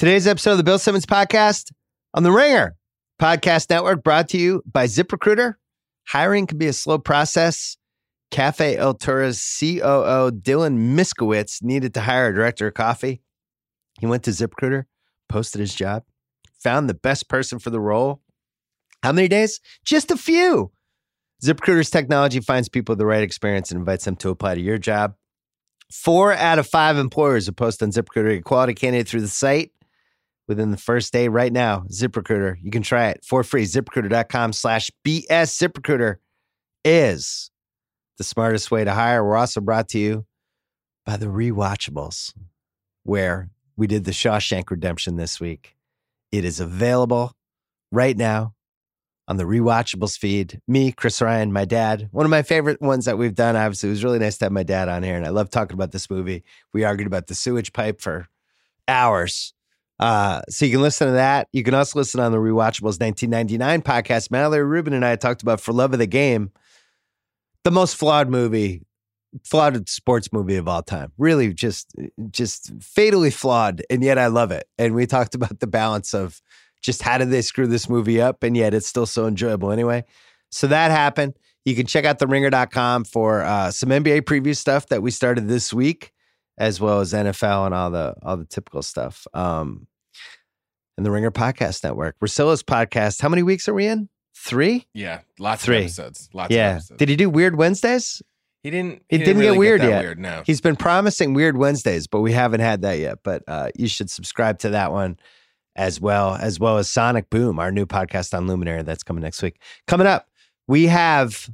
Today's episode of the Bill Simmons Podcast on the Ringer Podcast Network brought to you by ZipRecruiter. Hiring can be a slow process. Cafe El Tura's COO Dylan Miskowitz needed to hire a director of coffee. He went to ZipRecruiter, posted his job, found the best person for the role. How many days? Just a few. ZipRecruiter's technology finds people with the right experience and invites them to apply to your job. Four out of five employers who post on ZipRecruiter get quality candidate through the site within the first day right now. ZipRecruiter, you can try it for free. ZipRecruiter.com slash BS. ZipRecruiter is the smartest way to hire. We're also brought to you by the Rewatchables, where we did the Shawshank Redemption this week. It is available right now on the Rewatchables feed. Me, Chris Ryan, my dad. One of my favorite ones that we've done. Obviously, it was really nice to have my dad on here, and I love talking about this movie. We argued about the sewage pipe for hours. Uh, so you can listen to that. You can also listen on the Rewatchables 1999 podcast. Mallory Rubin and I talked about For Love of the Game, the most flawed movie, flawed sports movie of all time. Really, just just fatally flawed, and yet I love it. And we talked about the balance of just how did they screw this movie up, and yet it's still so enjoyable anyway. So that happened. You can check out the theringer.com for uh, some NBA preview stuff that we started this week, as well as NFL and all the all the typical stuff. Um, and the Ringer Podcast Network, Russillo's podcast. How many weeks are we in? Three. Yeah, lots Three. of episodes. Lots yeah. of episodes. Did he do Weird Wednesdays? he didn't. He He, didn't get really weird that yet. Weird, no. He's been promising Weird Wednesdays, but we haven't had that yet. But uh, you should subscribe to that one as well, as well as Sonic Boom, our new podcast on Luminary that's coming next week. Coming up, we have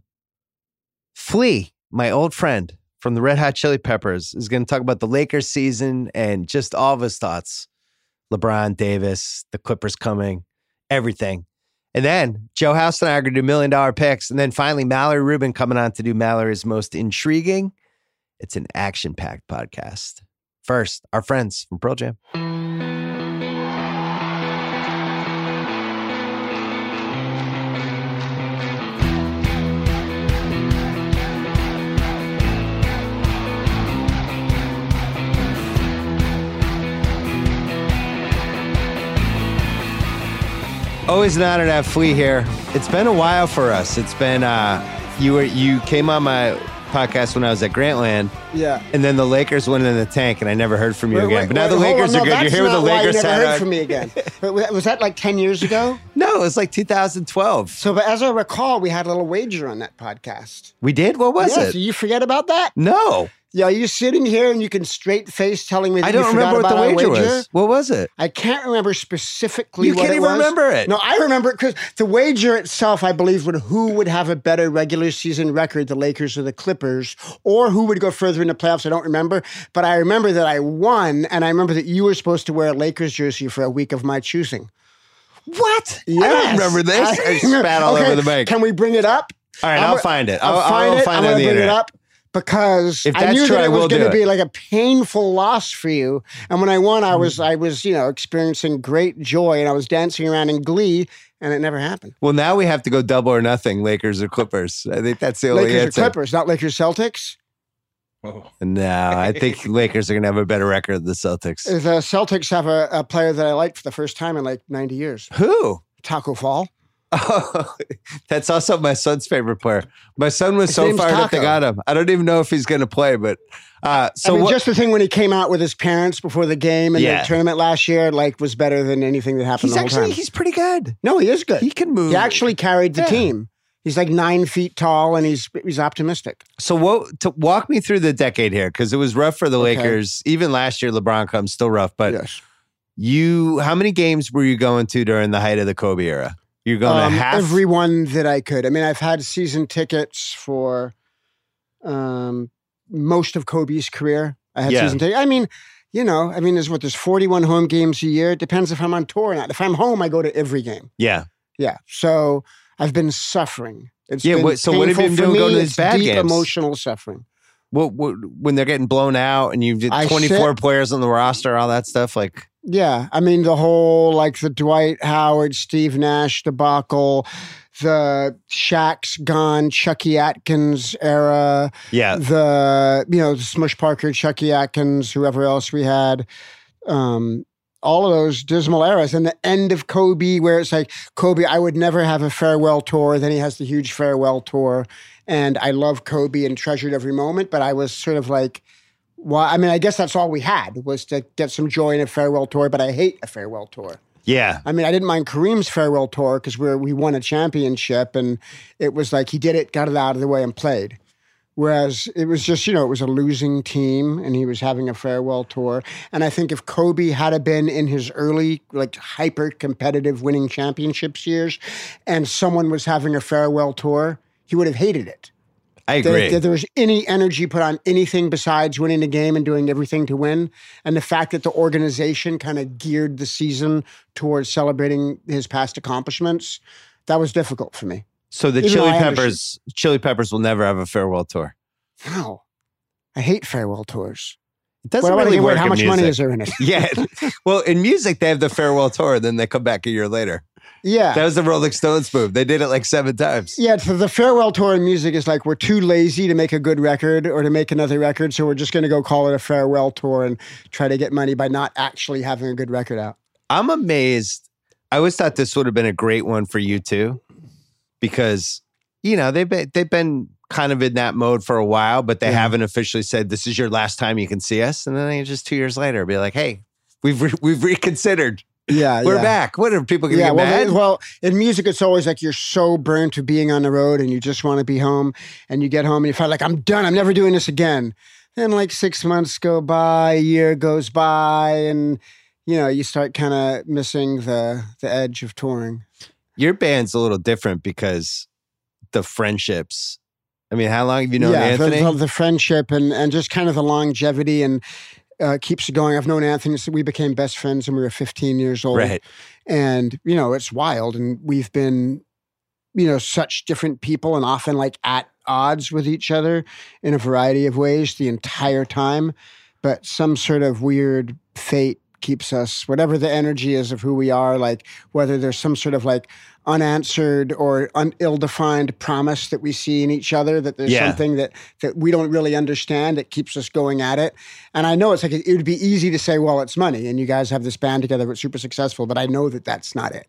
Flea, my old friend from the Red Hot Chili Peppers, is going to talk about the Lakers season and just all of his thoughts. LeBron Davis, the Clippers coming, everything. And then Joe House and I are going to do million dollar picks. And then finally, Mallory Rubin coming on to do Mallory's most intriguing. It's an action packed podcast. First, our friends from Pearl Jam. Always an honor to have Flea here. It's been a while for us. It's been uh you were you came on my podcast when I was at Grantland, Yeah. and then the Lakers went in the tank, and I never heard from you Wait, again. wait, but now wait, the hold on. Lakers No, are good. You're here with the Lakers You never heard on. from me again. Was that like ten years ago? No, it was like 2012. So, but as I recall, we had a little wager on that podcast. We did. What was yeah, it? So you forget about that? no, Yeah, you're sitting here and you can straight face telling me that I don't remember what the wager, wager. was. What was it? I can't remember specifically. You can't even was. remember it. No, I remember it because the wager itself, I believe, would who would have a better regular season record, the Lakers or the Clippers, or who would go further in the playoffs. I don't remember, but I remember that I won, and I remember that you were supposed to wear a Lakers jersey for a week of my choosing. What? I don't Yes. remember this. I, remember- spat all Okay, over the mic. Can we bring it up? all right, I'm I'll find it. I'll, I'll, find I'll it. find I'm it on gonna bring internet. it up because If I knew true, that I it was going to be like a painful loss for you. And when I won, I hmm. was I was you know experiencing great joy and I was dancing around in glee, and it never happened. Well, now we have to go double or nothing. Lakers or Clippers. I think that's the only Lakers answer. or Clippers, not Lakers Celtics. Whoa. No, I think Lakers are going to have a better record than the Celtics. The Celtics have a, a player that I like for the first time in like 90 years. Who? Tacko Fall. Oh, that's also my son's favorite player. My son was His so fired up they got him. I don't even know if he's going to play, but uh, so I mean, what? just the thing when he came out with his parents before the game and Yeah. the tournament last year, like, was better than anything that happened he's actually time. he's pretty good. no, he is good. He can move. He actually carried the Yeah. team. He's like nine feet tall, and he's he's optimistic. So what? To walk me through the decade here because it was rough for the Okay. Lakers. Even last year, LeBron comes still rough. But yes, you, how many games were you going to during the height of the Kobe era? You're going um, to half. every one that I could. I mean, I've had season tickets for um, most of Kobe's career. I had Yeah. season tickets. I mean, you know, I mean, there's what there's 41 home games a year. It depends if I'm on tour or not. If I'm home, I go to every game. yeah. Yeah, so I've been suffering. It's Yeah, what- so what have you been doing going to these bad deep games? emotional suffering. What, what when they're getting blown out and you've 24 sit- players on the roster, all that stuff. Like, Yeah, I mean the whole like the Dwight Howard, Steve Nash debacle, the Shaq's gone, Chucky Atkins era, yeah, the you know the Smush Parker, Chucky Atkins, whoever else we had, um, all of those dismal eras and the end of Kobe, where it's like Kobe, I would never have a farewell tour. Then he has the huge farewell tour, and I love Kobe and treasured every moment. But I was sort of like, well, I mean, I guess that's all we had was to get some joy in a farewell tour. But I hate a farewell tour. Yeah. I mean, I didn't mind Kareem's farewell tour because we we won a championship, and it was like he did it, got it out of the way, and played. Whereas it was just, you know, it was a losing team and he was having a farewell tour. And I think if Kobe had been in his early, like hyper competitive winning championships years and someone was having a farewell tour, he would have hated it. I That agree. if there was any energy put on anything besides winning the game and doing everything to win. And the fact that the organization kind of geared the season towards celebrating his past accomplishments, that was difficult for me. So the Even Chili though I understand- Peppers, Chili Peppers will never have a farewell tour. No. I hate farewell tours. It doesn't What really work how much money is there in it? Yeah. well, in music, they have the farewell tour, and then they come back a year later. Yeah. That was the Rolling Stones move. They did it like seven times. Yeah, so the farewell tour in music is like we're too lazy to make a good record or to make another record, so we're just going to go call it a farewell tour and try to get money by not actually having a good record out. I'm amazed. I always thought this would have been a great one for you too, because you know they've been they've been kind of in that mode for a while, but they Yeah. haven't officially said this is your last time you can see us, and then they just two years later be like, hey, we've re- we've reconsidered. Yeah, We're yeah. back. What are people going to Yeah, get well, mad? they- well, in music, it's always like you're so burnt to being on the road and you just want to be home. And you get home and you feel like, I'm done. I'm never doing this again. Then, like, six months go by, a year goes by, and, you know, you start kind of missing the, the edge of touring. Your band's a little different because the friendships. I mean, how long have you known yeah, the- Anthony? The, the friendship and, and just kind of the longevity and uh, keeps going. I've known Anthony since we became best friends when we were 15 years old. right. And, you know, it's wild. And we've been, you know, such different people and often like at odds with each other in a variety of ways the entire time. But some sort of weird fate keeps us, whatever the energy is of who we are, like whether there's some sort of like unanswered or un- ill-defined promise that we see in each other that there's Yeah. something that that we don't really understand that keeps us going at it. And i know it's like it, it would be easy to say well it's money and you guys have this band together it's super successful but i know that that's not it.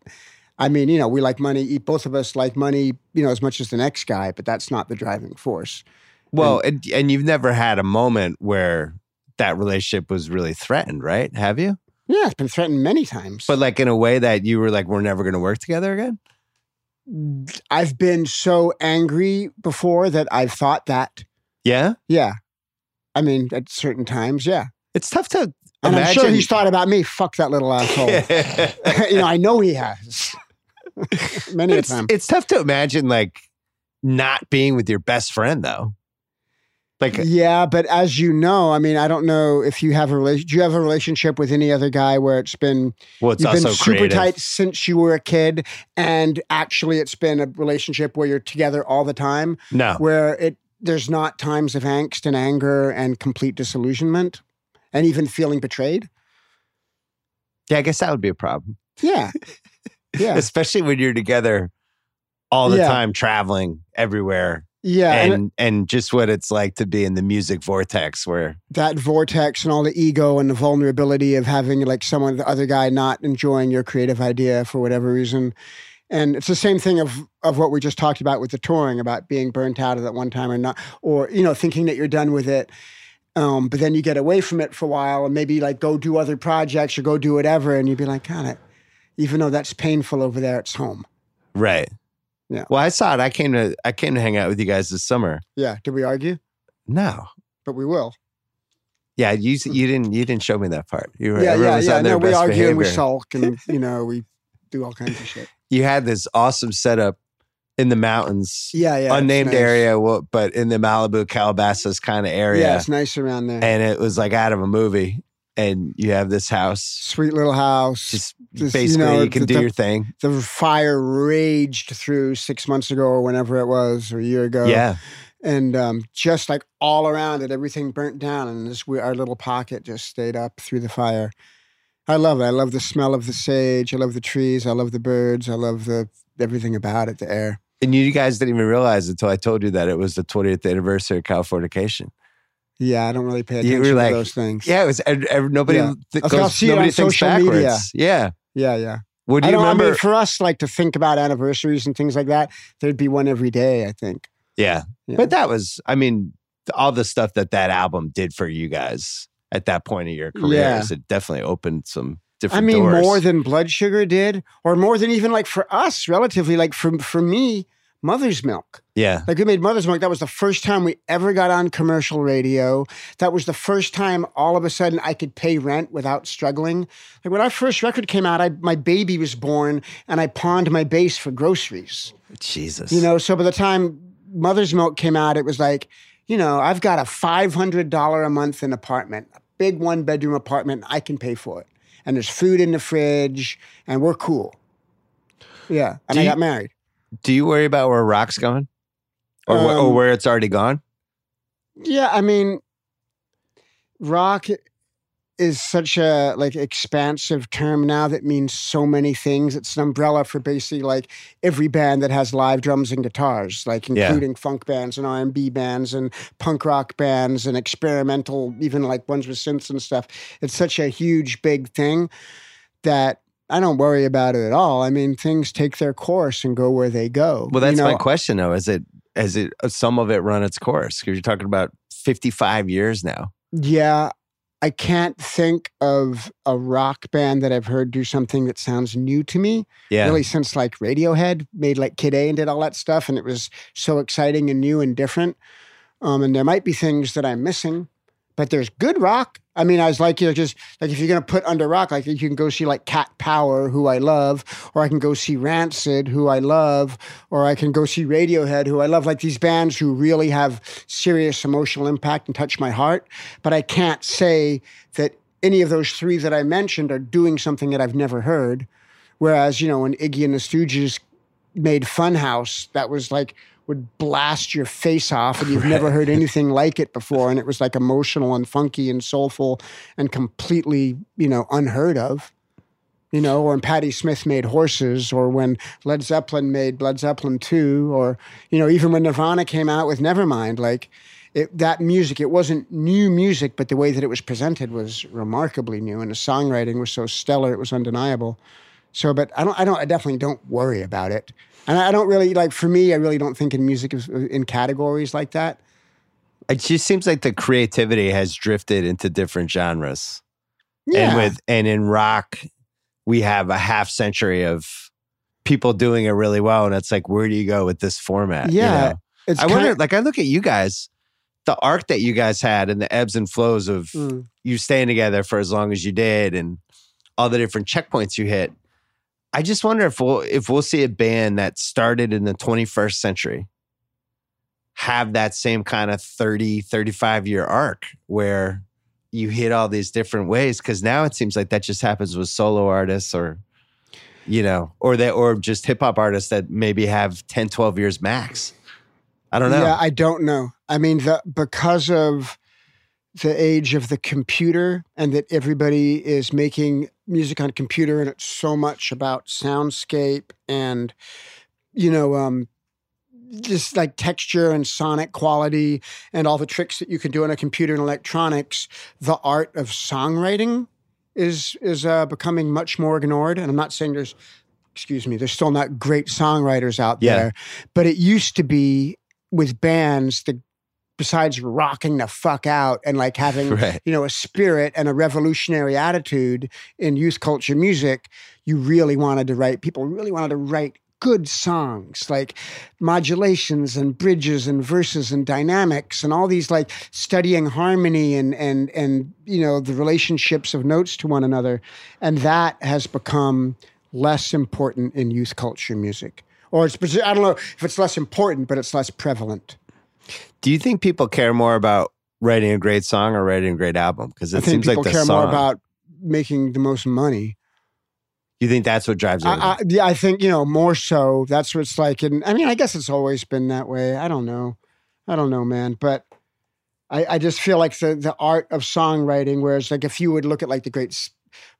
I mean you know we like money both of us like money you know as much as the next guy but that's not the driving force. Well, and, and you've never had a moment where that relationship was really threatened, right? Have you? yeah it's been threatened many times But like in a way that you were like, we're never going to work together again. i've been so angry before that i've thought that Yeah, yeah i mean at certain times yeah it's tough to and i'm sure he's thought about me fuck that little asshole you know, I know he has. Many a it's, time. it's tough to imagine like not being with your best friend though. Like uh, Yeah, but as you know, I mean, I don't know if you have a relation. Do you have a relationship with any other guy where it's been well, it's you've been super creative. tight since you were a kid, and actually, it's been a relationship where you're together all the time, No, where it there's not times of angst and anger and complete disillusionment, and even feeling betrayed. yeah, I guess that would be a problem, Yeah, yeah, especially when you're together all the Yeah. time, traveling everywhere, yeah. and and and just what it's like to be in the music vortex where that vortex and all the ego and the vulnerability of having like someone the other guy not enjoying your creative idea for whatever reason and it's the same thing of of what we just talked about with the touring about being burnt out at that one time or not or you know thinking that you're done with it um, but then you get away from it for a while and maybe like go do other projects or go do whatever and you'd be like god it, even though that's painful over there it's home right. Yeah. Well, I saw it. I came to I came to hang out with you guys this summer. yeah did we argue No. but we will Yeah, you you didn't you didn't show me that part. You were yeah yeah yeah no we argue and we sulk and you know we do all kinds of shit You had this awesome setup in the mountains, yeah yeah unnamed nice. area, well, but in the Malibu, Calabasas kind of area. Yeah, it's nice around there. and it was like out of a movie. And you have this house, Sweet little house. just Just, basically you, know, you can do the- your thing. The fire raged through six months ago or whenever it was, or a year ago. Yeah, And um, just like all around it, everything burnt down, and this we- our little pocket just stayed up through the fire. I love it. I love the smell of the sage. I love the trees. I love the birds. I love the everything about it. The air. and you guys didn't even realize until I told you that it was the 20th anniversary of Californication. Yeah, I don't really pay You attention were to those things. Yeah, it was nobody. Yeah. th- I'll goes, see it on thinks social backwards. media. Yeah. yeah, yeah. What do you. I remember? mean, for us, like to think about anniversaries and things like that, there'd be one every day. I think. yeah. Yeah. but that was. I mean, all the stuff that that album did for you guys at that point of your careers, it definitely opened some different. I mean, doors. more than Blood Sugar did, or more than even like for us, relatively. Like for for me, Mother's Milk. yeah. Like we made Mother's Milk. That was the first time we ever got on commercial radio. That was the first time all of a sudden I could pay rent without struggling. Like when our first record came out, I my baby was born, and I pawned my bass for groceries. Jesus. You know, so by the time Mother's Milk came out, it was like, you know, I've got a five hundred dollar a month in apartment, a big one bedroom apartment. I can pay for it, and there's food in the fridge, and we're cool. Yeah, and Do I you- got married. Do you worry about where rock's going, or wh- or Um, where it's already gone? Yeah, I mean, rock is such a like expansive term now that means so many things. It's an umbrella for basically like every band that has live drums and guitars, like Yeah. including funk bands and R and B bands and punk rock bands and experimental, even like ones with synths and stuff. It's such a huge, big thing that I don't worry about it at all. I mean, things take their course and go where they go. Well, You that's know, my question though. Is it has it uh, some of it run its course? Because you're talking about 55 years now. Yeah, I can't think of a rock band that I've heard do something that sounds new to me. Yeah. Really, since like Radiohead made like Kid A and did all that stuff, and it was so exciting and new and different. Um, and there might be things that I'm missing, but there's good rock. I mean, I was like, you know, just like if you're gonna put under rock, like you can go see like Cat Power, who I love, or I can go see Rancid, who I love, or I can go see Radiohead, who I love. Like these bands who really have serious emotional impact and touch my heart. But I can't say that any of those three that I mentioned are doing something that I've never heard. Whereas, you know, when Iggy and the Stooges made Funhouse, that was like would blast your face off and you've never heard anything like it before. And it was like emotional and funky and soulful and completely, you know, unheard of. You know, or when Patti Smith made Horses, or when Led Zeppelin made Led Zeppelin 2, or, you know, even when Nirvana came out with Nevermind, like it, that music, it wasn't new music, but the way that it was presented was remarkably new. And the songwriting was so stellar, it was undeniable. So, but I don't, I don't, I definitely don't worry about it. And I don't really like, for me, I really don't think in music in categories like that. It just seems like the creativity has drifted into different genres. Yeah. And with and in rock, we have a half century of people doing it really well. And it's like, where do you go with this format? you Yeah, know? it's I wonder, like I look at you guys, the arc that you guys had and the ebbs and flows of Mm. you staying together for as long as you did and all the different checkpoints you hit. I just wonder if we'll if we'll see a band that started in the 21st century have that same kind of 30, 35 year arc where you hit all these different ways. Cause now it seems like that just happens with solo artists or you know, or that or just hip hop artists that maybe have 10, 12 years max. I don't know. Yeah, I don't know. I mean, the, because of the age of the computer and that everybody is making music on a computer and it's so much about soundscape and, you know, um, just like texture and sonic quality and all the tricks that you can do on a computer and electronics, the art of songwriting is is uh, becoming much more ignored. And I'm not saying there's, excuse me, there's still not great songwriters out Yeah. there, but it used to be with bands that besides rocking the fuck out and like having Right. you know a spirit and a revolutionary attitude in youth culture music you really wanted to write people really wanted to write good songs like modulations and bridges and verses and dynamics and all these like studying harmony and and and you know the relationships of notes to one another. And that has become less important in youth culture music. Or it's i don't know if it's less important but it's less prevalent Do you think people care more about writing a great song or writing a great album? Because it seems people like the care song. more about making the most money you think that's what drives it? Yeah, I think you know more so. That's what it's like, and I mean, I guess it's always been that way. I don't know, I don't know, man, but I, I just feel like the the art of songwriting. Whereas, like, if you would look at like the great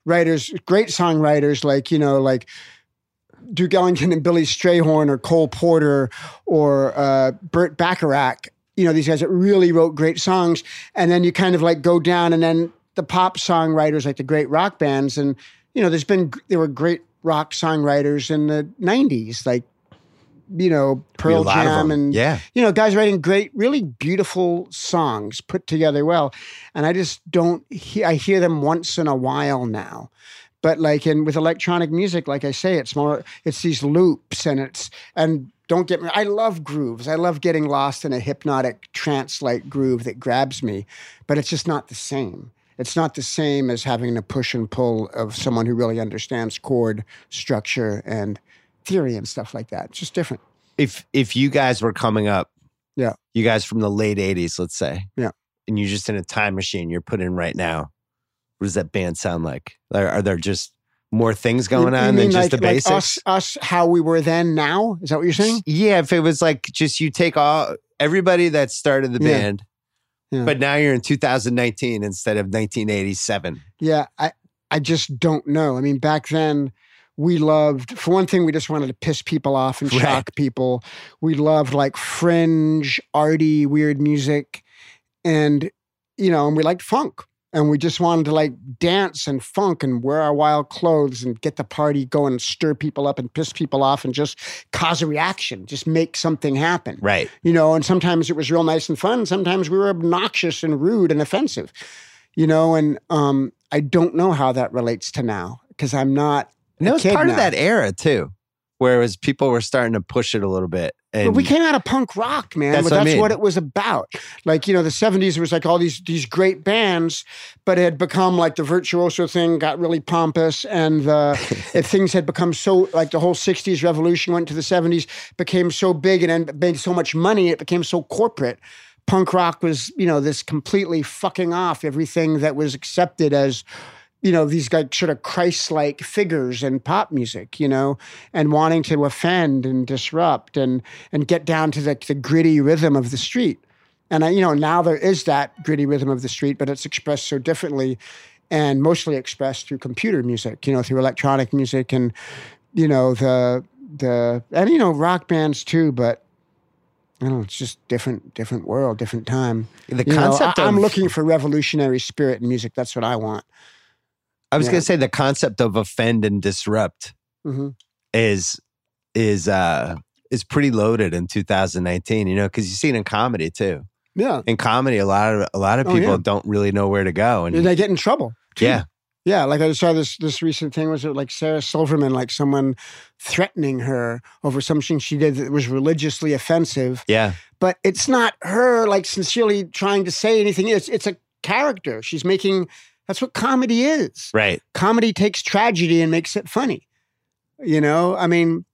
writers, great songwriters, like you know, like Duke Ellington and Billy Strayhorn or Cole Porter or uh, Burt Bacharach. you know, these guys that really wrote great songs. And then you kind of like go down and then the pop songwriters, like the great rock bands. And, you know, there's been, there were great rock songwriters in the 90s, like, you know, Pearl A lot of Jam and, yeah. you know, guys writing great, really beautiful songs put together well. And I just don't, he- I hear them once in a while now. But like in with electronic music, like I say, it's more, it's these loops and it's, and don't get me, I love grooves. I love getting lost in a hypnotic trance like groove that grabs me, but it's just not the same. It's not the same as having the push and pull of someone who really understands chord structure and theory and stuff like that. It's just different. If if you guys were coming up, Yeah. you guys from the late '80s, let's say, Yeah. and you're just in a time machine, you're put in right now. What does that band sound like? Are, are there just more things going You- you on than mean just like- the like basics? us, us, how we were then, now? Is that what you're saying? Yeah, if it was like just you take all everybody that started the Yeah. band, Yeah. but now you're in 2019 instead of 1987. Yeah, I, I just don't know. I mean, back then, we loved, for one thing, we just wanted to piss people off and Right. shock people. We loved like fringe, arty, weird music. And, you know, and we liked funk. And we just wanted to like dance and funk and wear our wild clothes and get the party going and stir people up and piss people off and just cause a reaction, just make something happen. Right. you know, and sometimes it was real nice and fun. Sometimes we were obnoxious and rude and offensive, you know, and um, I don't know how that relates to now because I'm not. And that a was part of that era too, where whereas people were starting to push it a little bit. And But we came out of punk rock, man. That's but what I that's mean. what it was about. Like you know, the '70s was like all these these great bands, but it had become like the virtuoso thing got really pompous, and the things had become so like the whole '60s revolution went to the '70s, became so big and made so much money, it became so corporate. Punk rock was you know this completely fucking off everything that was accepted as you know these like sort of christ-like figures in pop music you know and wanting to offend and disrupt and and get down to the, the gritty rhythm of the street and I, you know now there is that gritty rhythm of the street but it's expressed so differently and mostly expressed through computer music you know through electronic music and you know the the and you know rock bands too but I don't know, it's just different, different world, different time. the You know, concept I, of am looking for revolutionary spirit in music. That's what I want. I was yeah. going to say the concept of offend and disrupt hmm is is uh is pretty loaded in 2019. You know, because you see it in comedy too. Yeah, In comedy, a lot of a lot of Oh, people yeah. don't really know where to go, and and they get in trouble. too. yeah, Yeah, like I saw this this recent thing was it like Sarah Silverman, like someone threatening her over something she did that was religiously offensive. yeah, But it's not her like sincerely trying to say anything. It's it's a character. She's making that's what comedy is. right. Comedy takes tragedy and makes it funny. You know, I mean,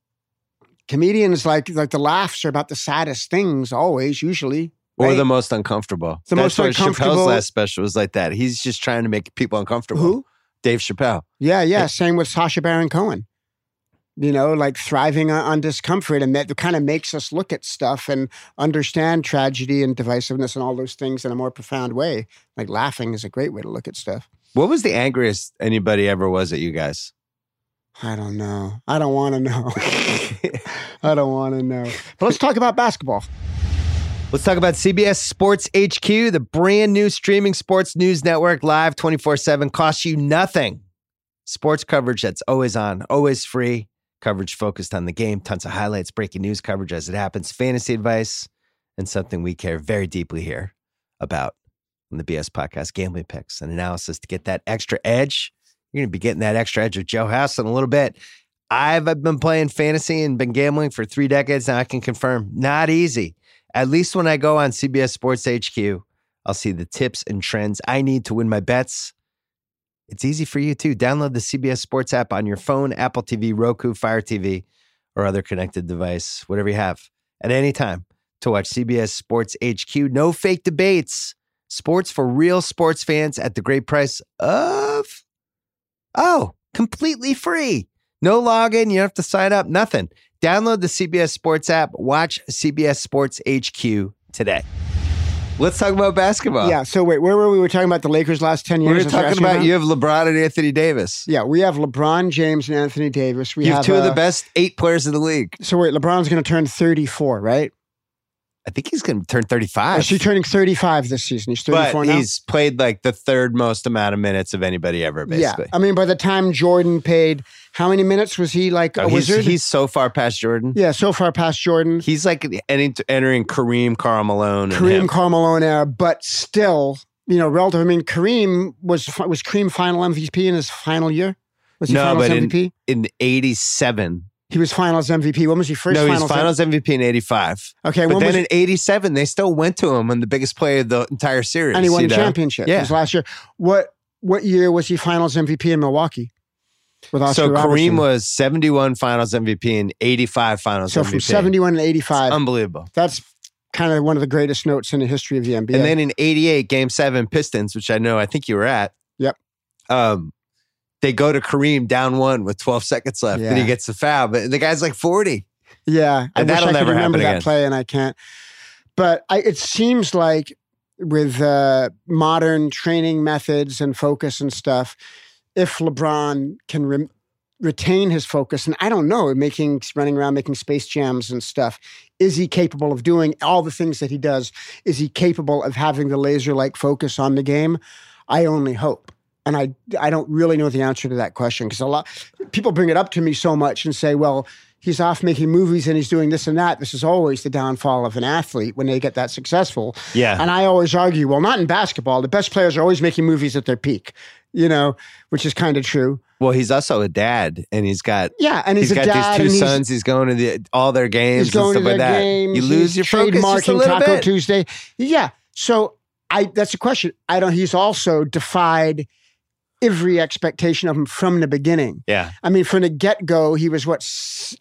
comedians like like the laughs are about the saddest things always, usually. Or right? the most uncomfortable. The That's most what uncomfortable- Chappelle's last special was like that. He's just trying to make people uncomfortable. Who? Dave Chappelle. Yeah, yeah. Like- Same with Sacha Baron Cohen. You know, like thriving on, on discomfort, and that kind of makes us look at stuff and understand tragedy and divisiveness and all those things in a more profound way. Like laughing is a great way to look at stuff. What was the angriest anybody ever was at you guys? I don't know. I don't want to know. I don't want to know. But let's talk about basketball. Let's talk about CBS Sports HQ, the brand new streaming sports news network, live 24 7, costs you nothing. Sports coverage that's always on, always free. Coverage focused on the game, tons of highlights, breaking news coverage as it happens, fantasy advice, and something we care very deeply here about on the BS podcast, gambling picks and analysis to get that extra edge. You're going to be getting that extra edge with Joe House in a little bit. I've been playing fantasy and been gambling for three decades now. I can confirm, not easy. At least when I go on CBS Sports HQ, I'll see the tips and trends I need to win my bets. It's easy for you too. Download the CBS Sports app on your phone, Apple TV, Roku, Fire TV, or other connected device, whatever you have, at any time to watch CBS Sports HQ. No fake debates. Sports for real sports fans at the great price of, oh, completely free. No login. You don't have to sign up, nothing. Download the CBS Sports app. Watch CBS Sports HQ today. Let's talk about basketball. yeah. So wait, where were we? We were talking about the Lakers' last ten We years. were what you're talking about you have LeBron and Anthony Davis. Yeah, we have LeBron James and Anthony Davis. We you have two of the best eight players in the league. So wait, LeBron's going to turn 34, right? I think he's going to turn 35. Is he turning 35 this season? He's but 34 now. he's played like the third most amount of minutes of anybody ever, basically. Yeah, I mean, by the time Jordan paid, how many minutes was he like oh, a Oh, he's, wizard? he's so far past Jordan. yeah, so far past Jordan, He's like entering, Kareem, Karl Malone, Kareem him. Carmelo era, but still, you know, relative. I mean, Kareem was was Kareem final MVP in his final year. Was he No, but in- MVP? in 87. He was finals MVP. When was he first? no, he's finals, finals MVP in 85. Okay, But when then was in 87, they still went to him on the biggest play of the entire series. and he won the know? championship. Yeah. Was last year. What what year was he finals MVP in Milwaukee? With Oscar So Robertson? Kareem was 71 finals MVP and 85 finals so MVP. from 71 to 85. Unbelievable. that's kind of one of the greatest notes in the history of the NBA. And then in 88, game seven, Pistons, which I know I think you were at. Yep. Um, they go to Kareem down one with 12 seconds left and he gets the foul, but the guy's like 40. Yeah, I And wish that'll I could never remember happen that again. play, and I can't. But I, it seems like with uh, modern training methods and focus and stuff, if LeBron can re- retain his focus, and I don't know, making running around making space jams and stuff, is he capable of doing all the things that he does? Is he capable of having the laser like focus on the game? I only hope. And I, I don't really know the answer to that question because a lot people bring it up to me so much and say, well, he's off making movies and he's doing this and that. This is always the downfall of an athlete when they get that successful. Yeah. And I always argue, well, not in basketball. The best players are always making movies at their peak, you know, which is kind of true. Well, he's also a dad and he's got Yeah, and he's, he's a got dad these two sons. He's going to the, all their games and to stuff like that. games. You lose your focus just a little Taco bit. Tuesday. Yeah. So I that's a question. I don't. He's also defied every expectation of him from the beginning. Yeah. I mean, from the get go, he was what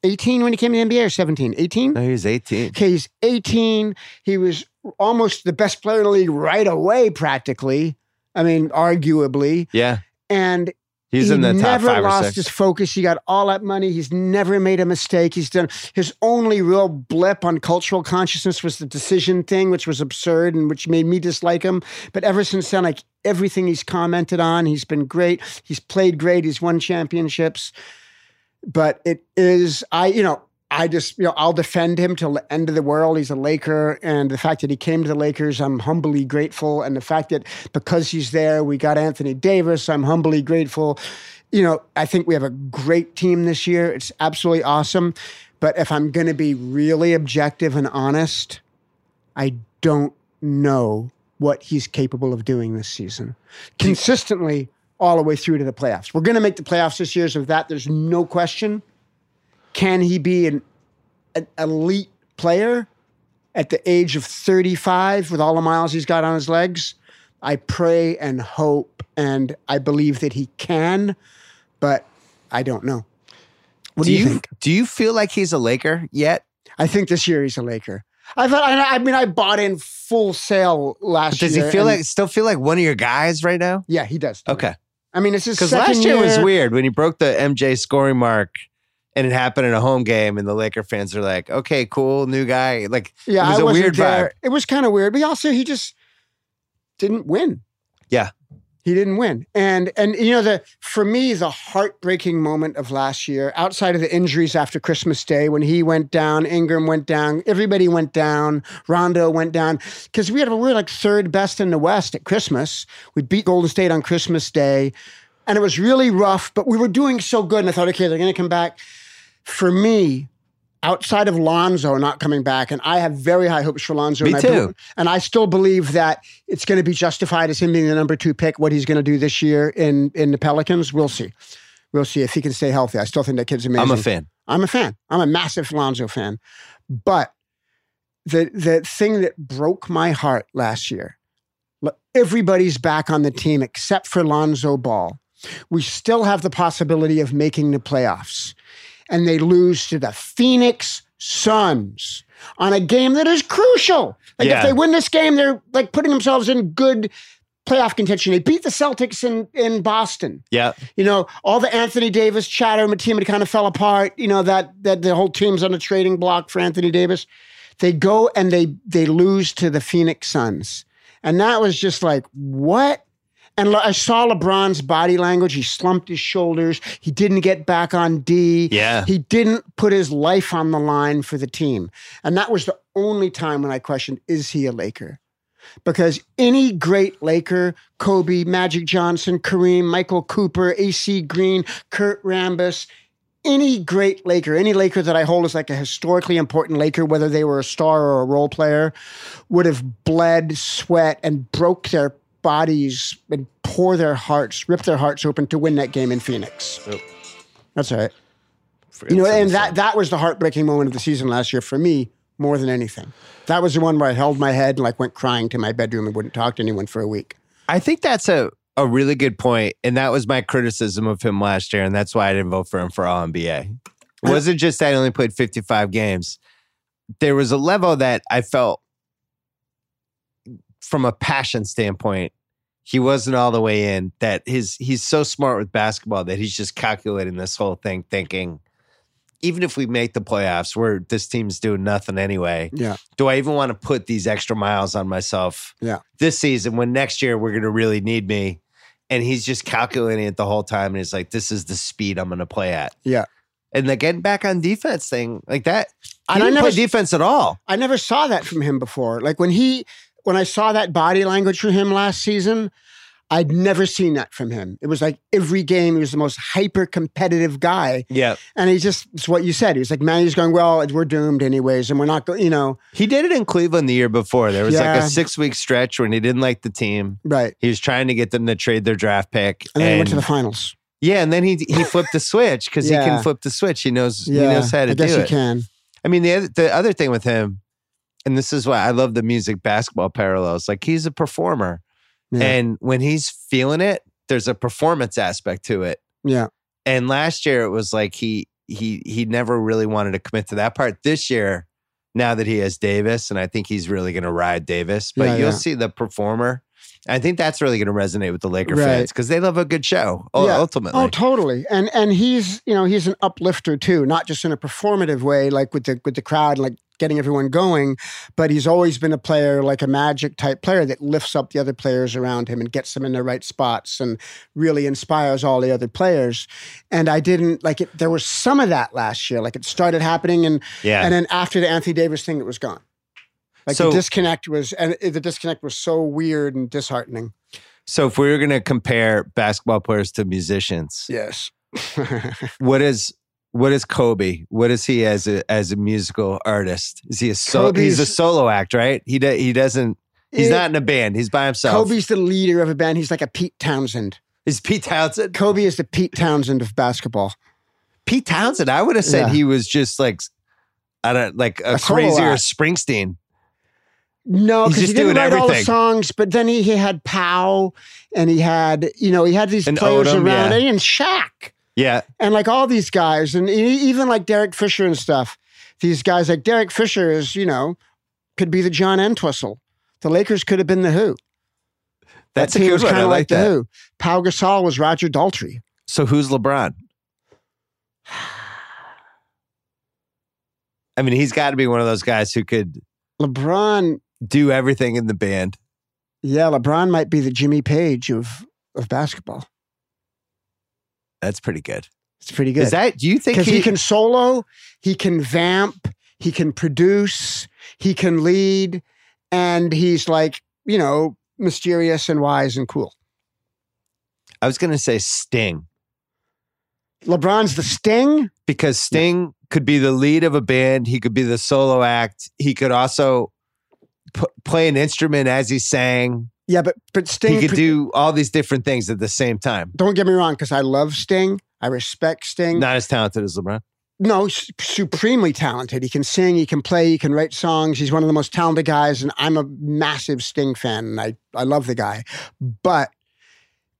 18 when he came to the NBA or 17? 18. No, was 18. Okay, he's 18. He was almost the best player in the league right away, practically. I mean, arguably. Yeah. And He's he in the top never five or lost six. his focus. He got all that money. He's never made a mistake. He's done his only real blip on cultural consciousness was the decision thing, which was absurd and which made me dislike him. But ever since then, like everything he's commented on, he's been great. He's played great. He's won championships. But it is, I, you know, I just, you know, I'll defend him till the end of the world. He's a Laker. And the fact that he came to the Lakers, I'm humbly grateful. And the fact that because he's there, we got Anthony Davis, I'm humbly grateful. You know, I think we have a great team this year. It's absolutely awesome. But if I'm going to be really objective and honest, I don't know what he's capable of doing this season. Consistently all the way through to the playoffs. We're going to make the playoffs this year, so that there's no question. Can he be an, an elite player at the age of 35 with all the miles he's got on his legs? I pray and hope and I believe that he can, but I don't know. What do, you, think? Do you feel like he's a Laker yet? I think this year he's a Laker. I thought. I, I mean, I bought in full sale last year. Does year. he feel like still feel like one of your guys right now? Yeah, he does. Okay. I mean, it's his Because last year was weird when he broke the MJ scoring mark and it happened in a home game and the Laker fans are like, okay, cool, new guy. Like Yeah, it was I a weird there. vibe. It was kind of weird, but also he just didn't win. Yeah. He didn't win. And and you know the for me the heartbreaking moment of last year outside of the injuries after Christmas Day when he went down, Ingram went down, everybody went down, Rondo went down cuz we had we were like third best in the West at Christmas. We beat Golden State on Christmas Day and it was really rough, but we were doing so good and I thought okay, they're going to come back. For me, outside of Lonzo not coming back, and I have very high hopes for Lonzo. Me and I too. and I still believe that it's going to be justified as him being the number two pick. What he's going to do this year in in the Pelicans, we'll see. We'll see if he can stay healthy. I still think that kid's amazing. I'm a fan. I'm a fan. I'm a massive Lonzo fan. But the the thing that broke my heart last year, everybody's back on the team except for Lonzo Ball. We still have the possibility of making the playoffs. And they lose to the Phoenix Suns on a game that is crucial. Like Yeah. if they win this game, they're like putting themselves in good playoff contention. They beat the Celtics in, in Boston Yeah. you know, all the Anthony Davis chatter, my team had kind of fell apart. You know that that the whole team's on a trading block for Anthony Davis. They go and they they lose to the Phoenix Suns, and that was just like what. And I saw LeBron's body language. He slumped his shoulders. He didn't get back on D. Yeah. He didn't put his life on the line for the team. And that was the only time when I questioned, is he a Laker? Because any great Laker, Kobe, Magic Johnson, Kareem, Michael Cooper, AC Green, Kurt Rambis, any great Laker, any Laker that I hold as like a historically important Laker, whether they were a star or a role player, would have bled, sweat, and broke their bodies and pour their hearts, rip their hearts open to win that game in Phoenix. Oh. That's all right. You know, and that that was the heartbreaking moment of the season last year for me more than anything. That was the one where I held my head and like went crying to my bedroom and wouldn't talk to anyone for a week. I think that's a, a really good point, and that was my criticism of him last year, and that's why I didn't vote for him for All NBA. It uh, wasn't just that he only played 55 games. There was a level that I felt from a passion standpoint, he wasn't all the way in. That his he's so smart with basketball that he's just calculating this whole thing, thinking, even if we make the playoffs, where this team's doing nothing anyway, Yeah. do I even want to put these extra miles on myself Yeah. this season when next year we're going to really need me? And he's just calculating it the whole time. And he's like, this is the speed I'm going to play at. Yeah. And the getting back on defense thing, like that, I didn't never play defense at all. I never saw that from him before. Like when he when I saw that body language from him last season, I'd never seen that from him. It was like every game he was the most hyper competitive guy. Yeah. And he just it's what you said. He was like, man, he's going, Well, we're doomed anyways, and we're not going, you know, He did it in Cleveland the year before. There was like a six week stretch when he didn't like the team. right. He was trying to get them to trade their draft pick. And then he went to the finals. yeah, and then he he flipped the switch because he can flip the switch. He knows Yeah. he knows how to I guess do he it. can. I mean, the the other thing with him, and this is why I love the music basketball parallels. Like he's a performer, Yeah. and when he's feeling it, there's a performance aspect to it. Yeah. And last year it was like he he he never really wanted to commit to that part. This year, now that he has Davis, and I think he's really going to ride Davis, but Yeah, you'll yeah. see the performer. I think that's really going to resonate with the Laker Right. fans because they love a good show. Yeah. Ultimately, Oh, totally. And and he's you know he's an uplifter too, not just in a performative way, like with the with the crowd, like getting everyone going, but he's always been a player like a magic type player that lifts up the other players around him and gets them in the right spots and really inspires all the other players. And I didn't like it. There was some of that last year. Like it started happening, and yeah. and then after the Anthony Davis thing, it was gone. Like So- the disconnect was, and the disconnect was so weird and disheartening. so if we were going to compare basketball players to musicians, Yes. what is what is Kobe? What is he as a as a musical artist? Is he a so, he's a solo act, right? He do, he doesn't he's It- not in a band. He's by himself. Kobe's the leader of a band. He's like a Pete Townshend. Is Pete Townshend? Kobe is the Pete Townshend of basketball. Pete Townshend. I would have said Yeah. he was just like I don't like a, A crazier. Springsteen. No, because he didn't write all the songs, but then he, he had Pau and he had, you know, he had these And players Odom, around yeah. and Shaq Yeah. and like all these guys and even like Derek Fisher and stuff. These guys like Derek Fisher is, you know, could be the John Entwistle. The Lakers could have been the Who. That's that a good was one. Kinda like the. Who. Pau Gasol was Roger Daltrey. So who's LeBron? I mean, he's got to be one of those guys who could LeBron, do everything in the band. yeah, LeBron might be the Jimmy Page of of basketball. That's pretty good. It's pretty good. Is that? Do you think he, he, can solo, he can vamp, he can produce, he can lead, and he's like, you know, mysterious and wise and cool. I was going to say Sting LeBron's the sting. because Sting could be the lead of a band. He could be the solo act. He could also p- play an instrument as he sang. Yeah, but but Sting he could do all these different things at the same time. don't get me wrong, because I love Sting. I respect Sting. Not as talented as LeBron. No, supremely talented. He can sing, he can play, he can write songs. He's one of the most talented guys, and I'm a massive Sting fan, and I, I love the guy. But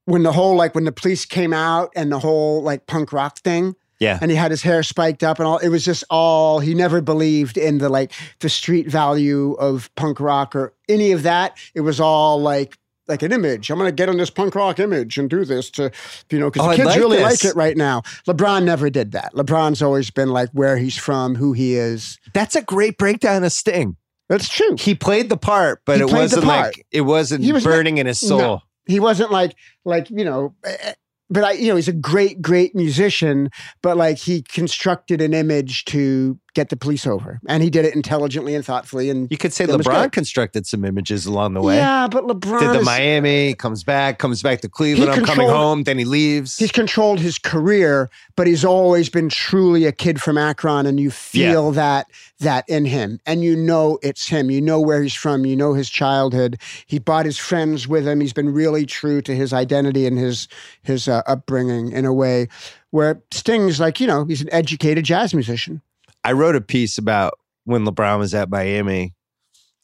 when the whole like when the police came out and the whole like punk rock thing, Yeah. and he had his hair spiked up and all, it was just all he never believed in the like the street value of punk rock or any of that. It was all like like an image. I'm going to get on this punk rock image and do this to, you know, because Oh, the kids like really this. like it right now. LeBron never did that. LeBron's always been like where he's from, who he is. That's a great breakdown of Sting. That's true. He played the part, but He it wasn't part. like it wasn't He was burning in his soul. No. He wasn't like like you know. Eh, eh, But I, you know, he's a great, great musician. But like, he constructed an image to get the police over, and he did it intelligently and thoughtfully. And You could say LeBron constructed some images along the way. yeah, but LeBron Did the is- Miami, comes back, comes back to Cleveland. I'm coming home. Then he leaves. he's controlled his career, but he's always been truly a kid from Akron, and you feel that that in him, and you know it's him. You know where he's from. You know his childhood. He brought his friends with him. He's been really true to his identity and his his uh, upbringing in a way where Sting's like you know he's an educated jazz musician. I wrote a piece about when LeBron was at Miami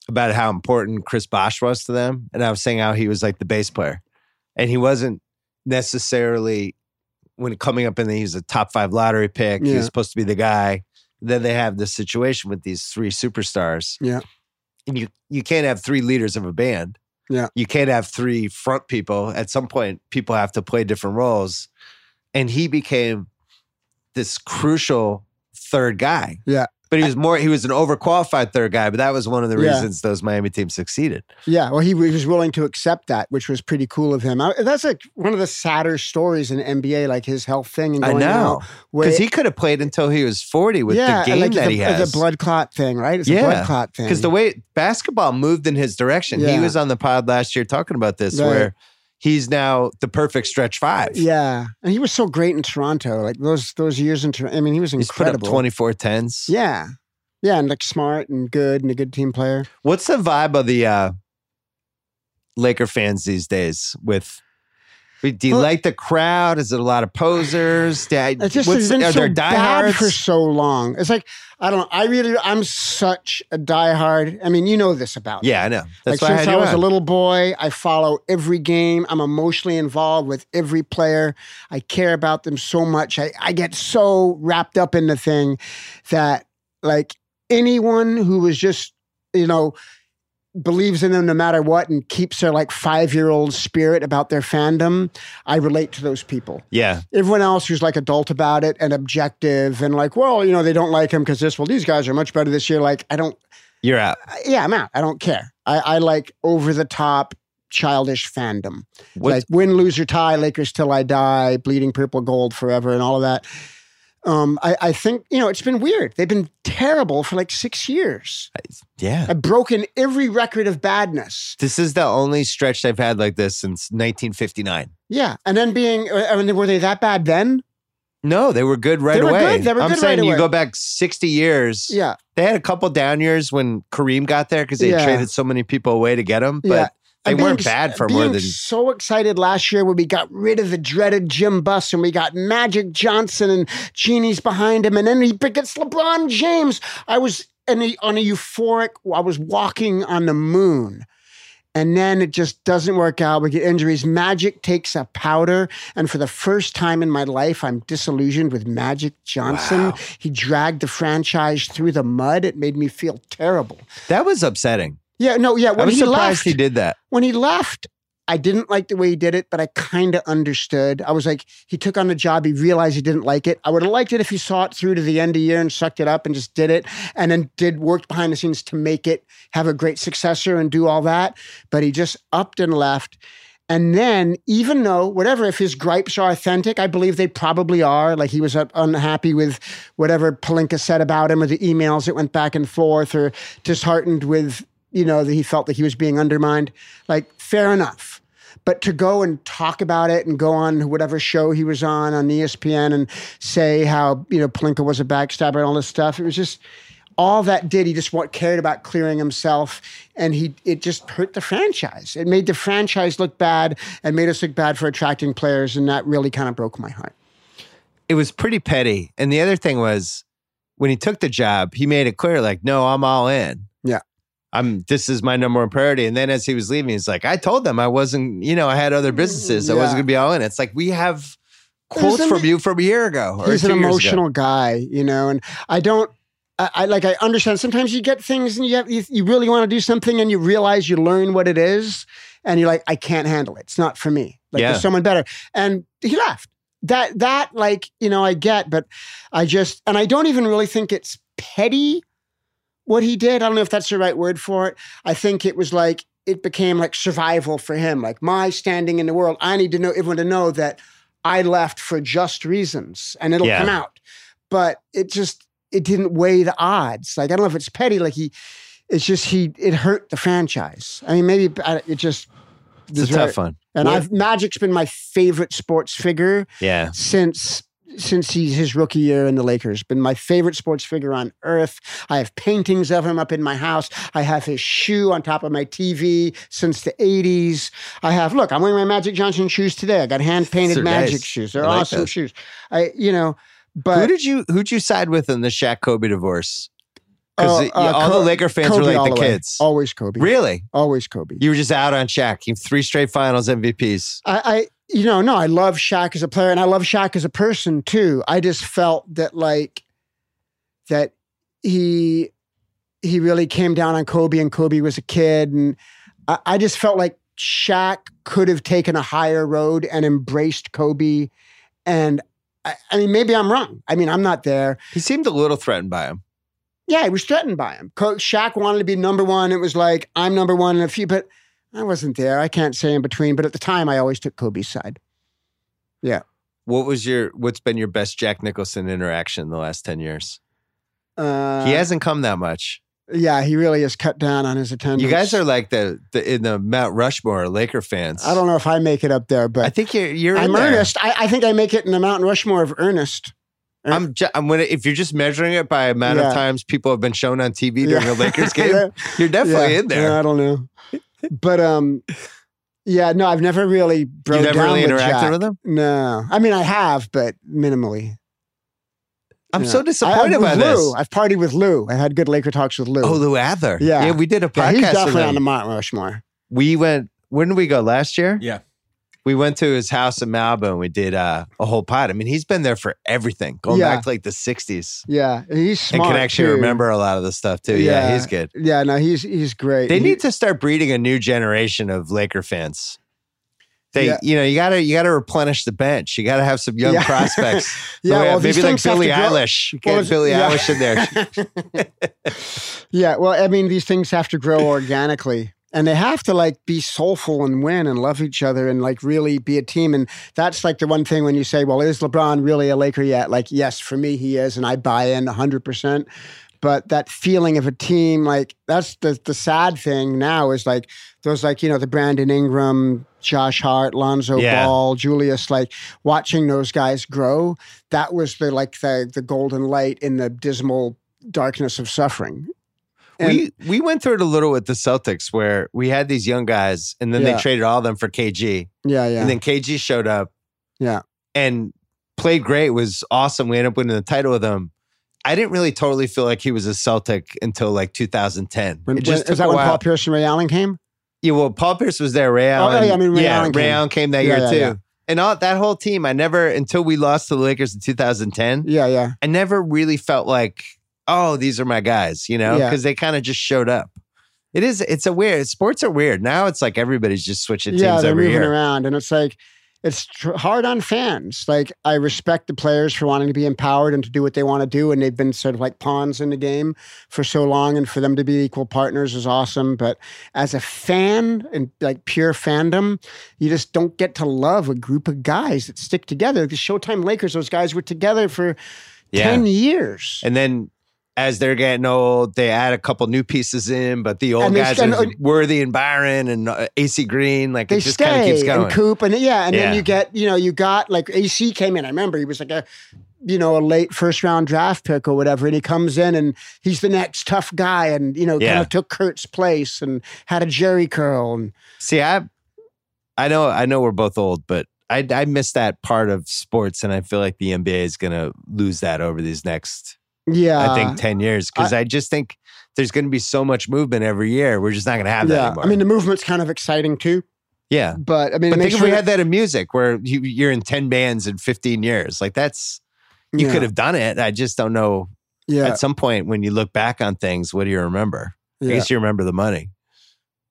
about how important Chris Bosh was to them. And I was saying how he was like the bass player. And he wasn't necessarily, when coming up in the, he was a top five lottery pick. He was supposed to be the guy. Then they have this situation with these three superstars. Yeah. And you, you can't have three leaders of a band. Yeah. You can't have three front people. At some point, people have to play different roles. And he became this crucial third guy. Yeah. But he was more, he was an overqualified third guy, but that was one of the Yeah. reasons those Miami teams succeeded. Yeah, well, he, he was willing to accept that, which was pretty cool of him. I, that's like one of the sadder stories in NBA, like his health thing and I going know. Because he could have played until he was 40 with yeah, the game like that the, he has. The blood clot thing, right? It's a Yeah, blood clot thing. Because the way basketball moved in his direction, he was on the pod last year talking about this, Right. where he's now the perfect stretch five. yeah, and he was so great in Toronto. Like those those years in Toronto. I mean, he was He's put up incredible. 24 10s. Yeah, yeah, and like smart and good and a good team player. What's the vibe of the uh, Laker fans these days? With do you Well- like the crowd? Is it a lot of posers? I- It's just what's- been are so bad diehards? for so long. It's like I don't. know. I really. I'm such a diehard. I mean, you know this about. me. yeah, I know. That's like why I since I, you was a little boy, I follow every game. I'm emotionally involved with every player. I care about them so much. I, I get so wrapped up in the thing that like anyone who was just, you know, believes in them no matter what and keeps their like five year old spirit about their fandom, I relate to those people. Yeah, Everyone else who's like adult about it and objective and like, well, you know, they don't like him because this, well, these guys are much better this year. Like, I don't, you're out. yeah, I'm out. I don't care. I, I like over the top childish fandom. Like win, lose or tie, Lakers till I die, bleeding purple gold forever, and all of that. Um, I, I think you know it's been weird. They've been terrible for like six years. yeah. I've broken every record of badness. This is the only stretch they've had like this since 1959. Yeah, and then being, I mean, were they that bad then? No, they were good right They were away. good. They were I'm good saying right you away. go back 60 years. Yeah, They had a couple down years when Kareem got there because they Yeah. traded so many people away to get him, but Yeah. They being weren't bad for being more than. so excited last year when we got rid of the dreaded Jim Buss and we got Magic Johnson and Jeanie's behind him, and then he gets LeBron James. I was in a, on a euphoric. I was walking on the moon. And then it just doesn't work out. We get injuries. Magic takes a powder. And for the first time in my life, I'm disillusioned with Magic Johnson. Wow. He dragged the franchise through the mud. It made me feel terrible. That was upsetting. Yeah, no, yeah. I When was he surprised left, he did that. when he left, I didn't like the way he did it, but I kind of understood. I was like, he took on the job, he realized he didn't like it. I would have liked it if he saw it through to the end of the year and sucked it up and just did it and then did work behind the scenes to make it have a great successor and do all that. But he just upped and left. And then, even though, whatever, if his gripes are authentic, I believe they probably are. Like he was unhappy with whatever Pelinka said about him or the emails that went back and forth or disheartened with, you know, that he felt that he was being undermined. Like, fair enough. But to go and talk about it and go on whatever show he was on on ESPN and say how, you know, Pelinka was a backstabber and all this stuff, it was just all that did. He just cared about clearing himself and he it just hurt the franchise. It made the franchise look bad and made us look bad for attracting players. And that really kind of broke my heart. It was pretty petty. And the other thing was when he took the job, he made it clear, like, no, I'm all in. Yeah. I'm this is my number one priority. And then as he was leaving, he's like, I told them I wasn't, you know, I had other mm, businesses. I wasn't gonna be all in. It's like we have quotes an- from you from a year ago. He's an emotional guy, you know, and I don't. I, I like. I understand. Sometimes you get things, and you have, you, you really want to do something, and you realize you learn what it is, and you're like, I can't handle it. It's not for me. Like Yeah. there's someone better. And he left. That that like you know I get, but I just and I don't even really think it's petty what he did. I don't know if that's the right word for it. I think it was like it became like survival for him. Like my standing in the world. I need to know everyone to know that I left for just reasons, and it'll Yeah. come out. But it just it didn't weigh the odds. Like I don't know if it's petty. Like he, it's just he it hurt the franchise. I mean, maybe it just. It's a tough one. And What- I've Magic's been my favorite sports figure Yeah. since since he's his rookie year in the Lakers. Been my favorite sports figure on earth. I have paintings of him up in my house. I have his shoe on top of my TV since the 80s. I have look, I'm wearing my Magic Johnson shoes today. I got hand painted Magic nice. shoes. They're like awesome those. shoes. I you know, but. Who did you who'd you side with in the Shaq Kobe divorce? Because Oh, uh, all the Laker fans Kobe were like the way. kids. Always Kobe. Really? Always Kobe. You were just out on Shaq. You three straight finals MVPs. I, I, you know, no, I love Shaq as a player and I love Shaq as a person too. I just felt that like that he he really came down on Kobe and Kobe was a kid. And I, I just felt like Shaq could have taken a higher road and embraced Kobe. And I, I mean, maybe I'm wrong. I mean, I'm not there. He seemed a little threatened by him. Yeah, he was threatened by him. Shaq wanted to be number one. It was like, I'm number one in a few, but I wasn't there. I can't say in between. But at the time, I always took Kobe's side. Yeah. What was your what's been your best Jack Nicholson interaction in the last 10 years? Uh, he hasn't come that much. Yeah, he really has cut down on his attendance. You guys are like the, the in the Mount Rushmore Laker fans. I don't know if I make it up there, but I think you're you're I'm earnest. I, I think I make it in the Mountain Rushmore of earnest. I'm ju- I'm gonna if you're just measuring it by amount Yeah. of times people have been shown on TV during Yeah. a Lakers game, Yeah. you're definitely in there. Yeah, I don't know, but um, yeah, no, I've never really broke you never down really with interacted Jack. with him. No, I mean I have, but minimally. I'm Yeah. so I- disappointed with by Lou. this. I've partied with Lou. I had good Laker talks with Lou. Oh, Lou Adler. Yeah. yeah. We did a yeah, podcast. he's definitely on the Mount Rushmore. we went. When did we go? Last year. Yeah. We went to his house in Malibu and we did uh, a whole pod. I mean, he's been there for everything, going Yeah. back to like the '60s, Yeah, he's smart and can actually too. remember a lot of the stuff too. Yeah, Yeah. he's good. Yeah, no, he's he's great. They He- need to start breeding a new generation of Laker fans. They, Yeah. you know, you gotta you gotta replenish the bench. You gotta have some young prospects. Yeah, well, maybe like Billie Eilish. You Well, Get Billie yeah. Eilish in there. yeah, well, I mean, these things have to grow organically. And they have to like be soulful and win and love each other and like really be a team. And that's like the one thing when you say, well, is LeBron really a Laker yet? Like, yes, for me, he is. And I buy in 100%. But that feeling of a team, like, that's the, the sad thing now is like those, like, you know, the Brandon Ingram, Josh Hart, Lonzo Yeah. Ball, Julius, like watching those guys grow. That was the like the, the golden light in the dismal darkness of suffering. And- we we went through it a little with the Celtics where we had these young guys and then Yeah. they traded all of them for KG. Yeah, yeah. And then KG showed up. Yeah. And played great, was awesome. We ended up winning the title with him. I didn't really totally feel like he was a Celtic until like 2010. when, when- is that when. Paul Pierce and Ray Allen came? yeah, well, Paul Pierce was there. Ray Oh, Allen. yeah, I mean, Ray yeah, Allen Ray came. Allen came that Yeah, year yeah, too. And all that whole team, I never until we lost to the Lakers in 2010. Yeah, yeah. I never really felt like, oh, these are my guys, you know, Yeah. because they kind of just showed up. It is, it's a weird, sports are weird. Now it's like everybody's just switching teams. yeah, they're moving year. around, and it's like it's tr- hard on fans. Like I respect the players for wanting to be empowered and to do what they want to do, and they've been sort of like pawns in the game for so long, and for them to be equal partners is awesome. But as a fan and like pure fandom, you just don't get to love a group of guys that stick together. The Showtime Lakers, those guys were together for Yeah. ten years. And then as they're getting old, they add a couple new pieces in, but the old And guys are Worthy and Byron and uh, AC Green. Like they it just kind of keeps stay going. and Coop and yeah, and Yeah. then you get you know you got like AC came in. I remember he was like a you know a late first round draft pick or whatever, and he comes in and he's the next tough guy, and you know kind of took Kurt's place and had a Jheri curl and See, I, I know, I know we're both old, but I, I miss that part of sports, and I feel like the NBA is going to lose that over these next, yeah, I think, ten years, because I, just think there's going to be so much movement every year. We're just not going to have that yeah. anymore. I mean the movement's kind of exciting too, yeah. but I mean, But think makes if we sure had that in music, where you, you're in ten bands in 15 years, like that's you yeah, could have done it. I just don't know. yeah, At some point, when you look back on things, what do you remember? I guess you remember the money.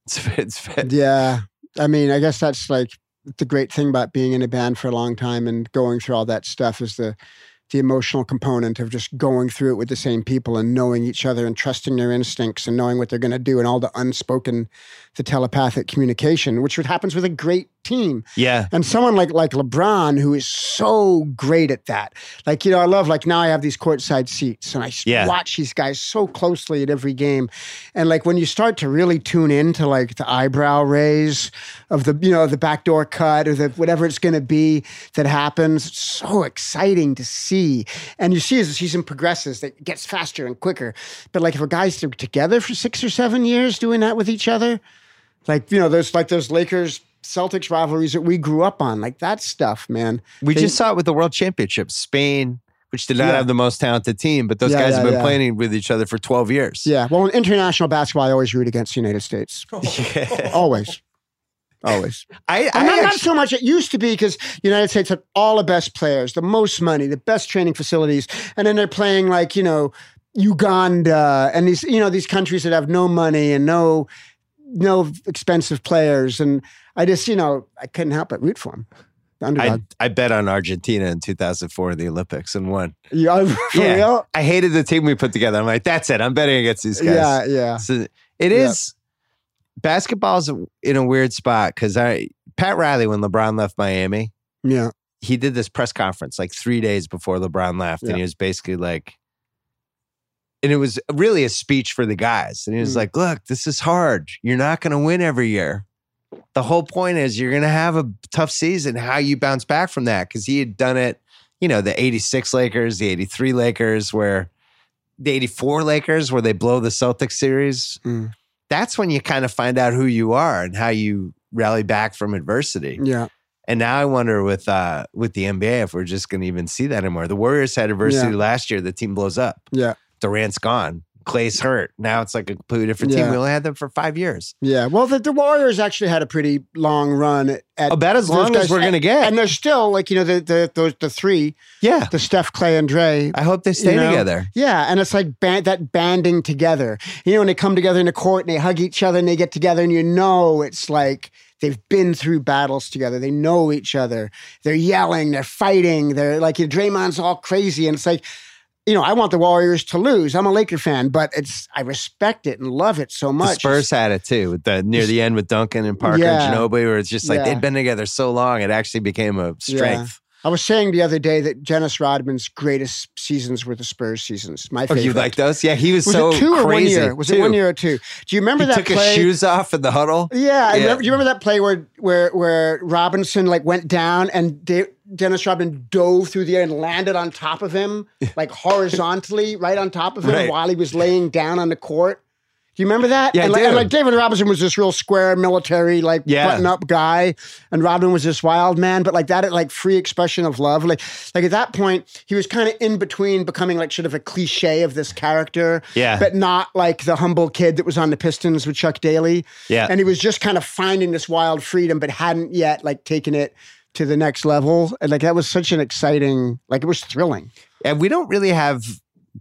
It's, it's Yeah. I mean, I guess that's like the great thing about being in a band for a long time and going through all that stuff is the the emotional component of just going through it with the same people and knowing each other and trusting their instincts and knowing what they're going to do and all the unspoken, the telepathic communication, which happens with a great team. Yeah. And someone like like LeBron, who is so great at that. Like, you know, I love like now I have these courtside seats and i Yeah. watch these guys so closely at every game. And like when you start to really tune into like the eyebrow raise of the, you know, the backdoor cut or the whatever it's gonna be that happens, it's so exciting to see. And you see as the season progresses, that it gets faster and quicker. But like if a guy's together for six or seven years doing that with each other, like you know those like those Lakers Celtics rivalries that we grew up on, like that stuff, man. We They- just saw it with the World Championship. Spain, which did not Yeah. have the most talented team, but those Yeah, guys yeah, have been playing with each other for 12 years. Yeah. Well, in international basketball, I always root against the United States. Always. Always. I, oh, I not, not actually- so much. It used to be because United States had all the best players, the most money, the best training facilities, and then they're playing like you know Uganda and these you know these countries that have no money and no no expensive players, and I just you know I couldn't help but root for them. The. I, I bet on Argentina in 2004 in the Olympics and won. yeah, oh, for Yeah. real? I hated the team we put together. I'm like, that's it. I'm betting against these guys. Yeah, yeah. So it is basketball's in a weird spot because I Pat Riley when LeBron left Miami, Yeah. he did this press conference like three days before LeBron left, Yeah. and he was basically like, and it was really a speech for the guys, and he was Mm. like, "Look, this is hard. You're not going to win every year. The whole point is you're going to have a tough season. How you bounce back from that? Because he had done it, you know, the '86 Lakers, the '83 Lakers, where the '84 Lakers, where they blow the Celtics series. Mm. That's when you kind of find out who you are and how you rally back from adversity. Yeah. And now I wonder with uh with the NBA if we're just going to even see that anymore. The Warriors had adversity Yeah. last year. The team blows up. Yeah. Durant's gone. Clay's hurt. Now it's like a completely different team. Yeah. We only had them for five years. Yeah. Well, the, the Warriors actually had a pretty long run at oh, About as long as we're going to get. and they're still like, you know, the the those the three, yeah. the Steph, Clay, and Dre. I hope they stay You know, together. Yeah, and it's like band, that banding together. You know, when they come together in the court and they hug each other and they get together, and you know it's like they've been through battles together. They know each other. They're yelling, they're fighting. They're like, you Draymond's all crazy, and it's like, you know, I want the Warriors to lose. I'm a Laker fan, but it's I respect it and love it so much. The. Spurs had it too, with the near the end with Duncan and Parker Yeah. and Ginobili, where it's just like Yeah. they'd been together so long, it actually became a strength. I was saying the other day that Dennis Rodman's greatest seasons were the Spurs seasons. My favorite. Oh, you like those? Yeah, he was, was so it two or crazy. one year? Was it one year or two? Do you remember He that took play? his shoes off in the huddle. Yeah, I Yeah. remember, do you remember that play where where where Robinson like went down and De- Dennis Rodman dove through the air and landed on top of him, like horizontally, right on top of him Right. while he was laying down on the court. Do you remember that? Yeah, and, like, and like David Robinson was this real square military, like Yeah. button up guy, and Rodman was this wild man, but like that, like free expression of love. Like, like at that point, he was kind of in between becoming like sort of a cliche of this character, Yeah. but not like the humble kid that was on the Pistons with Chuck Daly. Yeah. And he was just kind of finding this wild freedom, but hadn't yet like taken it to the next level. And like that was such an exciting, like it was thrilling. And we don't really have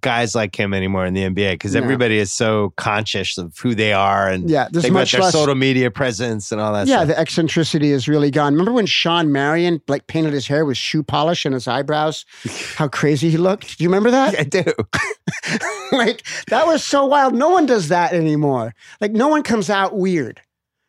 guys like him anymore in the NBA because No. everybody is so conscious of who they are and Yeah, there's much their less. social media presence and all that yeah, stuff. the eccentricity is really gone. Remember when Shawn Marion like painted his hair with shoe polish and his eyebrows? How crazy he looked. Do you remember that? I do. like that was so wild. No one does that anymore. Like no one comes out weird.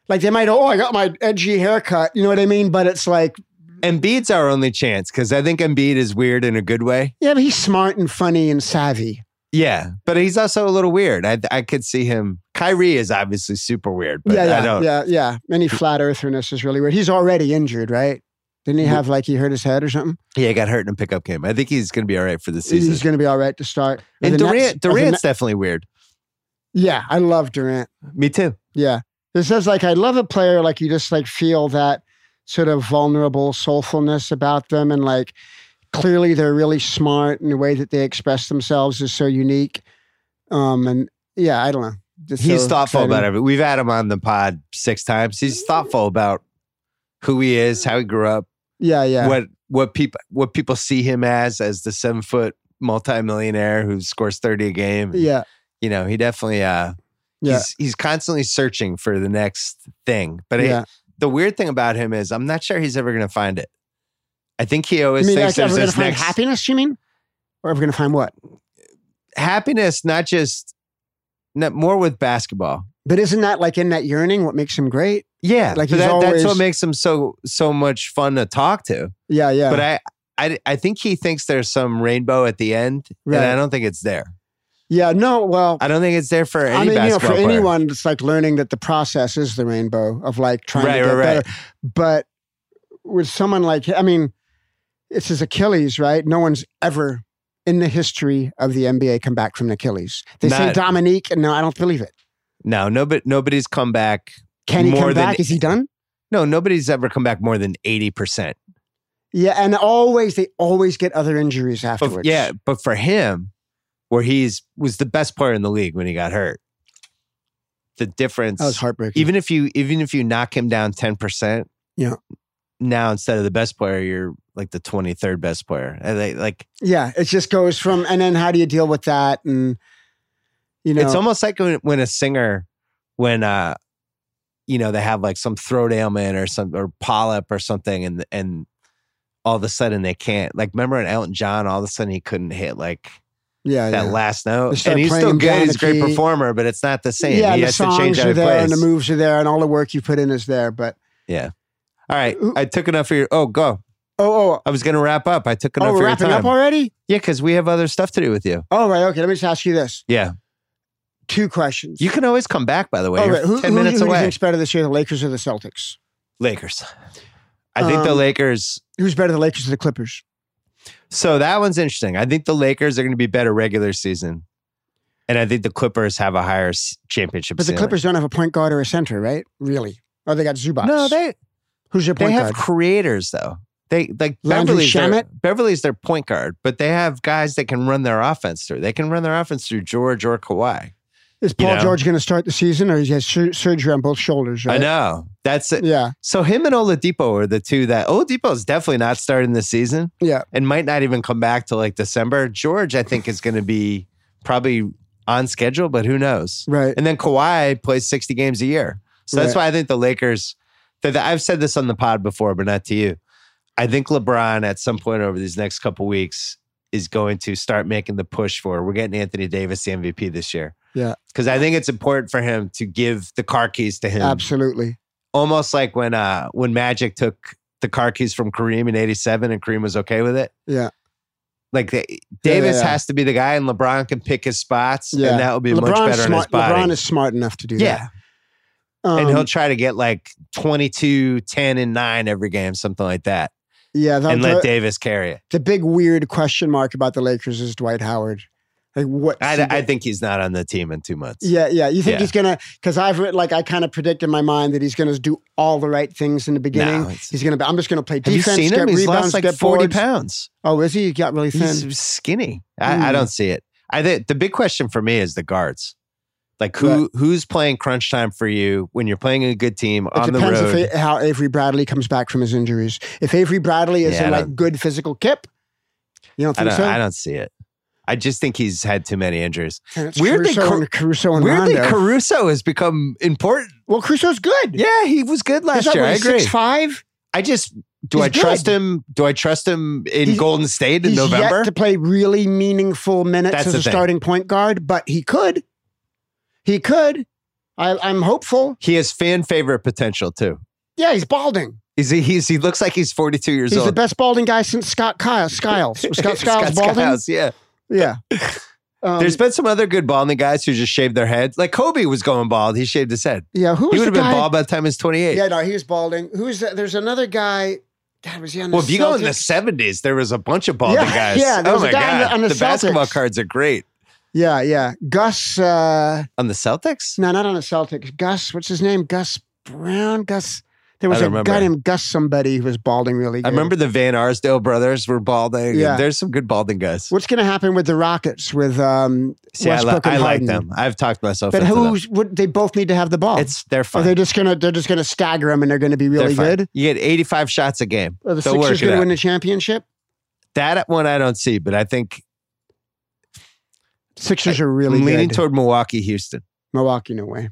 Like they might, oh, I got my edgy haircut. You know what I mean? But it's like, Embiid's our only chance because I think Embiid is weird in a good way. yeah, but he's smart and funny and savvy. Yeah, but he's also a little weird. I I could see him. Kyrie is obviously super weird, but yeah, yeah, I don't. yeah, yeah. Any flat eartherness is really weird. He's already injured, right? Didn't he have like he hurt his head or something? Yeah, he got hurt in a pickup game. I think he's going to be all right for the season. He's going to be all right to start. Are and Nets- Durant, the Durant's definitely weird. yeah, I love Durant. Me too. Yeah. It says like I love a player like you just like feel that sort of vulnerable soulfulness about them and like clearly they're really smart and the way that they express themselves is so unique. Um and yeah, I don't know. Just He's so thoughtful exciting. about it. We've had him on the pod six times. He's thoughtful about who he is, how he grew up, Yeah, yeah. what what people what people see him as as the seven foot multimillionaire who scores thirty a game. yeah. You know, he definitely uh Yeah. he's he's constantly searching for the next thing. But yeah. it, the weird thing about him is I'm not sure he's ever gonna find it. I think he always mean, thinks like ever there's this find next happiness, you mean? Or ever going to find what? Happiness, not just not more with basketball. But isn't that like in that yearning what makes him great? Yeah, Like that, that's what makes him so so much fun to talk to. Yeah, yeah. But I, I I think he thinks there's some rainbow at the end, Right. and I don't think it's there. Yeah, no, well, I don't think it's there for any I mean, you know, for player. anyone, it's like learning that the process is the rainbow of like trying Right, to get right, right. better. But with someone like, I mean, it's his Achilles, right? No one's ever in the history of the NBA come back from an Achilles. They say Not- Dominique, and no, I don't believe it. No, nobody nobody's come back. Can he come than- back? Is he done? No, nobody's ever come back more than eighty percent. Yeah, and always they always get other injuries afterwards. Yeah, but for him, where he's was the best player in the league when he got hurt. The difference, that was heartbreaking. even if you even if you knock him down ten percent, Yeah. Now instead of the best player, you're like the twenty third best player. And they, like yeah, it just goes from, and then how do you deal with that? And you know, it's almost like when, when a singer, when uh, you know, they have like some throat ailment or some or polyp or something, and and all of a sudden they can't. Like remember in Elton John, all of a sudden he couldn't hit like yeah, that yeah. last note, and he's still good. He's a great performer, but it's not the same. Yeah, he the has to songs change are there plays. and the moves are there and all the work you put in is there. But yeah, All right, Who- I took enough of your. Oh, go. oh, oh, I was going to wrap up. I took enough oh, of we're your wrapping time. up already. Yeah, because we have other stuff to do with you. Oh, right. Okay. Let me just ask you this: Yeah, two questions. you can always come back. By the way, Oh, right. Who, ten who, minutes who away. think's better this year, the Lakers or the Celtics? Lakers. I think the Um, Lakers. Who's better, the Lakers or the Clippers? So that one's interesting. I think the Lakers are going to be better regular season, and I think the Clippers have a higher championship. But the ceiling. Clippers don't have a point guard or a center, right? Really? Oh, they got Zubac. No, they Who's your point they point have guard? creators though. They like Landry Beverley's their, Beverley's their point guard, but they have guys that can run their offense through. They can run their offense through George or Kawhi. Is Paul know? George going to start the season, or he has sur- surgery on both shoulders? Right? I know that's it. Yeah, So him and Oladipo are the two that Oladipo is definitely not starting the season yeah. and might not even come back till like December. George, I think, is going to be probably on schedule, but who knows? Right. And then Kawhi plays 60 games a year. So that's Right. why I think the Lakers, that I've said this on the pod before, but not to you. I think LeBron at some point over these next couple weeks is going to start making the push for we're getting Anthony Davis the MVP this year. Yeah. Because I think it's important for him to give the car keys to him. Absolutely. Almost like when uh when Magic took the car keys from Kareem in 87 and Kareem was okay with it. Yeah. Like the, Davis yeah. has to be the guy and LeBron can pick his spots Yeah. and that will be much LeBron's better in his smart. body. LeBron is smart enough to do yeah. that. and Um, he'll try to get like 22, 10, and 9 every game, something like that, yeah. The, and the, let Davis carry it. the big weird question mark about the Lakers is Dwight Howard. Like what? I, I think he's not on the team in two months. Yeah, yeah. You think Yeah. he's gonna? Because I've written, like I kind of predict in my mind that he's gonna do all the right things in the beginning. No, he's gonna. be I'm just gonna play Have defense, you seen him? He's rebounds, lost like get 40 boards. pounds. Oh, is he? He got really thin. He's skinny. I, I Hmm. don't see it. I think the big question for me is the guards. Like who who's playing crunch time for you when you're playing a good team It on the depends road? if it, how Avery Bradley comes back from his injuries. If Avery Bradley is Yeah, I in like good physical kip, you don't I think don't, so? I don't see it. I just think he's had too many injuries. Weirdly, Caruso, Car- and, Caruso and Weirdly, Rondo. Caruso has become important. well, Caruso's good. Yeah, he was good last He's like, year. what, I agree. Six five. I just do He's I trust him? Do I trust him in He's- Golden State in He's November? to play really meaningful minutes That's as a thing. starting point guard, but he could. He could. I, I'm hopeful. he has fan favorite potential too. Yeah, he's balding. Is he? He's, he looks like he's 42 years He's old. He's the best balding guy since Scott Kyle, Skiles. Was Scott Skiles Scott balding? Skiles, yeah. Yeah. Um, There's been some other good balding guys who just shaved their heads. Like Kobe was going bald. He shaved his head. yeah. Who He would have been bald by the time he was 28. Yeah, no, he was balding. Who's that? There's another guy. God, was he on the well, if you go in the 70s, there was a bunch of balding Yeah, guys. yeah, there oh was a my guy on God. the- on the basketball cards are great. Yeah, yeah. Gus. Uh, On the Celtics? no, not on the Celtics. Gus. What's his name? Gus Brown. Gus. There was a remember. guy named Gus somebody who was balding really good. I remember the Van Arsdale brothers were balding. Yeah. There's some good balding guys. What's going to happen with the Rockets with um, See, I, li- I like them. I've talked myself But who's would they both need to have the ball? It's they're Are fine. they just gonna they're just gonna stagger them and they're gonna be really good? You get 85 shots a game. Are the They'll Sixers gonna win the championship? That one I don't see, but I think Sixers are really I'm leaning good. toward Milwaukee, Houston, Milwaukee, no way.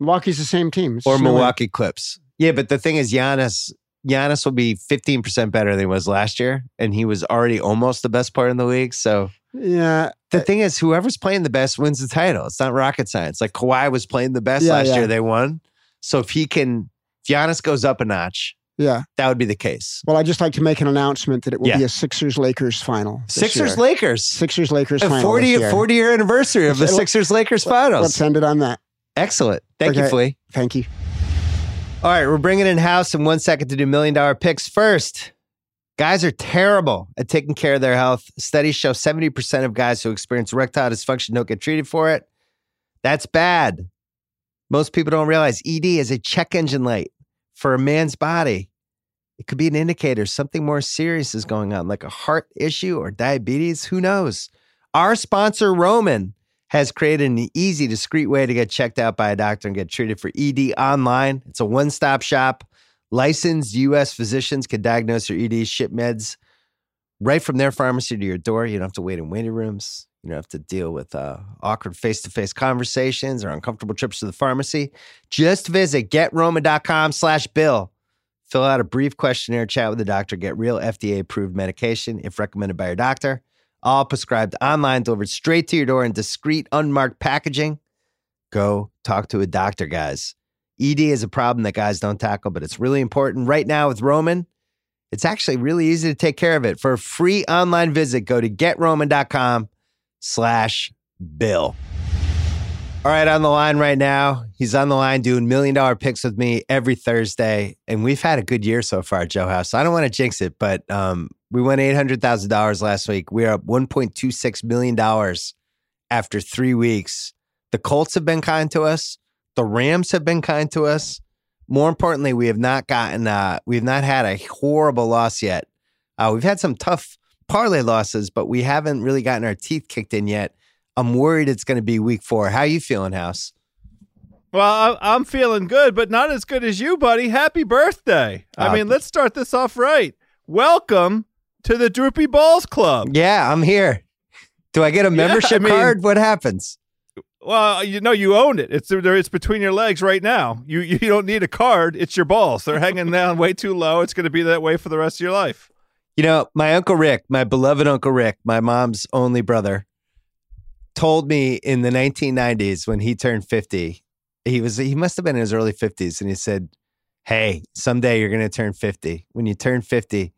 Milwaukee's the same team. It's or just no. Milwaukee Clips. Yeah, but the thing is, Giannis Giannis will be 15% better than he was last year, and he was already almost the best player in the league. So Yeah. the thing is, whoever's playing the best wins the title. It's not rocket science. Like Kawhi was playing the best Yeah, last yeah. year, they won. So if he can, if Giannis goes up a notch, Yeah. that would be the case. Well, I'd just like to make an announcement that it will Yeah. be a Sixers Lakers final. Sixers year. Lakers. Sixers Lakers A final. 40, this year. 40 year anniversary of the Sixers Lakers finals. Let's end it on that. Excellent. Thank you, Flea. Thank you. All right, we're bringing in house in one second to do million dollar picks. First, guys are terrible at taking care of their health. Studies show 70% of guys who experience erectile dysfunction don't get treated for it. That's bad. Most people don't realize ED is a check engine light for a man's body. It could be an indicator something more serious is going on, like a heart issue or diabetes. Who knows? Our sponsor, Roman, has created an easy, discreet way to get checked out by a doctor and get treated for ED online. It's a one stop shop. Licensed U.S. physicians can diagnose your ED, ship meds right from their pharmacy to your door. You don't have to wait in waiting rooms. You don't have to deal with uh, awkward face to face conversations or uncomfortable trips to the pharmacy. Just visit getroman.com slash bill. Fill out a brief questionnaire, chat with the doctor, get real FDA approved medication if recommended by your doctor all prescribed online, delivered straight to your door in discreet, unmarked packaging. Go talk to a doctor, guys. ED is a problem that guys don't tackle, but it's really important. Right now with Roman, it's actually really easy to take care of it. For a free online visit, go to getroman.com slash bill. All right, on the line right now. He's on the line doing million dollar picks with me every Thursday. And we've had a good year so far, Joe House. I don't want to jinx it, but um, we won $800,000 last week. We are up $1.26 million after three weeks. The Colts have been kind to us. The Rams have been kind to us. More importantly, we have not gotten, uh, we've not had a horrible loss yet. Uh, we've had some tough parlay losses, but we haven't really gotten our teeth kicked in yet. I'm worried it's going to be week four. How you feeling, House? Well, I'm feeling good, but not as good as you, buddy. Happy birthday. I Uh, mean, let's start this off right. Welcome to the Droopy Balls Club. Yeah, I'm here. Do I get a Yeah, membership I mean- card? What happens? Well, you know, you own it. It's there. It's between your legs right now. You you don't need a card. It's your balls. They're hanging down way too low. It's going to be that way for the rest of your life. You know, my Uncle Rick, my beloved Uncle Rick, my mom's only brother, told me in the 1990s when he turned 50, he was he must have been in his early 50s, and he said, "Hey, someday you're going to turn 50. When you turn 50,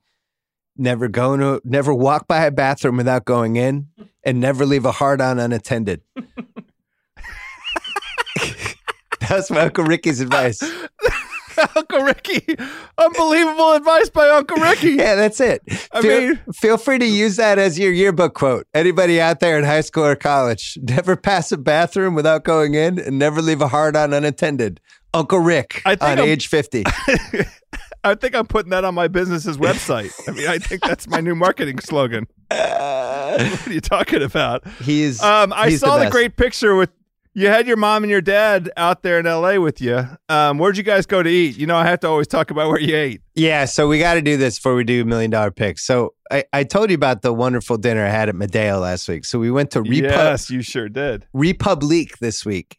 never go to, never walk by a bathroom without going in, and never leave a heart on unattended." That's my Uncle Ricky's advice. Uncle Ricky, unbelievable advice by Uncle Ricky. Yeah, that's it. I feel, mean- feel free to use that as your yearbook quote. Anybody out there in high school or college, never pass a bathroom without going in and never leave a heart on unattended. Uncle Rick I think on I'm- age 50. I think I'm putting that on my business's website. I mean, I think that's my new marketing slogan. What are you talking about? he's Um, I he's saw the, best. great picture with you had your mom and your dad out there in L.A. with you. Um, where'd you guys go to eat? You know, I have to always talk about where you ate. Yeah, so we got to do this before we do million dollar picks. So I, I told you about the wonderful dinner I had at Medeo last week. So we went to Repu- yes, you sure did. Republique this week.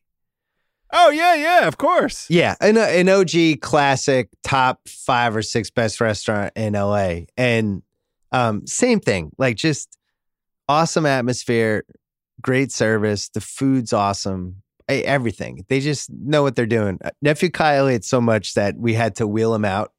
Oh yeah, yeah, of course. Yeah, an, an OG classic, top five or six best restaurant in LA, and um, same thing, like just awesome atmosphere, great service, the food's awesome, everything. They just know what they're doing. Uh, Nephew Kyle ate so much that we had to wheel him out,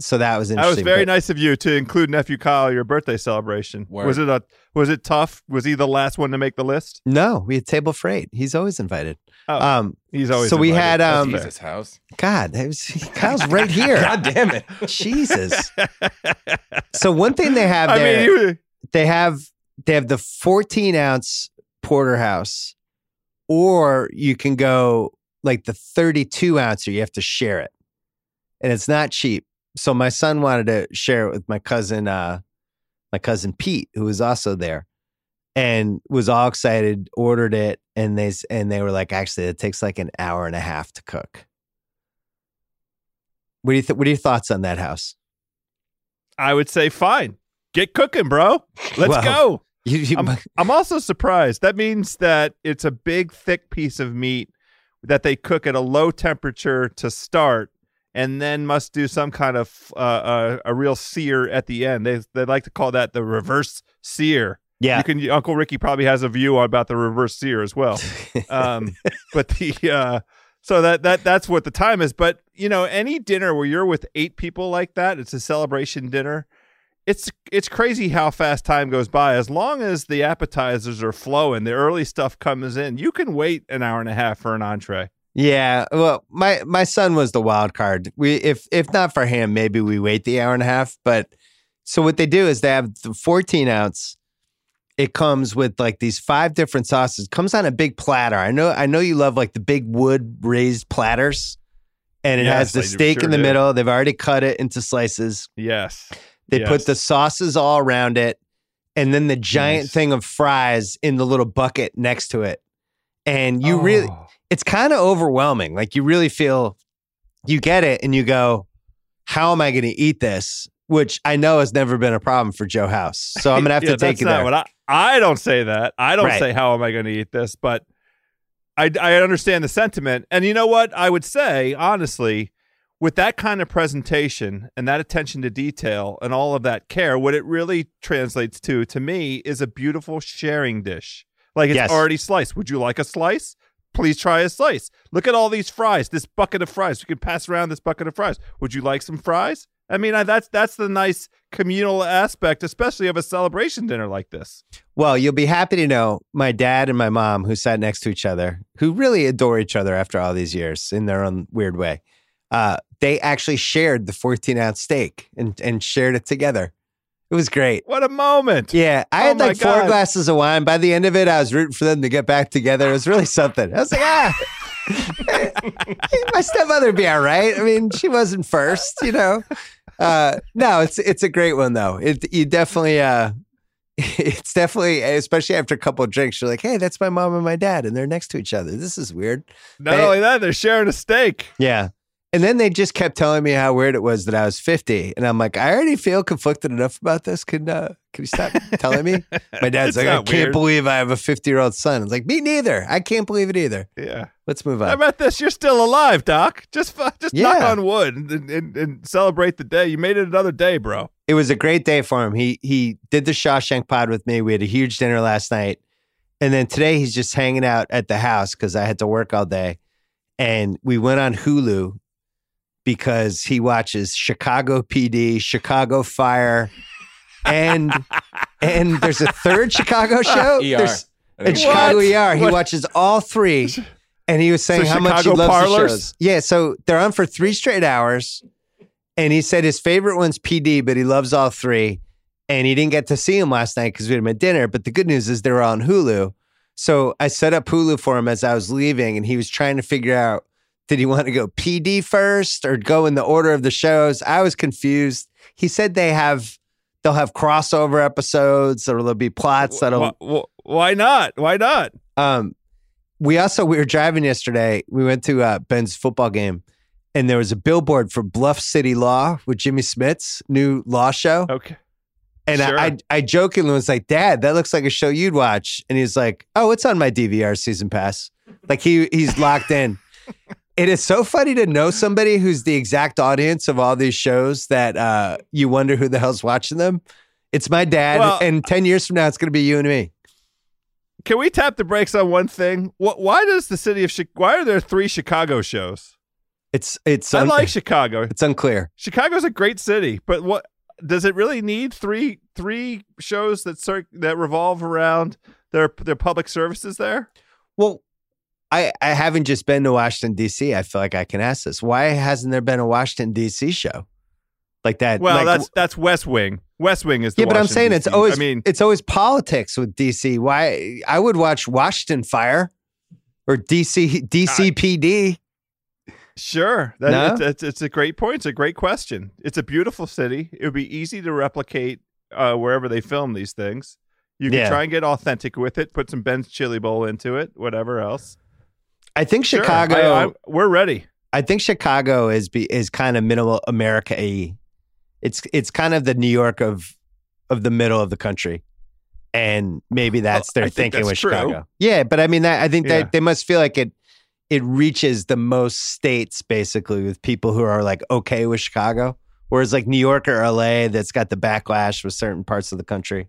so that was interesting. That was very but- nice of you to include nephew Kyle your birthday celebration. Word. Was it a was it tough? Was he the last one to make the list? No, we had table freight. He's always invited. Oh, Um, he's always so we had, um, fair. Jesus house. God, it was, Kyle's right here. God damn it. Jesus. So one thing they have I there. mean, you, they have they have the 14 ounce porterhouse or you can go like the 32 ounce or you have to share it and it's not cheap so my son wanted to share it with my cousin uh my cousin pete who was also there and was all excited ordered it and they and they were like actually it takes like an hour and a half to cook what do you th- what are your thoughts on that house I would say fine. Get cooking, bro. Let's Well, go. You, you, I'm, I'm also surprised. That means that it's a big, thick piece of meat that they cook at a low temperature to start, and then must do some kind of uh, uh, a real sear at the end. They they like to call that the reverse sear. Yeah. You can Uncle Ricky probably has a view about the reverse sear as well. Um, but the uh, so that that that's what the time is. But you know, any dinner where you're with eight people like that, it's a celebration dinner. It's it's crazy how fast time goes by. As long as the appetizers are flowing, the early stuff comes in. You can wait an hour and a half for an entree. Yeah, well, my my son was the wild card. We if if not for him, maybe we wait the hour and a half. But so what they do is they have the 14 ounce. It comes with like these five different sauces. Comes on a big platter. I know I know you love like the big wood raised platters, and it has the I steak sure in the do. middle. They've already cut it into slices. Yes. They put the sauces all around it, and then the giant Nice. thing of fries in the little bucket next to it. And you really, Oh. it's kind of overwhelming. Like you really feel you get it and you go, How am I going to eat this? Which I know has never been a problem for Joe House. So I'm going to have Yeah, to take you there. I, I don't say that. I don't Right. say how am I going to eat this, but I, I understand the sentiment. And you know what? I would say, honestly, with that kind of presentation and that attention to detail and all of that care, what it really translates to, to me, is a beautiful sharing dish. Like it's Yes. already sliced. Would you like a slice? Please try a slice. Look at all these fries, this bucket of fries. We can pass around this bucket of fries. Would you like some fries? I mean, I, that's that's the nice communal aspect, especially of a celebration dinner like this. Well, you'll be happy to know my dad and my mom, who sat next to each other, who really adore each other after all these years in their own weird way. Uh, they actually shared the 14 ounce steak and, and shared it together. It was great. What a moment! Yeah, I Oh had like four God. glasses of wine. By the end of it, I was rooting for them to get back together. It was really something. I was like, ah, my stepmother would be all right. I mean, she wasn't first, you know. Uh, no, it's it's a great one though. It you definitely uh, it's definitely especially after a couple of drinks, you're like, hey, that's my mom and my dad, and they're next to each other. This is weird. Not They- only that, they're sharing a steak. Yeah. And then they just kept telling me how weird it was that I was 50. And I'm like, I already feel conflicted enough about this. Can uh, can you stop telling me? My dad's like, I not can't believe I have a 50 year old son. I was like, me neither. I can't believe it either. Yeah. Let's move How on. about this? You're still alive, Doc. Just just knock on wood and, and, and celebrate the day. You made it another day, bro. It was a great day for him. He he did the Shawshank pod with me. We had a huge dinner last night. And then today he's just hanging out at the house because I had to work all day. And we went on Hulu because he watches Chicago PD, Chicago Fire, and and there's a third Chicago show. ER. There's- I Chicago What? ER. He What? watches all three, and he was saying So how much he Chicago loves the Parlors? shows. Yeah, so they're on for three straight hours, and he said his favorite one's PD, but he loves all three. And he didn't get to see him last night because we had him at dinner. But the good news is they were on Hulu. So I set up Hulu for him as I was leaving, and he was trying to figure out did he want to go PD first or go in the order of the shows. I was confused. He said they have they'll have crossover episodes or there'll be plots that'll Wh- wh- why not? Why not? um, we also we were driving yesterday. We went to uh, Ben's football game, and there was a billboard for Bluff City Law with Jimmy Smits' new law show. Okay. and sure. I, I I jokingly was like, "Dad, that looks like a show you'd watch." And he's like, "Oh, it's on my DVR season pass." Like he he's locked in. It is so funny to know somebody who's the exact audience of all these shows that uh, you wonder who the hell's watching them. It's my dad, Well- and ten years from now, it's going to be you and me. Can we tap the brakes on one thing? What? Why does the city of Chi- Why are there three Chicago shows? It's it's I un- like Chicago. it's unclear. Chicago's a great city, but what does it really need three three shows that cir- that revolve around their their public services there? Well, I I haven't just been to Washington D.C. I feel like I can ask this. Why hasn't there been a Washington D.C. show like that? Well, like, that's that's West Wing. West Wing is the yeah, but I'm saying it's DC. always I mean, it's always politics with DC. Why I would watch Washington Fire or DC DCPD. sure. That, No? it's, it's it's a great point. It's a great question. It's a beautiful city. It would be easy to replicate uh, wherever they film these things. You can Yeah. try and get authentic with it. Put some Ben's Chili Bowl into it. Whatever else. I think Sure. Chicago. I- I, we're ready. I think Chicago is be, is kind of middle America. It's it's kind of the New York of of the middle of the country. And maybe that's their think thinking that's with true. Chicago. Yeah, but I mean, that, I think Yeah. that they must feel like it it reaches the most states basically with people who are like okay with Chicago. Whereas like New York or LA, that's got the backlash with certain parts of the country.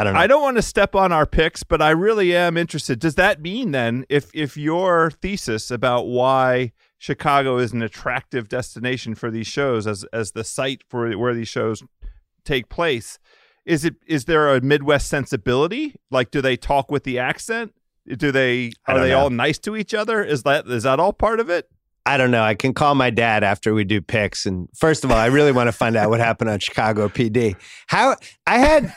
I don't know. I don't want to step on our picks, but I really am interested. Does that mean then, if if your thesis about why Chicago is an attractive destination for these shows as as the site for where these shows take place, is it is there a Midwest sensibility? Like, do they talk with the accent? Do they are they know. all nice to each other? Is that is that all part of it? I don't know. I can call my dad after we do picks. And first of all, I really want to find out what happened on Chicago PD. How I had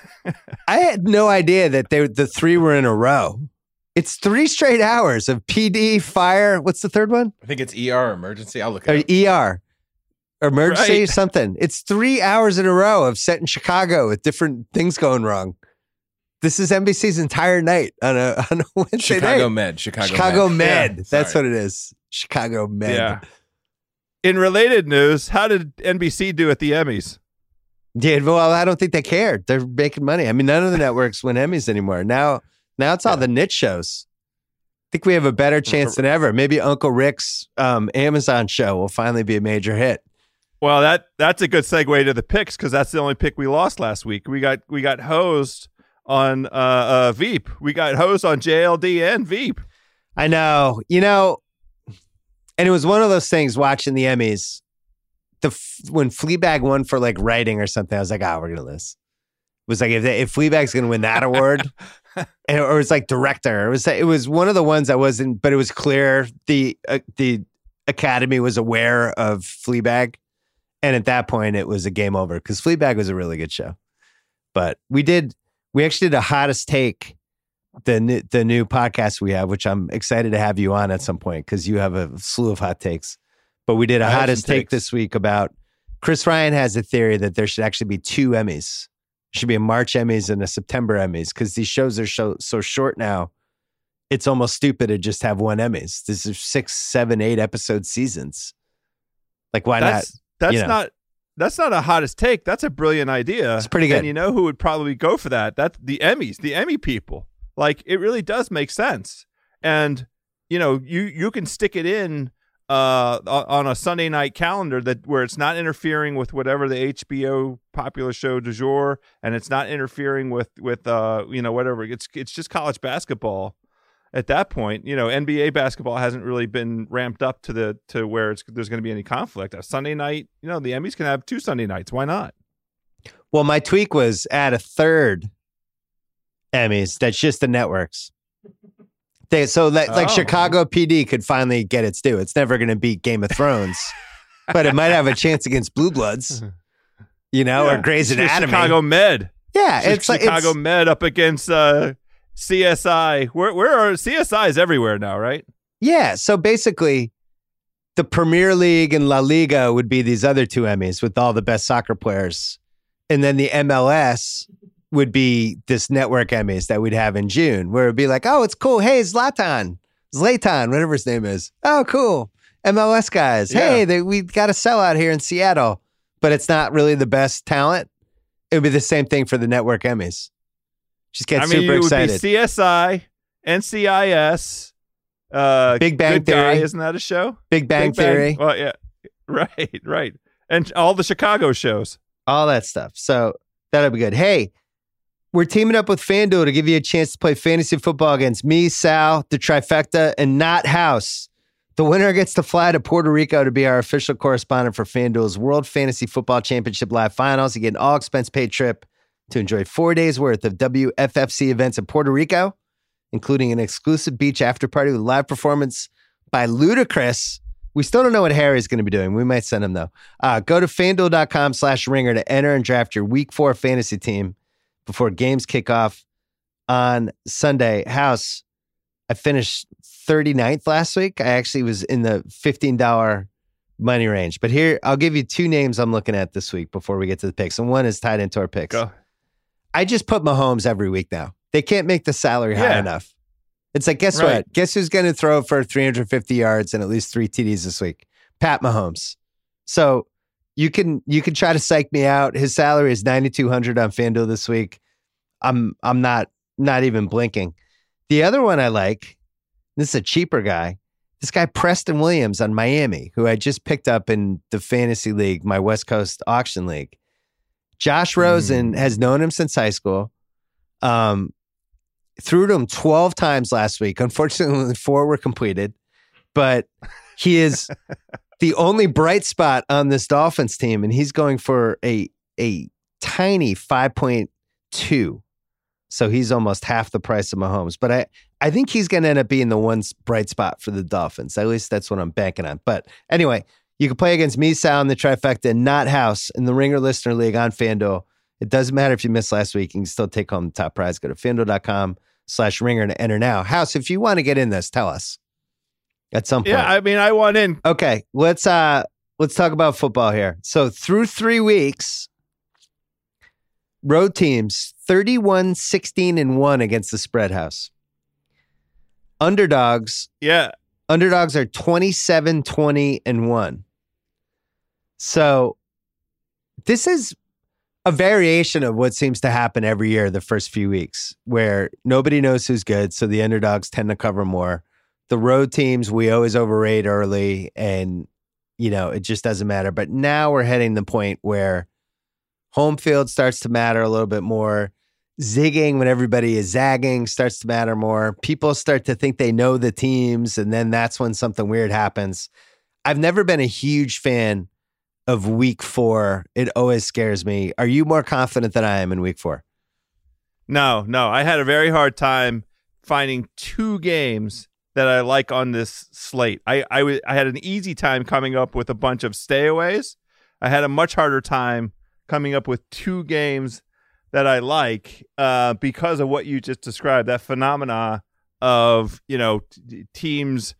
I had no idea that they the three were in a row. It's three straight hours of PD, fire. What's the third one? I think it's ER emergency. I'll look at it. ER. Emergency Right. something. It's three hours in a row of set in Chicago with different things going wrong. This is NBC's entire night on a on a Wednesday Chicago night. Med. Chicago, Chicago Med. Med. That's what it is. Chicago Med. Yeah. In related news, how did NBC do at the Emmys? Yeah, well, I don't think they cared. They're making money. I mean, none of the networks win Emmys anymore. Now, now it's all the niche shows. I think we have a better chance than ever. Maybe Uncle Rick's um, Amazon show will finally be a major hit. Well, that that's a good segue to the picks because that's the only pick we lost last week. We got we got hosed on uh, uh Veep. We got hosed on JLD and Veep. I know, you know, and it was one of those things watching the Emmys. The f- when Fleabag won for like writing or something, I was like, "Ah, we're gonna lose." It was like if they, if Fleabag's gonna win that award, and or it was like director. It was it was one of the ones I wasn't, but it was clear the uh, the Academy was aware of Fleabag, and at that point it was a game over because Fleabag was a really good show. But we did we actually did a hottest take the new, the new podcast we have, which I'm excited to have you on at some point because you have a slew of hot takes. But we did a I hottest take this week about Chris Ryan has a theory that there should actually be two Emmys. Should be a March Emmys and a September Emmys because these shows are so so short now. It's almost stupid to just have one Emmys. This is six, seven, eight episode seasons. Like why that's that's you know. not that's not a hottest take. That's a brilliant idea. It's pretty good. And you know who would probably go for that? That's the Emmys, the Emmy people. Like it really does make sense. And you know, you you can stick it in uh on a Sunday night calendar that where it's not interfering with whatever the HBO popular show du jour and it's not interfering with with uh you know whatever. It's it's just college basketball at that point. You know NBA basketball hasn't really been ramped up to the to where it's there's going to be any conflict. A Sunday night you know the Emmys can have two Sunday nights. Why not? Well, my tweak was add a third Emmys. That's just the networks. They, so that like Oh. Chicago PD could finally get its due. It's never going to beat Game of Thrones, but it might have a chance against Blue Bloods, you know, Yeah. or Grey's Anatomy. Chicago Med yeah, It's it's like Chicago it's, Med up against uh CSI where where are CSI is everywhere now right yeah. So basically, the Premier League and La Liga would be these other two Emmys with all the best soccer players, and then the MLS would be this network Emmys that we'd have in June, where it'd be like, oh, it's cool. Hey, Zlatan, Zlatan, whatever his name is. Oh, cool. MLS guys. Hey, Yeah. they, we got a sellout here in Seattle, but it's not really the best talent. It would be the same thing for the network Emmys. Just get I mean super it would excited. be CSI NCIS uh Big Bang Good Guy, Theory. isn't that a show Big Bang Big Bang- Theory, well yeah right right and all the Chicago shows all that stuff. So that'll be good. Hey, we're teaming up with FanDuel to give you a chance to play fantasy football against me, Sal, the trifecta, and Not House. The winner gets to fly to Puerto Rico to be our official correspondent for FanDuel's World Fantasy Football Championship Live Finals. You get an all expense paid trip to enjoy four days worth of WFFC events in Puerto Rico, including an exclusive beach after party with live performance by Ludacris. We still don't know what Harry's going to be doing. We might send him though. Uh, go to fanduel.com slash ringer to enter and draft your week four fantasy team before games kick off on Sunday. House, I finished 39th last week. I actually was in the $15 money range. But here, I'll give you two names I'm looking at this week before we get to the picks. And one is tied into our picks. go I just put Mahomes every week now. They can't make the salary high Yeah. enough. It's like, guess Right. what? Guess who's going to throw for 350 yards and at least three TDs this week? Pat Mahomes. So you can you can try to psych me out. His salary is 9,200 on FanDuel this week. I'm I'm not not even blinking. The other one I like. This is a cheaper guy. this guy Preston Williams on Miami, who I just picked up in the fantasy league, my West Coast auction league. Josh Rosen Mm. has known him since high school. Um, threw to him 12 times last week. Unfortunately, four were completed, but he is the only bright spot on this Dolphins team, and he's going for a a tiny 5.2. So he's almost half the price of Mahomes. But I, I think he's going to end up being the one bright spot for the Dolphins. At least that's what I'm banking on. But anyway, you can play against me, Sal, in the trifecta, not House, in the Ringer Listener League on FanDuel. It doesn't matter if you missed last week. You can still take home the top prize. Go to fanduel.com slash ringer to enter now. House, if you want to get in this, tell us at some point. Yeah, I mean, I want in. Okay, let's uh let's talk about football here. So through 3 weeks road teams 31 16 and 1 against the spread house. Underdogs Yeah, underdogs are 27 20 and 1. So this is a variation of what seems to happen every year the first few weeks where nobody knows who's good so the underdogs tend to cover more the road teams we always overrate early and you know it just doesn't matter. But now we're heading the point where home field starts to matter a little bit more. Zigging when everybody is zagging starts to matter more. People start to think they know the teams and then that's when something weird happens. I've never been a huge fan of week four. It always scares me. Are you more confident than i am in week four? No, no. I had a very hard time finding two games that I like on this slate. I I had an easy time coming up with a bunch of stayaways. I had a much harder time coming up with two games that I like uh, because of what you just described. That phenomena of you know t- teams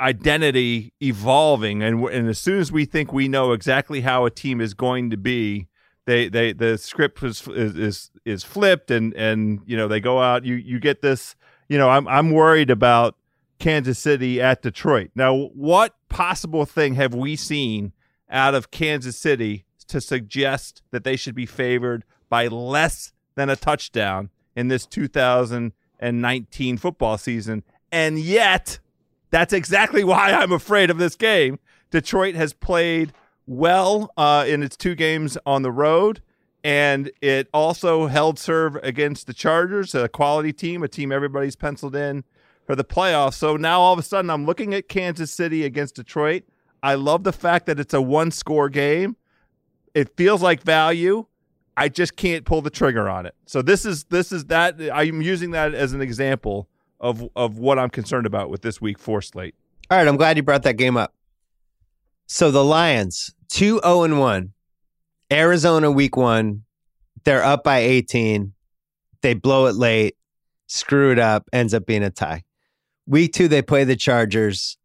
identity evolving and and as soon as we think we know exactly how a team is going to be they they the script is is, is flipped and and you know they go out you you get this you know I'm I'm worried about Kansas City at Detroit. Now what possible thing have we seen out of Kansas City to suggest that they should be favored by less than a touchdown in this 2019 football season? And yet that's exactly why I'm afraid of this game. Detroit has played well uh, in its two games on the road, and it also held serve against the Chargers, a quality team, a team everybody's penciled in for the playoffs. So now all of a sudden, I'm looking at Kansas City against Detroit. I love the fact that it's a one score game. It feels like value. I just can't pull the trigger on it. So this is this is that I'm using that as an example of of what I'm concerned about with this week four slate. All right, I'm glad you brought that game up. So the Lions, 2 0 and 1. Arizona week 1, they're up by 18. They blow it late, screw it up, ends up being a tie. Week 2 they play the Chargers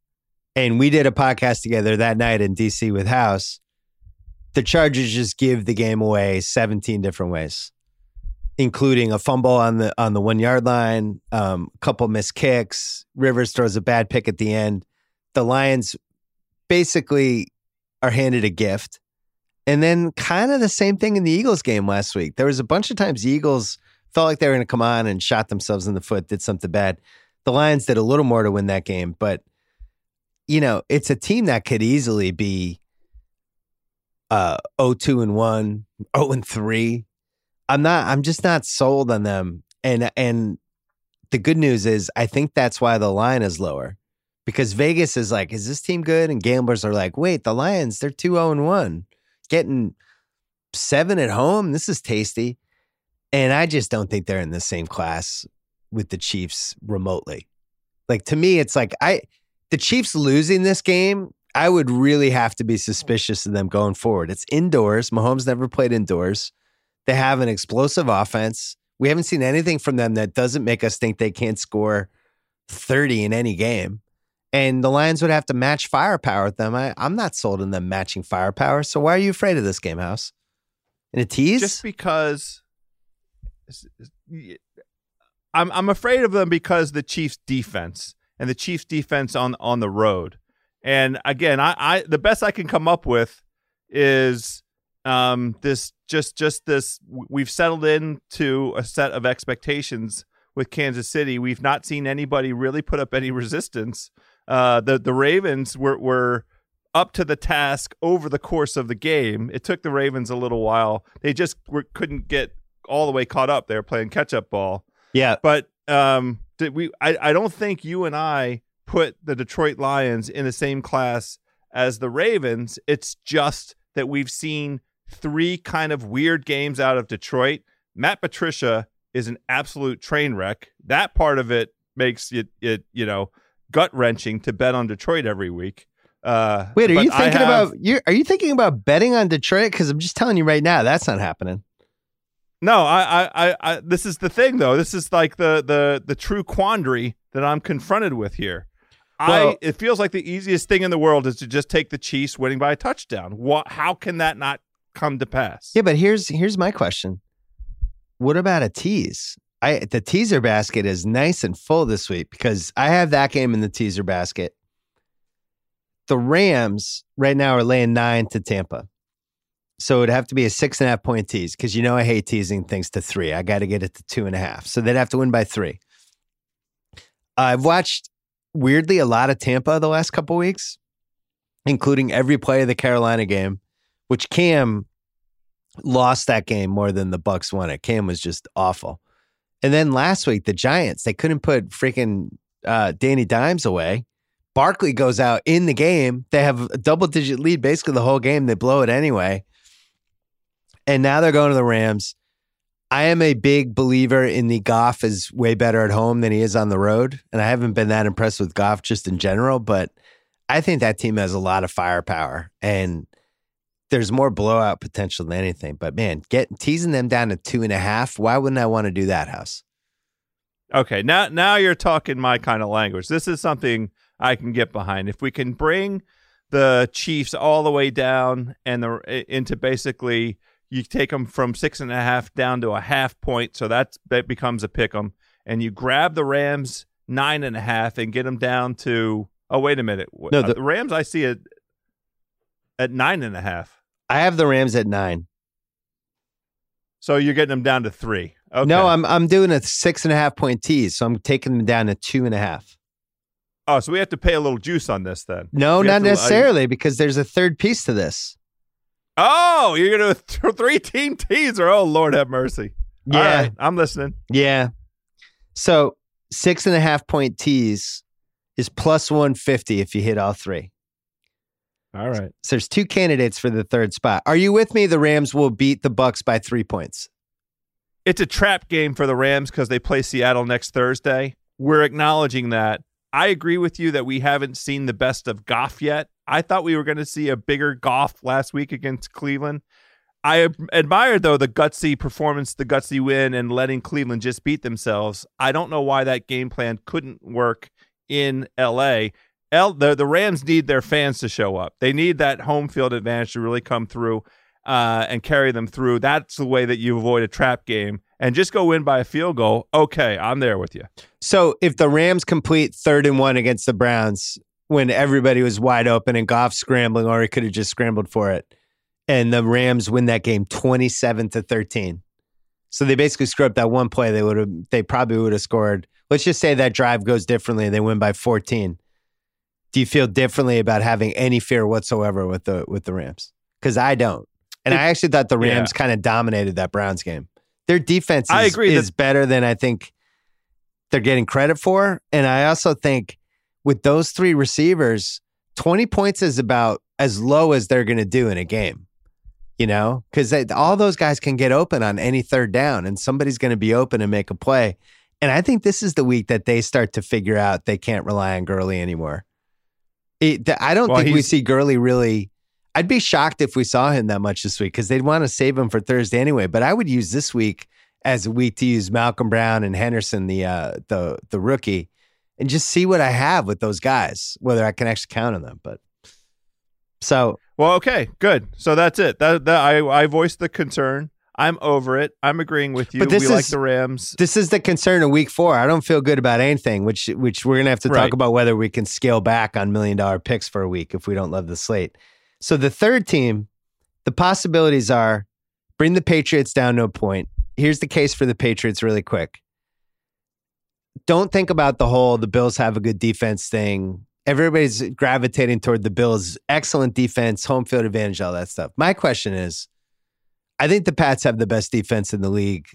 and we did a podcast together that night in DC with House. The Chargers just give the game away 17 different ways including a fumble on the on the one yard line, um, a couple missed kicks. Rivers throws a bad pick at the end. The Lions basically are handed a gift, and then kind of the same thing in the Eagles game last week. There was a bunch of times the Eagles felt like they were going to come on and shot themselves in the foot, did something bad. The Lions did a little more to win that game, but you know it's a team that could easily be uh 0-2 and 1, 0 and 3 I'm not I'm just not sold on them. And and the good news is I think that's why the line is lower. Because Vegas is like, is this team good? And gamblers are like, wait, the Lions, they're 2-0 and 1. Getting seven at home. This is tasty. And I just don't think they're in the same class with the Chiefs remotely. Like to me, it's like I the Chiefs losing this game, I would really have to be suspicious of them going forward. It's indoors. Mahomes never played indoors. They have an explosive offense. We haven't seen anything from them that doesn't make us think they can't score 30 in any game. And the Lions would have to match firepower with them. I, I'm not sold on them matching firepower. So why are you afraid of this game, House? In a tease? Just because I'm I'm afraid of them because the Chiefs defense and the Chiefs defense on on the road. And again, I, I the best I can come up with is um this just just this we've settled into a set of expectations with Kansas City. We've not seen anybody really put up any resistance Uh, the the Ravens were were up to the task over the course of the game. It took the Ravens a little while. They just were, couldn't get all the way caught up. They were playing catch up ball. Yeah. But um, did we? I, I don't think you and I put the Detroit Lions in the same class as the Ravens. It's just that we've seen three kind of weird games out of Detroit. Matt Patricia is an absolute train wreck. That part of it makes it it you know gut wrenching to bet on Detroit every week. Uh, Wait, are you thinking have- about you? Are you thinking about betting on Detroit? Because I'm just telling you right now, that's not happening. No, I, I, I, I, this is the thing though. This is like the the the true quandary that I'm confronted with here. Well- I, it feels like the easiest thing in the world is to just take the Chiefs winning by a touchdown. What? How can that not come to pass? Yeah, but here's here's my question. What about a tease? I the teaser basket is nice and full this week because I have that game in the teaser basket. The Rams right now are laying nine to Tampa. So it'd have to be a six and a half point tease because you know I hate teasing things to three. I got to get it to two and a half. So they'd have to win by three. I've watched weirdly a lot of Tampa the last couple weeks, including every play of the Carolina game, which Cam lost that game more than the Bucs won it. Cam was just awful. And then last week, the Giants, they couldn't put freaking uh, Danny Dimes away. Barkley goes out in the game. They have a double digit lead basically the whole game. They blow it anyway. And now they're going to the Rams. I am a big believer in the Goff is way better at home than he is on the road. And I haven't been that impressed with Goff just in general, but I think that team has a lot of firepower and there's more blowout potential than anything. But man, get teasing them down to two and a half. Why wouldn't I want to do that, House? Okay, now now you're talking my kind of language. This is something I can get behind. If we can bring the Chiefs all the way down and the into basically you take them from six and a half down to a half point, so that's that becomes a pick 'em, and you grab the Rams nine and a half and get them down to. Oh wait a minute, No, Uh, the- the Rams I see it at nine and a half. I have the Rams at nine. So you're getting them down to three. Okay. No, I'm I'm doing a six and a half point tease, so I'm taking them down to two and a half. Oh, so we have to pay a little juice on this then. No, not to- necessarily, because there's a third piece to this. Oh, you're gonna do three team teaser. Oh Lord have mercy. Yeah, right, I'm listening. yeah. So six and a half point tease is plus one fifty if you hit all three. All right. So there's two candidates for the third spot. Are you with me? The Rams will beat the Bucs by three points. It's a trap game for the Rams because they play Seattle next Thursday. We're acknowledging that. I agree with you that we haven't seen the best of Goff yet. I thought we were going to see a bigger Goff last week against Cleveland. I admired though the gutsy performance, the gutsy win, and letting Cleveland just beat themselves. I don't know why that game plan couldn't work in L.A. L, the the Rams need their fans to show up. They need that home field advantage to really come through uh, and carry them through. That's the way that you avoid a trap game and just go win by a field goal. Okay, I'm there with you. So if the Rams complete third and one against the Browns when everybody was wide open and Goff scrambling, or he could have just scrambled for it, and the Rams win that game twenty seven to thirteen. So they basically screw up that one play. They would have. They probably would have scored. Let's just say that drive goes differently and they win by fourteen. Do you feel differently about having any fear whatsoever with the with the Rams? Because I don't, and I actually thought the Rams kind of dominated that Browns game. Their defense is, I agree is that- better than I think they're getting credit for. And I also think with those three receivers, 20 points is about as low as they're going to do in a game, you know, because all those guys can get open on any third down and somebody's going to be open and make a play. And I think this is the week that they start to figure out they can't rely on Gurley anymore. It, I don't Well, think we see Gurley really. I'd be shocked if we saw him that much this week because they'd want to save him for Thursday anyway. But I would use this week as a week to use Malcolm Brown and Henderson, the uh, the the rookie, and just see what I have with those guys, whether I can actually count on them. But so Well, okay, good. So that's it. That, that I I voiced the concern. I'm over it. I'm agreeing with you. But this we like the Rams. this is the concern of week four. I don't feel good about anything, which which we're gonna have to Right. talk about whether we can scale back on million dollar picks for a week if we don't love the slate. So the third team, the possibilities are bring the Patriots down to a point. Here's the case for the Patriots really quick. Don't think about the whole the Bills have a good defense thing. everybody's gravitating toward the Bills' excellent defense, home field advantage, all that stuff. My question is I think the Pats have the best defense in the league.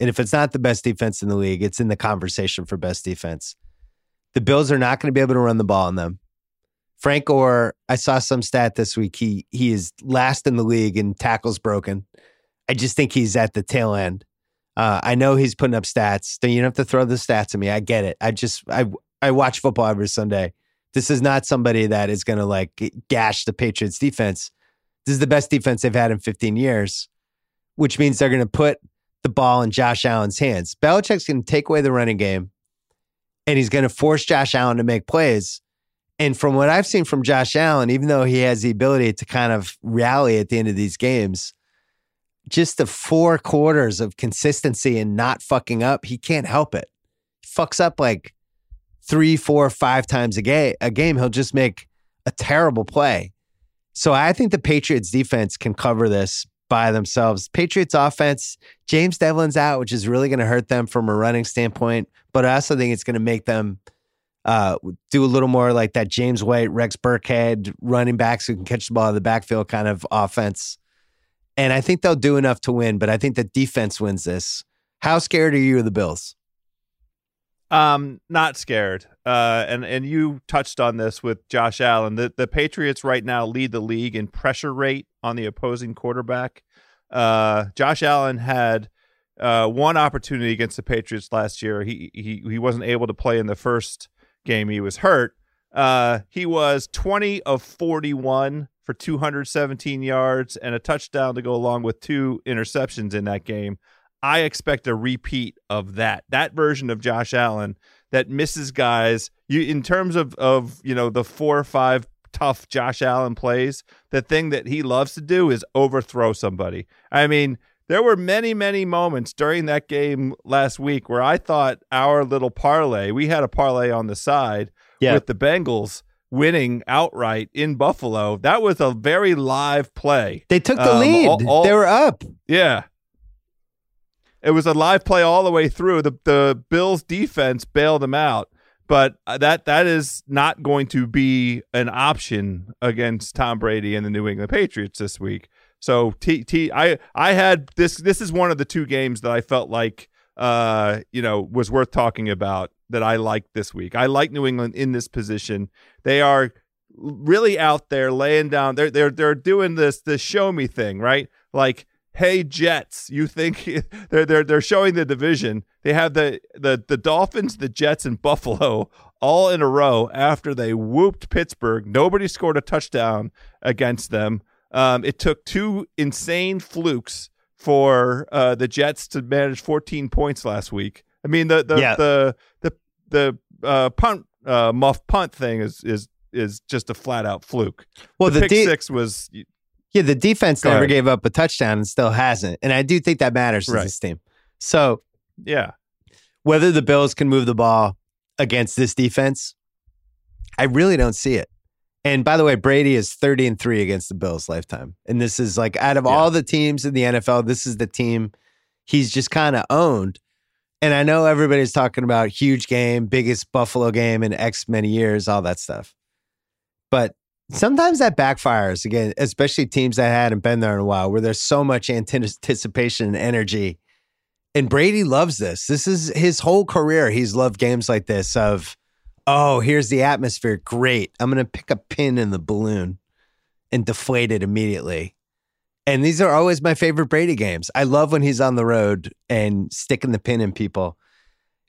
And if it's not the best defense in the league, it's in the conversation for best defense. The Bills are not going to be able to run the ball on them. Frank Gore, I saw some stat this week. He he is last in the league in tackles broken. I just think he's at the tail end. Uh, I know he's putting up stats. You don't have to throw the stats at me. I get it. I just I I watch football every Sunday. This is not somebody that is going to like gash the Patriots defense. This is the best defense they've had in 15 years, which means they're going to put the ball in Josh Allen's hands. Belichick's going to take away the running game, and he's going to force Josh Allen to make plays. And from what I've seen from Josh Allen, even though he has the ability to kind of rally at the end of these games, just the four quarters of consistency and not fucking up, he can't help it. He fucks up like three, four, five times a game. A game, he'll just make a terrible play. So I think the Patriots defense can cover this by themselves. Patriots offense, James Develin's out, which is really going to hurt them from a running standpoint. But I also think it's going to make them uh, do a little more like that James White, Rex Burkhead, running backs who can catch the ball in the backfield kind of offense. And I think they'll do enough to win, but I think the defense wins this. How scared are you of the Bills? Um, not scared. Uh, and and you touched on this with Josh Allen. The the Patriots right now lead the league in pressure rate on the opposing quarterback. Uh, Josh Allen had uh, one opportunity against the Patriots last year. He he he wasn't able to play in the first game. He was hurt. Uh, he was 20 of 41 for 217 yards and a touchdown to go along with two interceptions in that game. I expect a repeat of that. That version of Josh Allen that misses guys. You in terms of of you know the four or five tough Josh Allen plays. The thing that he loves to do is overthrow somebody. I mean, there were many many moments during that game last week where I thought our little parlay. We had a parlay on the side Yeah. with the Bengals winning outright in Buffalo. That was a very live play. They took the Um, lead. all- all- they were up. Yeah. It was a live play all the way through. The the Bills defense bailed them out, but uh, that that is not going to be an option against Tom Brady and the New England Patriots this week. So T T I I had this this is one of the two games that I felt like uh you know was worth talking about that I like this week. I like New England in this position. They are really out there laying down they're they're they're doing this this show me thing, right? Like hey Jets, you think they're they're they're showing the division. They have the the the Dolphins, the Jets, and Buffalo all in a row after they whooped Pittsburgh. Nobody scored a touchdown against them. Um, it took two insane flukes for uh, the Jets to manage 14 points last week. I mean the the Yeah. the the the uh, punt uh, muff punt thing is is is just a flat out fluke. Well, the, the, pick de- six was yeah, the defense never ahead. gave up a touchdown and still hasn't, and I do think that matters to Right. this team. So yeah whether the Bills can move the ball against this defense, I really don't see it. And by the way, Brady is 30 and 3 against the Bills lifetime. And this is like out of Yeah. all the teams in the NFL, this is the team he's just kind of owned. And I know everybody's talking about huge game, biggest Buffalo game in X many years, all that stuff. But sometimes that backfires again, especially teams that hadn't been there in a while, where there's so much anticipation and energy. And Brady loves this. This is his whole career. He's loved games like this of, oh, here's the atmosphere. Great. I'm going to pick a pin in the balloon and deflate it immediately. And these are always my favorite Brady games. I love when he's on the road and sticking the pin in people.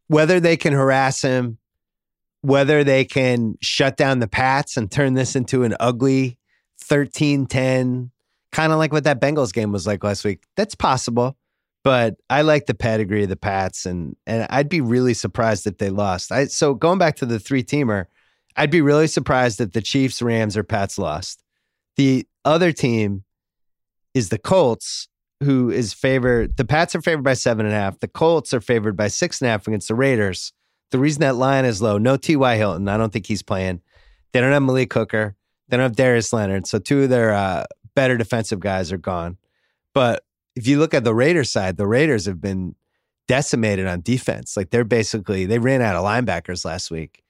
Whether they can harass him, whether they can shut down the Pats and turn this into an ugly 13 10, kind of like what that Bengals game was like last week, that's possible. But I like the pedigree of the Pats, and and I'd be really surprised if they lost. I so going back to the three teamer, I'd be really surprised if the Chiefs, Rams, or Pats lost. The other team is the Colts, who is favored. The Pats are favored by seven and a half. The Colts are favored by six and a half against the Raiders. The reason that line is low, no T.Y. Hilton. I don't think he's playing. They don't have Malik Hooker. They don't have Darius Leonard. So two of their uh, better defensive guys are gone. But if you look at the Raiders side, the Raiders have been decimated on defense. Like they're basically they ran out of linebackers last week,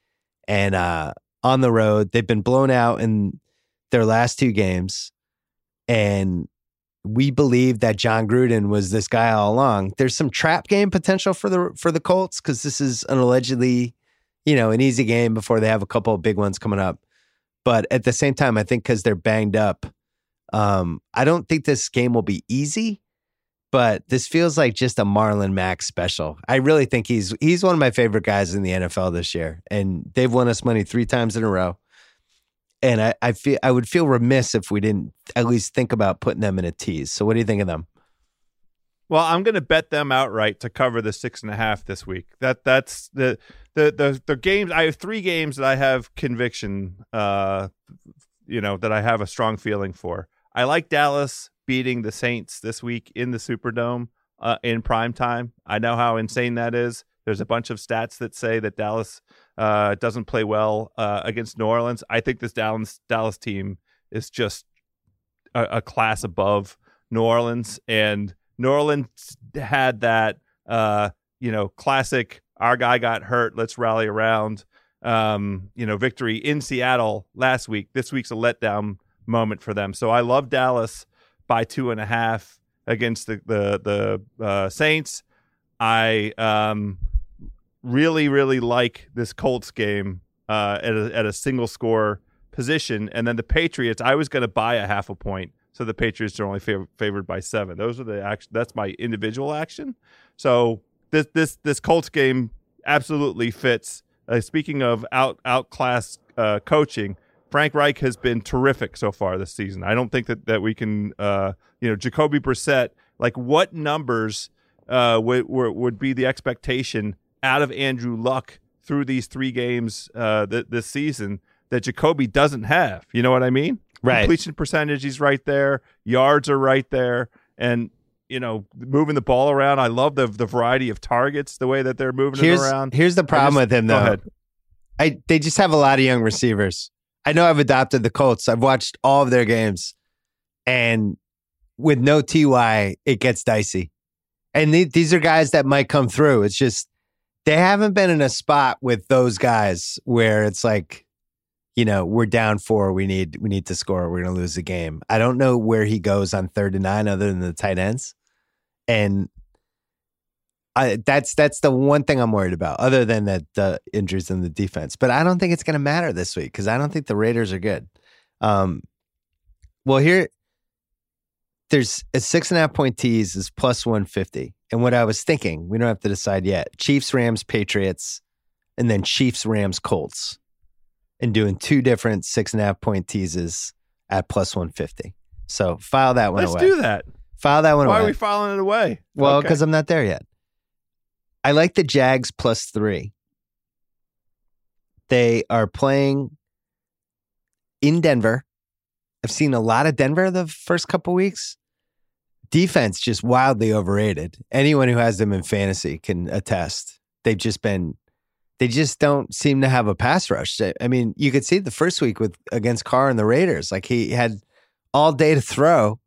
and uh, on the road. They've been blown out in their last two games. And we believe that Jon Gruden was this guy all along. There's some trap game potential for the for the Colts because this is an allegedly, you know, an easy game before they have a couple of big ones coming up. But at the same time, I think because they're banged up, um, I don't think this game will be easy. But this feels like just a Marlon Mack special. I really think he's he's one of my favorite guys in the NFL this year, and they've won us money three times in a row and I, I feel I would feel remiss if we didn't at least think about putting them in a tease. So, what do you think of them? Well, I'm going to bet them outright to cover the six and a half this week. That that's the the the the games. I have three games that I have conviction. Uh, you know that I have a strong feeling for. I like Dallas beating the Saints this week in the Superdome uh, in prime time. I know how insane that is. There's a bunch of stats that say that Dallas uh, doesn't play well uh, against New Orleans. I think this Dallas Dallas team is just a, a, class above New Orleans, and New Orleans had that uh, you know classic. Our guy got hurt. Let's rally around. Um, you know, victory in Seattle last week. This week's a letdown moment for them. So I love Dallas by two and a half against the the the uh, Saints. I um, really, really like this Colts game uh, at, a, at a single score position. And then the Patriots, I was going to buy a half a point. So the Patriots are only fav- favored by seven. Those are the action. That's my individual action. So this this this Colts game absolutely fits. Uh, speaking of out outclass uh, coaching, Frank Reich has been terrific so far this season. I don't think that that we can, uh, you know, Jacoby Brissett. Like, what numbers uh, would would be the expectation out of Andrew Luck through these three games uh, th- this season that Jacoby doesn't have. You know what I mean? Right. Completion percentage, he's right there. Yards are right there. And, you know, moving the ball around. I love the the variety of targets, the way that they're moving here's, it around. Here's the problem just, with him, though. I They just have a lot of young receivers. I know I've adopted the Colts. I've watched all of their games. And with no TY, it gets dicey. And th- these are guys that might come through. It's just they haven't been in a spot with those guys where it's like, you know, we're down four, we need we need to score, we're gonna lose the game. I don't know where he goes on third and nine other than the tight ends. And I, that's that's the one thing I'm worried about, other than that the injuries in the defense. But I don't think it's going to matter this week because I don't think the Raiders are good. Um, well, here there's a six and a half point tease is plus 150. And what I was thinking, we don't have to decide yet Chiefs, Rams, Patriots, and then Chiefs, Rams, Colts, and doing two different six and a half point teases at plus 150. So file that one away. Let's do that. File that one Why away. Why are we filing it away? well, Okay. because I'm not there yet. I like the Jags plus three. They are playing in Denver. I've seen a lot of Denver the first couple weeks. Defense just wildly overrated. Anyone who has them in fantasy can attest. They've just been they just don't seem to have a pass rush. I mean, you could see the first week with against Carr and the Raiders. Like he had all day to throw.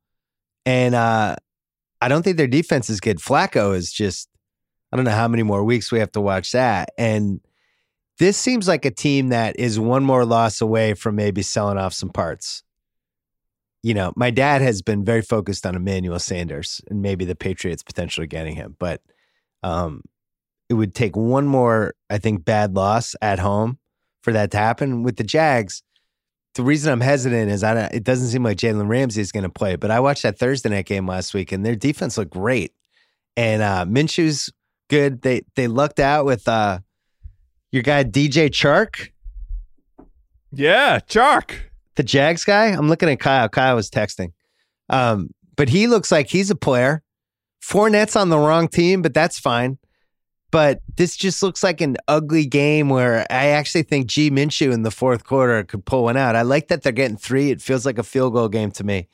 And uh I don't think their defense is good. Flacco is just I don't know how many more weeks we have to watch that. And this seems like a team that is one more loss away from maybe selling off some parts you know, my dad has been very focused on Emmanuel Sanders and maybe the Patriots potentially getting him, but um, it would take one more, I think, bad loss at home for that to happen. With the Jags, the reason I'm hesitant is I don't, it doesn't seem like Jalen Ramsey is going to play, but I watched that Thursday night game last week and their defense looked great, and uh, Minshew's good. They they lucked out with uh, your guy DJ Chark yeah, Chark. The Jags guy. I'm looking at Kyle. Kyle was texting. Um, but he looks like he's a player. Fournette's on the wrong team, but that's fine. But this just looks like an ugly game where I actually think G Minshew in the fourth quarter could pull one out. I like that they're getting three. It feels like a field goal game to me.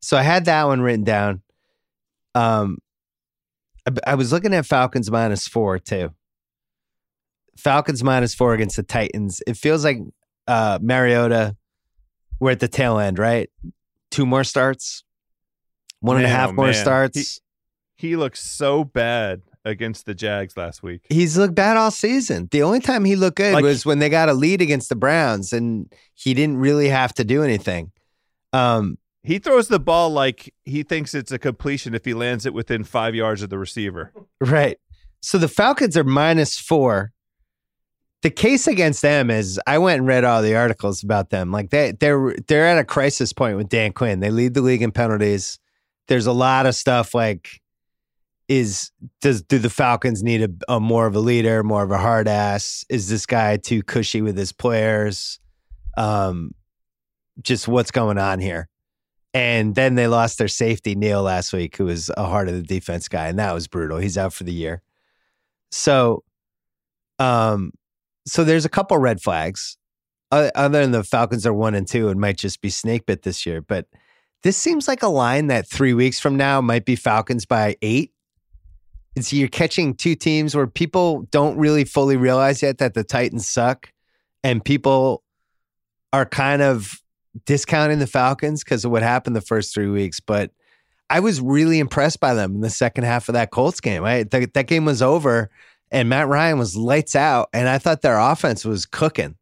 So I had that one written down. Um, I, I was looking at Falcons minus four too. Falcons minus four against the Titans. It feels like uh, Mariota we're at the tail end, right? Two more starts, one and a half oh, more man. starts. He looks so bad against the Jags last week. He's looked bad all season. The only time he looked good Like- was when they got a lead against the Browns, and he didn't really have to do anything. Um, He throws the ball like he thinks it's a completion if he lands it within five yards of the receiver. right. So the Falcons are minus four. The case against them is I went and read all the articles about them. Like they they're they're at a crisis point with Dan Quinn. They lead the league in penalties. There's a lot of stuff like is does do the Falcons need a, a more of a leader, more of a hard ass? Is this guy too cushy with his players? Um, just what's going on here? And then they lost their safety Neal last week, who was a heart of the defense guy, and that was brutal. He's out for the year. So, um, so there's a couple red flags. O- Other than the Falcons are one and two and might just be snake bit this year, but this seems like a line that three weeks from now might be Falcons by eight. And so you're catching two teams where people don't really fully realize yet that the Titans suck, and people are kind of discounting the Falcons because of what happened the first three weeks. But I was really impressed by them in the second half of that Colts game. I, that, that game was over, and Matt Ryan was lights out, and I thought their offense was cooking,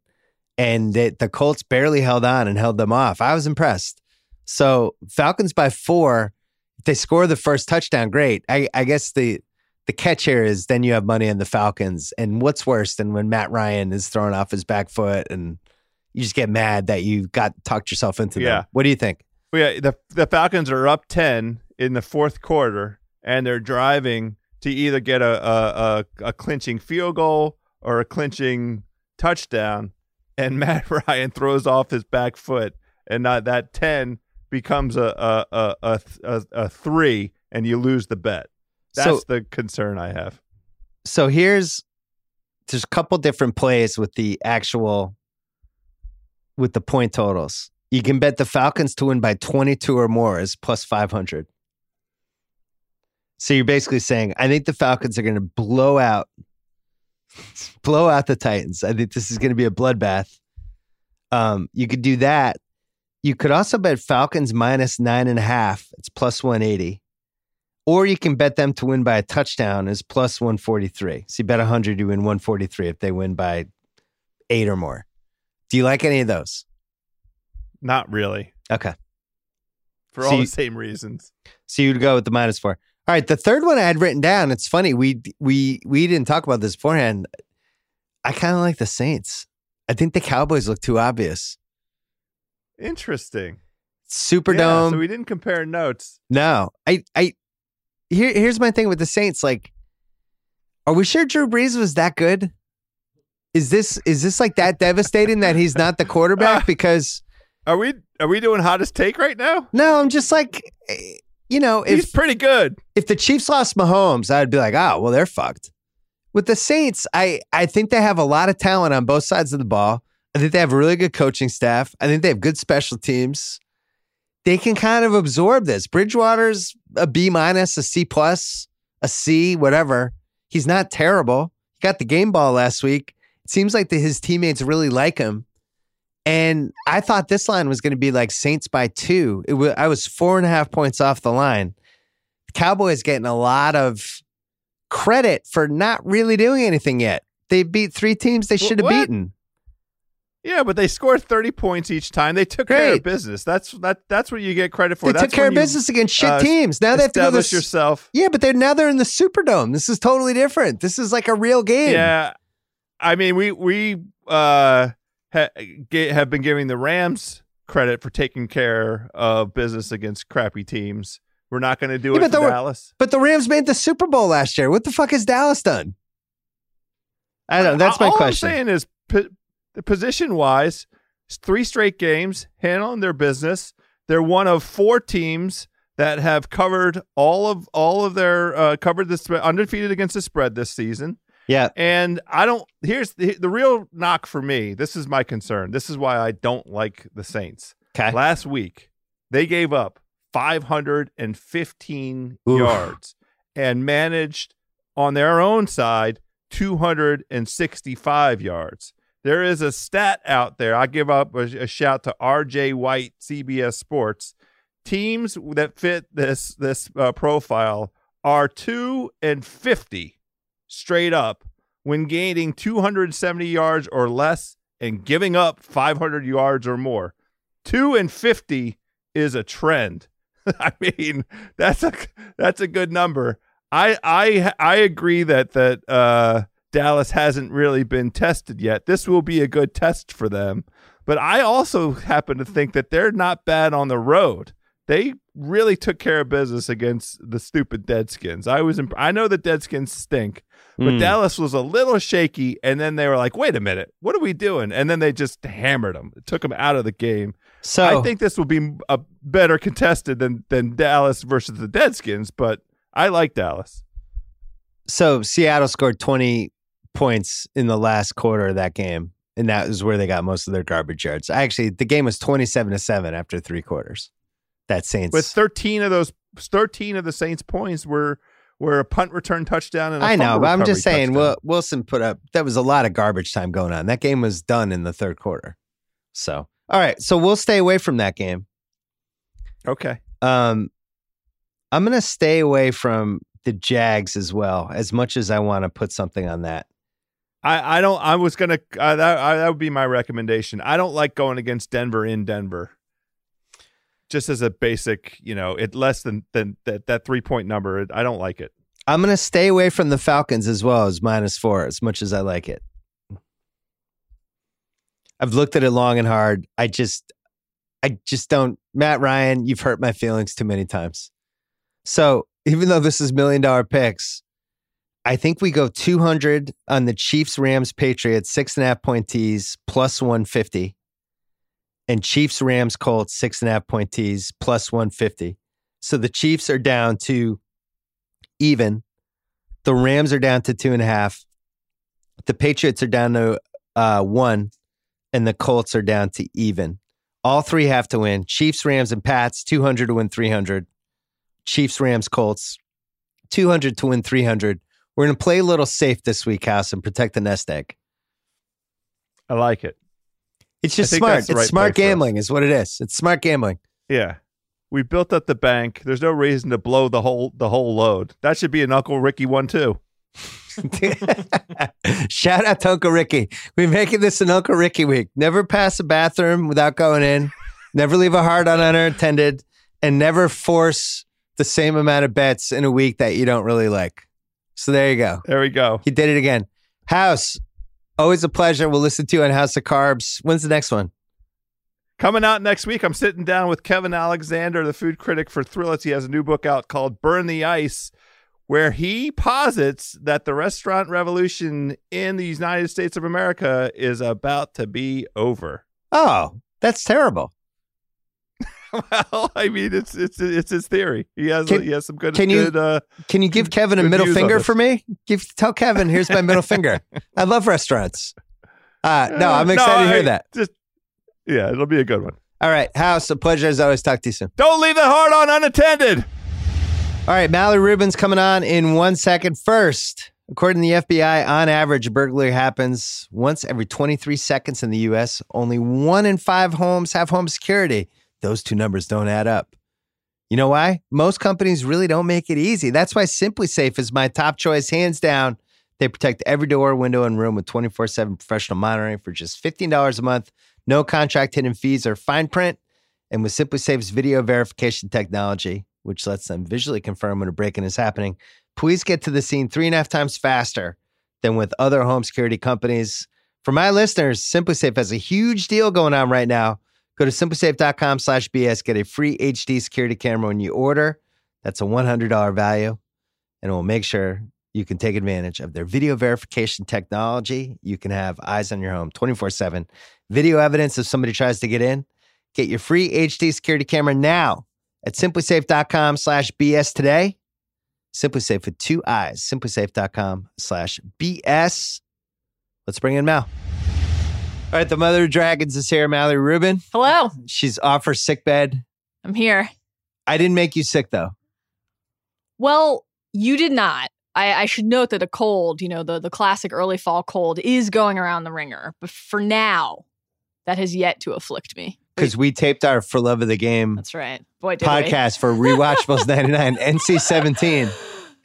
and the Colts barely held on and held them off. I was impressed. So Falcons by four. If they score the first touchdown, great. I, I guess the the catch here is then you have money on the Falcons. And what's worse than when Matt Ryan is thrown off his back foot and you just get mad that you got talked yourself into Yeah. them. What do you think? Well, yeah, the the Falcons are up ten in the fourth quarter, and they're driving to either get a a, a, a clinching field goal or a clinching touchdown, and Matt Ryan throws off his back foot, and not that ten becomes a a a a, a, three, and you lose the bet. That's So- the concern I have. So here's there's a couple different plays with the actual with the point totals. You can bet the Falcons to win by 22 or more is plus 500. So you're basically saying I think the Falcons are going to blow out blow out the Titans. I think this is going to be a bloodbath. Um, you could do that. You could also bet Falcons minus nine and a half. It's plus 180 or you can bet them to win by a touchdown is plus 143. So you bet 100, you win 143 if they win by eight or more. Do you like any of those? Not really, Okay. for So all you- the same reasons. So you'd go with the minus four. All right. The third one I had written down, it's funny. We we we didn't talk about this beforehand. I kind of like the Saints. I think the Cowboys look too obvious. Interesting. Superdome. Yeah, so we didn't compare notes. No, I, I, here, here's my thing with the Saints. Like, are we sure Drew Brees was that good? Is this, is this like that devastating that he's not the quarterback? Because Are we are we doing hottest take right now? no, I'm just like, eh, you know, He's pretty good. if the Chiefs lost Mahomes, I'd be like, oh, well, they're fucked. With the Saints, I, I think they have a lot of talent on both sides of the ball. I think they have a really good coaching staff. I think they have good special teams. They can kind of absorb this. Bridgewater's a B minus, a C plus, a C, whatever. He's not terrible. He got the game ball last week. It seems like the, his teammates really like him. And I thought this line was going to be like Saints by two. It was, I was four and a half points off the line. Cowboys getting a lot of credit for not really doing anything yet. They beat three teams they should have beaten. Yeah, but they scored 30 points each time. They took care of business. That's that that's what you get credit for. They that's took care of you business against shit uh, teams. Now they have to go the, yourself. Yeah, but they're now they're in the Superdome. This is totally different. This is like a real game. Yeah. I mean, we we uh ha- ga- have been giving the Rams credit for taking care of business against crappy teams. We're not going to do Yeah, it but there Dallas. But the Rams made the Super Bowl last year. What the fuck has Dallas done? I don't know. That's my All question. I'm saying is, po- position wise, three straight games handling their business. They're one of four teams that have covered all of all of their uh, covered the spread, undefeated against the spread this season. Yeah. And I don't. Here's the, the real knock for me. This is my concern. This is why I don't like the Saints. Okay. Last week, they gave up 515 Oof. yards and managed on their own side 265 yards. There is a stat out there. I give up a, a shout to RJ White, CBS Sports. Teams that fit this this uh, profile are 2 and 50 straight up when gaining 270 yards or less and giving up 500 yards or more. 2 and 50 is a trend. I mean, that's a that's a good number. I I I agree that that uh, Dallas hasn't really been tested yet. This will be a good test for them. But I also happen to think that they're not bad on the road. They really took care of business against the stupid Deadskins. I was imp- I know the Deadskins stink, but Mm. Dallas was a little shaky, and then they were like, "Wait a minute, what are we doing?" And then they just hammered them, took them out of the game. So I think this will be a better contested than than Dallas versus the Deadskins, but I like Dallas. so Seattle scored 20 points in the last quarter of that game, and that was where they got most of their garbage yards. Actually, the game was 27 to 7 after three quarters. That Saints. But 13 of those 13 of the Saints points were were a punt return touchdown and I I know, but I'm just saying, Wil- Wilson put up that was a lot of garbage time going on. That game was done in the third quarter. So, all right, so we'll stay away from that game. okay. Um, I'm gonna stay away from the Jags as well, as much as I want to put something on that. I, I don't I was going to uh, that I, that would be my recommendation. I don't like going against Denver in Denver. Just as a basic, you know, it less than than that that 3 point number, I don't like it. I'm gonna stay away from the Falcons as well as minus four, as much as I like it. I've looked at it long and hard. I just, I just don't. Matt Ryan, you've hurt my feelings too many times. So even though this is million dollar picks, I think we go 200 on the Chiefs, Rams, Patriots, six and a half point tees plus 150, and Chiefs, Rams, Colts, six and a half point tees plus 150. So the Chiefs are down to even. The Rams are down to two and a half. The Patriots are down to uh, one, and the Colts are down to even. All three have to win. Chiefs, Rams, and Pats, 200 to win 300. Chiefs, Rams, Colts, 200 to win 300. We're going to play a little safe this week, House, and protect the nest egg. I like it. It's just smart. It's right smart play for us. gambling, is what it is. It's smart gambling. Yeah. We built up the bank. There's no reason to blow the whole the whole load. That should be an Uncle Ricky one too. Shout out to Uncle Ricky. We're making this an Uncle Ricky week. Never pass a bathroom without going in. Never leave a heart on unattended, and never force the same amount of bets in a week that you don't really like. So there you go. There we go. He did it again. House, always a pleasure. We'll listen to you on House of Carbs. When's the next one? Coming out next week, I'm sitting down with Kevin Alexander, the food critic for Thrillist. He has a new book out called Burn the Ice, where he posits that the restaurant revolution in the United States of America is about to be over. Oh, that's terrible. well, I mean, it's it's it's his theory. He has Can- he has some good can you- good uh, Can you give Kevin a middle finger for me? Give tell Kevin, here's my middle finger. I love restaurants. Uh, no, I'm No, excited to hear that. Just yeah, it'll be a good one. All right, House, a pleasure as always. Talk to you soon. Don't leave the heart on unattended. All right, Mallory Rubin's coming on in one second. First, according to the FBI, on average, a burglary happens once every 23 seconds in the U.S. Only one in five homes have home security. Those two numbers don't add up. You know why? Most companies really don't make it easy. That's why SimpliSafe is my top choice, hands down. They protect every door, window, and room with 24 7 professional monitoring for just $15 a month. No contract hidden fees or fine print. And with SimpliSafe's video verification technology, which lets them visually confirm when a break in is happening, police get to the scene three and a half times faster than with other home security companies. For my listeners, SimpliSafe has a huge deal going on right now. Go to simplisafe.com slash BS, get a free HD security camera when you order. That's a $100 value, and we'll make sure you can take advantage of their video verification technology. You can have eyes on your home 24 7. Video evidence if somebody tries to get in. Get your free HD security camera now at simplisafe.com slash BS today. SimpliSafe with two eyes. Simplisafe.com slash BS. Let's bring in Mal. All right, the mother of dragons is here, Mallory Rubin. Hello, She's off her sick bed. I'm here. I didn't make you sick though. Well, you did not. I, I should note that a cold, you know, the, the classic early fall cold, is going around the ringer. But for now, that has yet to afflict me. Because we taped our For Love of the Game That's right. Boy, podcast for Rewatchables 99, NC 17.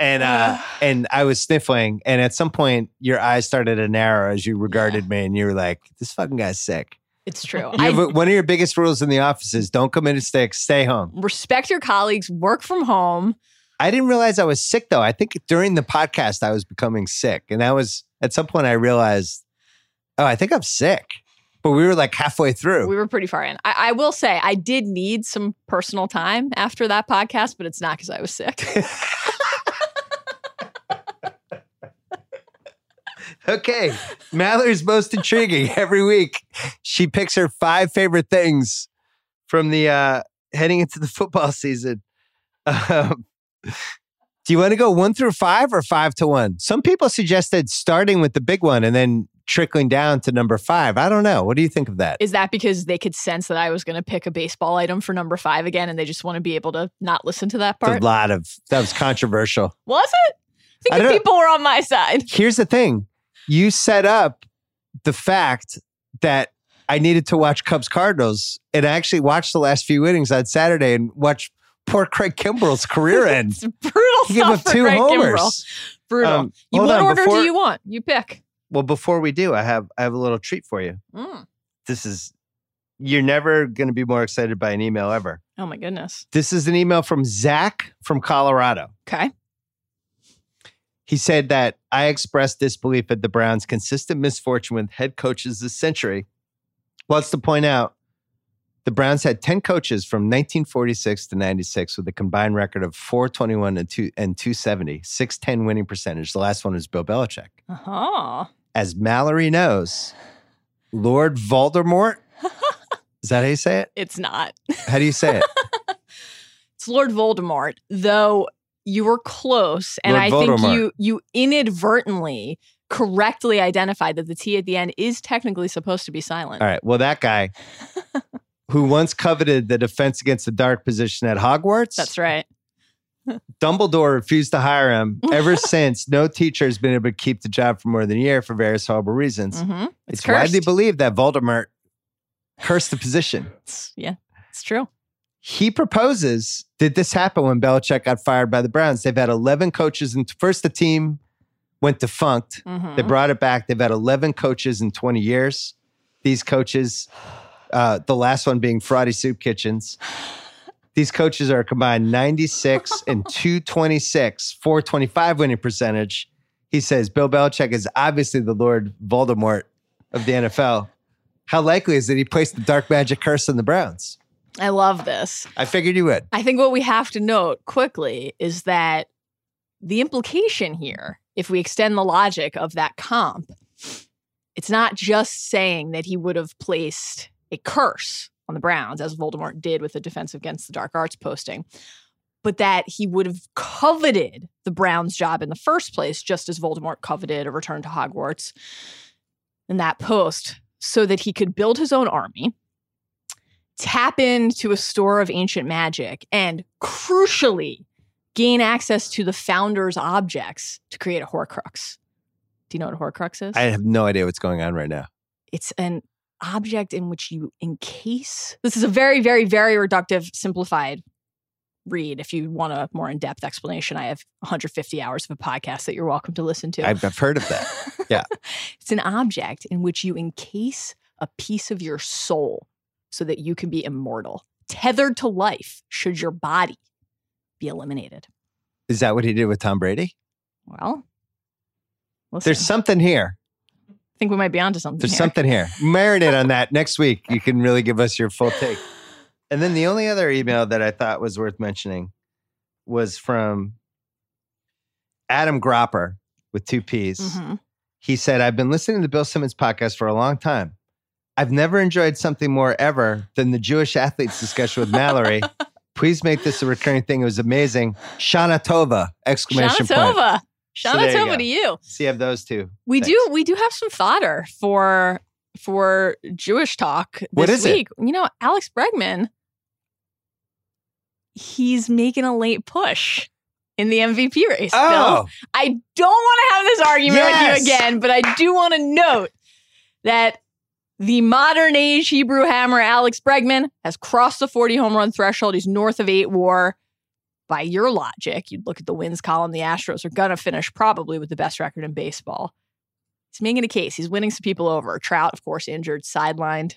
And uh, and I was sniffling, and at some point your eyes started to narrow as you regarded me, and you were like, "This fucking guy's sick." It's true. You have I a- one of your biggest rules in the office is don't come in a stick, stay home. respect your colleagues, work from home. I didn't realize I was sick though. I think during the podcast I was becoming sick, and that was at some point I realized, oh, I think I'm sick. But we were like halfway through. We were pretty far in. I, I will say I did need some personal time after that podcast, but it's not because I was sick. Okay. Mallory's most intriguing. Every week, she picks her five favorite things from the uh heading into the football season. Um, do you want to go one through five or five to one? Some people suggested starting with the big one and then trickling down to number five. I don't know. What do you think of that? Is that because they could sense that I was going to pick a baseball item for number five again and they just want to be able to not listen to that It's a lot of that was controversial. Was it? I I think know. people were on my side. Here's the thing you set up the fact that I needed to watch Cubs Cardinals, and I actually watched the last few innings on Saturday and watched poor Craig Kimbrel's career end. Brutal He gave stuff up two Craig Kimbrel. homers. Brutal. Um, you, what on, order before- do you want? You pick. Well, before we do, I have I have a little treat for you. Mm. This is you're never going to be more excited by an email ever. Oh my goodness. This is an email from Zach from Colorado. Okay. He said that I expressed disbelief at the Browns' consistent misfortune with head coaches this century. Wants to point out the Browns had 10 coaches from 1946 to 96 with a combined record of 421 and, two, and 270, 610 winning percentage. The last one was Bill Belichick. Uh-huh. As Mallory knows, Lord Voldemort, is that how you say it? It's not. How do you say it? It's Lord Voldemort, though you were close, and Lord I think you you inadvertently correctly identified that the T at the end is technically supposed to be silent. All right. Well, that guy who once coveted the defense against the dark position at Hogwarts. That's right. Dumbledore refused to hire him. Ever since, no teacher has been able to keep the job for more than a year for various horrible reasons. hmm It's, It's, widely believed that Voldemort cursed the position. Yeah, it's true. He proposes did this happen when Belichick got fired by the Browns? They've had 11 coaches, and first the team went defunct. Mhm. They brought it back. They've had 11 coaches in 20 years. These coaches, uh, the last one being Friday Soup Kitchens. These coaches are combined 96 and 226, 425 winning percentage. He says Bill Belichick is obviously the Lord Voldemort of the NFL. How likely is it he placed the dark magic curse on the Browns? I love this. I figured you would. I think what we have to note quickly is that the implication here, if we extend the logic of that comp, it's not just saying that he would have placed a curse on the Browns, as Voldemort did with the Defense Against the Dark Arts posting, but that he would have coveted the Browns' job in the first place, just as Voldemort coveted a return to Hogwarts in that post, so that he could build his own army tap into a store of ancient magic and crucially gain access to the founder's objects to create a horcrux. Do you know what a horcrux is? I have no idea what's going on right now. it's an object in which you encase. This is a very, very, very reductive, simplified read. If you want a more in depth explanation, I have 150 hours of a podcast that you're welcome to listen to. I've, I've heard of that. yeah. it's an object in which you encase a piece of your soul so that you can be immortal, tethered to life should your body be eliminated. Is that what he did with Tom Brady? Well, listen, There's something here. I think we might be onto something. There's here. something here. Marinate on that next week. You can really give us your full take. And then the only other email that I thought was worth mentioning was from Adam Gropper with two P's. Mhm. He said, I've been listening to the Bill Simmons podcast for a long time. I've never enjoyed something more ever than the Jewish athletes discussion with Mallory. Please make this a recurring thing. It was amazing. Shana Tova! Exclamation point. Shana Tova. So Shana there you Tova to you. So you have those two. We Thanks. do we do have some fodder for for Jewish talk this What is it? week. You know, Alex Bregman, he's making a late push in the MVP race. Bill. Oh, I don't want to have this argument Yes. with you again, but I do want to note that the modern age Hebrew hammer Alex Bregman has crossed the 40 home run threshold. He's north of eight war. by your logic, you'd look at the wins column. The Astros are gonna finish probably with the best record in baseball. He's making a case. He's winning some people over. Trout, of course, injured, sidelined.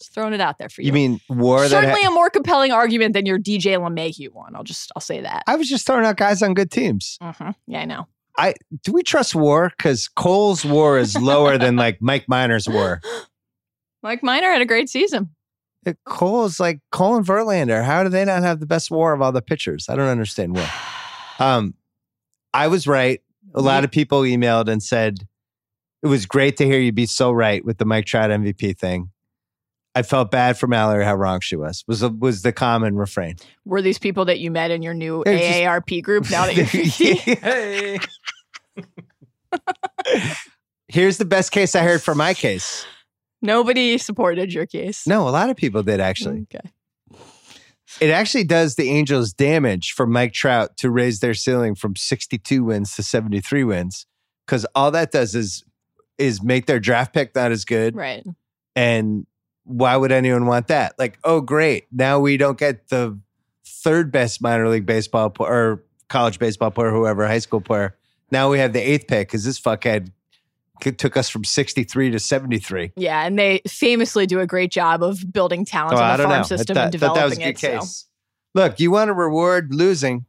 Just throwing it out there for you. You mean war certainly ha- a more compelling argument than your DJ LeMahieu one. I'll just I'll say that. I was just throwing out guys on good teams. hmm Yeah, I know. I do we trust war? Because Cole's war is lower than like Mike Minor's war. Mike Minor had a great season. Uh, Cole's like Cole and Verlander. How do they not have the best war of all the pitchers? I don't understand war. Um, I was right. A lot of people emailed and said it was great to hear you be so right with the Mike Trout MVP thing. I felt bad for Mallory how wrong she was. Was was the common refrain. Were these people that you met in your new They're just- AARP group now that you're 50? Hey. Here's the best case I heard for my case. Nobody supported your case. No, a lot of people did actually. Okay. It actually does the Angels damage for Mike Trout to raise their ceiling from 62 wins to 73 wins because all that does is is make their draft pick not as good. Right. And why would anyone want that? Like, oh, great. Now we don't get the third best minor league baseball pl- or college baseball player, whoever, high school player. Now we have the eighth pick because this fuckhead c- took us from 63 to 73. Yeah, and they famously do a great job of building talent Oh, in the don't farm system I and thought- thought developing that was a good it. so- Look, you want to reward losing.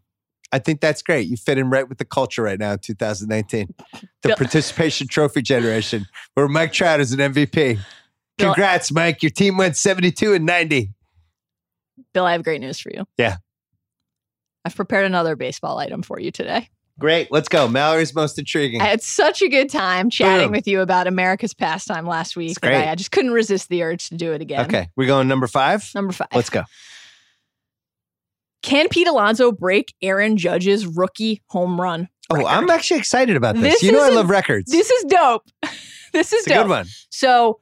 I think that's great. You fit in right with the culture right now in 2019. The Bill- participation trophy generation where Mike Trout is an MVP. Bill- Congrats, Mike. Your team went 72 and 90. Bill, I have great news for you. Yeah. I've prepared another baseball item for you today. Great. Let's go. Mallory's most intriguing. I had such a good time chatting Boom. with you about America's pastime last week. I, I just couldn't resist the urge to do it again. Okay. We're going number five. Number five. Let's go. Can Pete Alonso break Aaron Judge's rookie home run? Oh. I'm actually excited about this. This you know, I love records. This is dope. this is it's a dope. good one. So,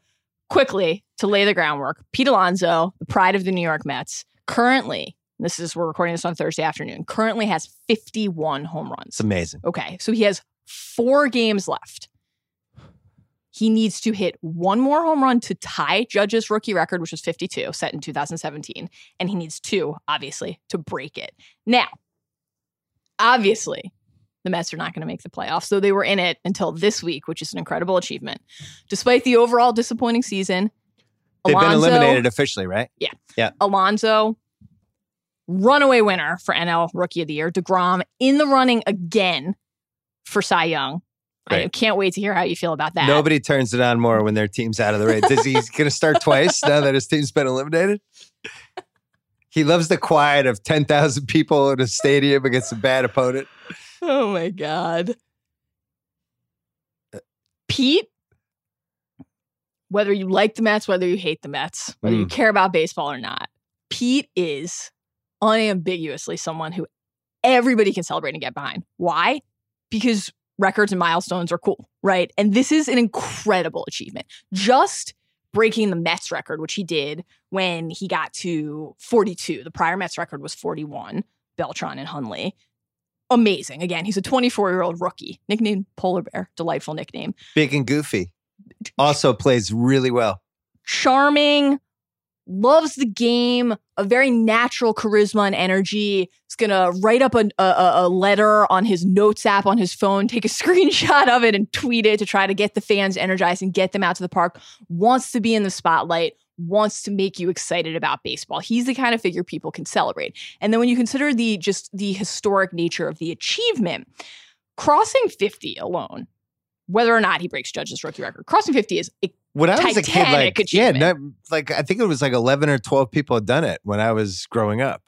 quickly to lay the groundwork, Pete Alonso, the pride of the New York Mets, currently, this is, we're recording this on Thursday afternoon, currently has 51 home runs. It's amazing. Okay. So he has four games left. He needs to hit one more home run to tie Judge's rookie record, which was 52, set in 2017. And he needs two, obviously, to break it. Now, obviously, the Mets are not going to make the playoffs. So they were in it until this week, which is an incredible achievement. Despite the overall disappointing season, They've been eliminated officially, right? Yeah. Yeah. Alonso, runaway winner for NL Rookie of the Year. DeGrom in the running again for Cy Young. I can't wait to hear how you feel about that. Nobody turns it on more when their team's out of the race. Does he going to start twice now that his team's been eliminated? He loves the quiet of 10,000 people in a stadium against a bad opponent. Oh my God. Pete, whether you like the Mets, whether you hate the Mets, whether you Mm. care about baseball or not, Pete is unambiguously someone who everybody can celebrate and get behind. Why? Because records and milestones are cool, right? And this is an incredible achievement. Just breaking the Mets record, which he did when he got to 42. The prior Mets record was 41, Beltran and Hundley. Amazing. Again, he's a 24 year old rookie, nicknamed Polar Bear, delightful nickname. Big and goofy. Also plays really well. charming, loves the game, a very natural charisma and energy. He's gonna write up a, a, a letter on his notes app on his phone, take a screenshot of it, and tweet it to try to get the fans energized and get them out to the park. Wants to be in the spotlight. Wants to make you excited about baseball. He's the kind of figure people can celebrate. And then when you consider the just the historic nature of the achievement, crossing 50 alone, whether or not he breaks Judge's rookie record, crossing 50 is a When I was a kid, like, yeah, like I think it was like 11 or 12 people had done it when I was growing up.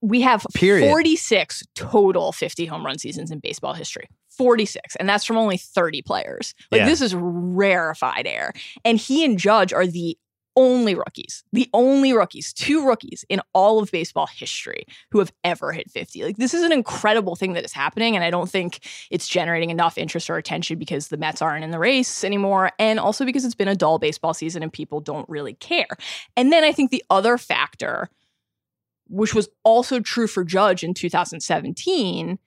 we have Period. 46 total 50 home run seasons in baseball history. 46. And that's from only 30 players. Like Yeah. this is rarefied air. And he and Judge are the only rookies, the only rookies, two rookies in all of baseball history who have ever hit 50. Like this is an incredible thing that is happening. And I don't think it's generating enough interest or attention because the Mets aren't in the race anymore. And also because it's been a dull baseball season and people don't really care. And then I think the other factor which was also true for Judge in 2017,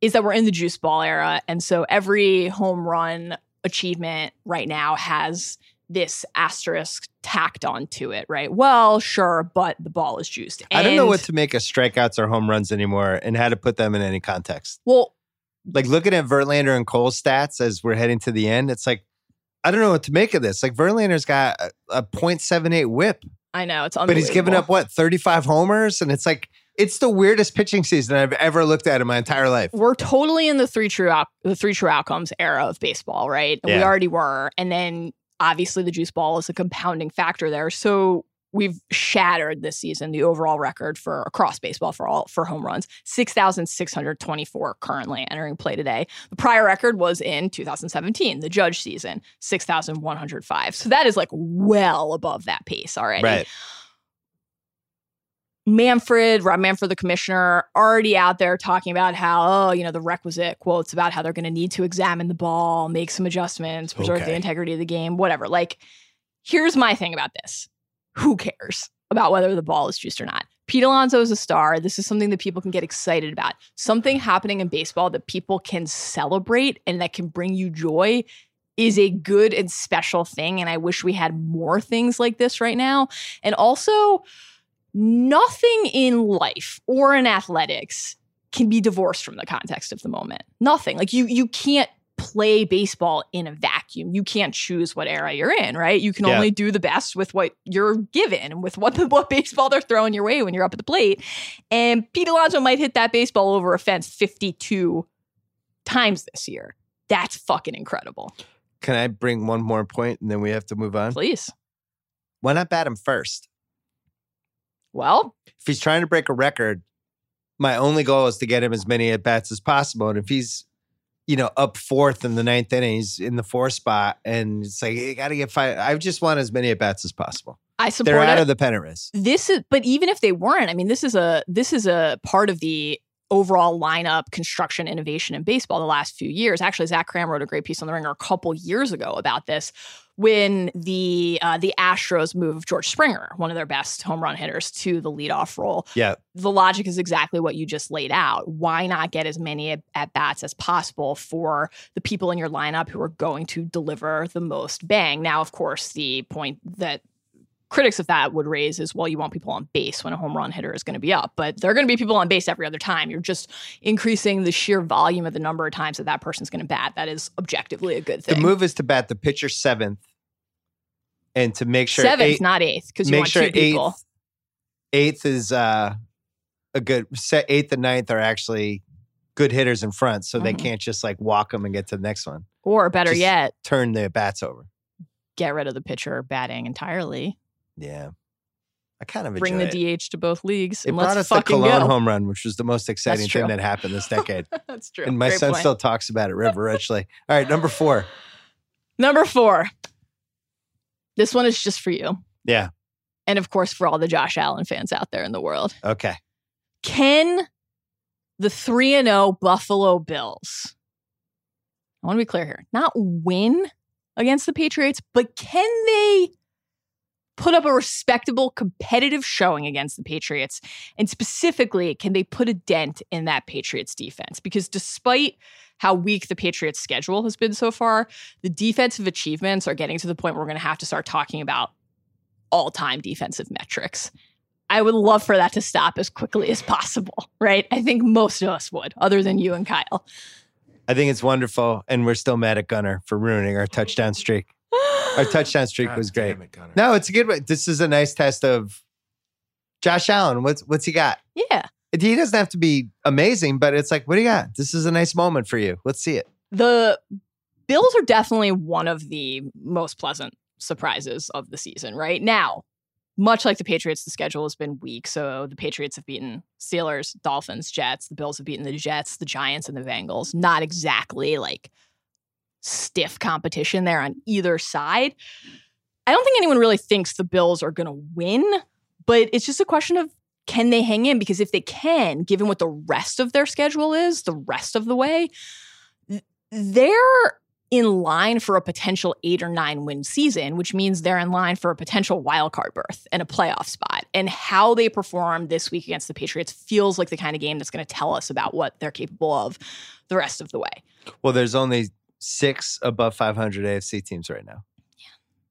is that we're in the juice ball era. And so every home run achievement right now has this asterisk tacked onto it, right? Well, sure, but the ball is juiced. I don't know what to make of strikeouts or home runs anymore and how to put them in any context. Well, Like looking at Verlander and Cole's stats as we're heading to the end, it's like, I don't know what to make of this. Like Verlander's got a, a 0.78 whip, I know it's on. but he's given up what, 35 homers? And it's like, it's the weirdest pitching season I've ever looked at in my entire life. We're totally in the three true out, the three true outcomes era of baseball, right? And We already were, and then obviously the juice ball is a compounding factor there. So we've shattered this season the overall record for across baseball for all for home runs 6624 currently entering play today the prior record was in 2017 the judge season 6105 so that is like well above that pace already Right. Manfred, Rob Manfred, the commissioner, already out there talking about how, oh, you know, the requisite quotes about how they're going to need to examine the ball, make some adjustments, preserve the integrity of the game, whatever. Like, here's my thing about this who cares about whether the ball is juiced or not? Pete Alonso is a star. This is something that people can get excited about. Something happening in baseball that people can celebrate and that can bring you joy is a good and special thing. And I wish we had more things like this right now. And also, nothing in life or in athletics can be divorced from the context of the moment. Nothing. Like you you can't play baseball in a vacuum. You can't choose what era you're in, right? You can Yeah. only do the best with what you're given and with what the what baseball they're throwing your way when you're up at the plate. And Pete Alonso might hit that baseball over a fence 52 times this year. That's fucking incredible. Can I bring one more point and then we have to move on? Please. Why not bat him first? Well, If he's trying to break a record, my only goal is to get him as many at bats as possible. And if he's, you know, up fourth in the ninth inning, he's in the four spot, and it's like you got to get five. I just want as many at bats as possible. I support They're it. out of the pennant race. this is but even if they weren't i mean this is a this is a part of the overall lineup construction innovation in baseball the last few years actually zach kram wrote a great piece on the ringer a couple years ago about this when the uh, the astros move george springer one of their best home run hitters to the leadoff role Yeah. the logic is exactly what you just laid out. Why not get as many at, at bats as possible for the people in your lineup who are going to deliver the most bang? Now, of course, the point that critics of that would raise is well, you want people on base when a home run hitter is going to be up, but there are going to be people on base every other time. You're just increasing the sheer volume of the number of times that that person's going to bat. That is objectively a good thing The move is to bat the pitcher seventh, and to make sure Seventh, eight- not eighth, because you want sure two people. eighth eighth is uh, a good set. Eighth and ninth are actually good hitters in front, so they Mhm. can't just like walk them and get to the next one. Or better Just- yet, Turn the bats over. get rid of the pitcher batting entirely. Yeah, I kind of Bring the it. DH to both leagues. It and brought us the Colón go. home run, which was the most exciting thing that happened this decade. That's true. and my Great son point. still talks about it reverentially. All right, number four. Number four. This one is just for you. Yeah. And of course, for all the Josh Allen fans out there in the world. Okay. Can the 3 and 0 Buffalo Bills, I want to be clear here, not win against the Patriots, but can they put up a respectable competitive showing against the Patriots? And specifically, can they put a dent in that Patriots defense? Because despite how weak the Patriots schedule has been so far, the defensive achievements are getting to the point where we're going to have to start talking about all time defensive metrics. I would love for that to stop as quickly as possible, right? I think most of us would, other than you and Kyle. I think it's wonderful, and we're still mad at Gunner for ruining our touchdown streak. Our touchdown streak God was great. it, No, it's a good one. This is a nice test of Josh Allen. What's what's he got? yeah. He doesn't have to be amazing, but it's like, what do you got? This is a nice moment for you. Let's see it. The Bills are definitely one of the most pleasant surprises of the season, right? Now, much like the Patriots, the schedule has been weak. So the Patriots have beaten Steelers, Dolphins, Jets. The Bills have beaten the Jets, the Giants, and the Bengals. Not exactly like stiff competition there on either side. I don't think anyone really thinks the Bills are going to win, but it's just a question of can they hang in? Because if they can, given what the rest of their schedule is, the rest of the way, they're in line for a potential eight or nine win season, which means they're in line for a potential wild card berth and a playoff spot. And how they perform this week against the Patriots feels like the kind of game that's going to tell us about what they're capable of the rest of the way. Well, there's only six above 500 AFC teams right now.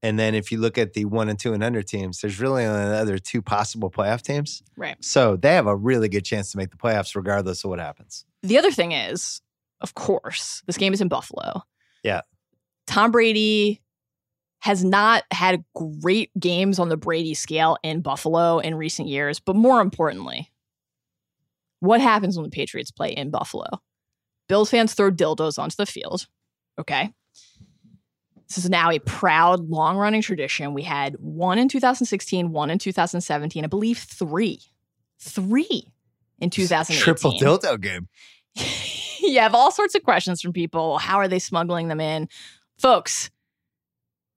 And then if you look at the one and two and under teams, there's really only the other two possible playoff teams. Right. So they have a really good chance to make the playoffs regardless of what happens. The other thing is, of course, this game is in Buffalo. Yeah. Tom Brady has not had great games on the Brady scale in Buffalo in recent years, but more importantly, what happens when the Patriots play in Buffalo? Bills fans throw dildos onto the field. Okay. This is now a proud, long running tradition. We had one in 2016, one in 2017, I believe three. Three in 2018. Triple dildo game. you have all sorts of questions from people. How are they smuggling them in? Folks,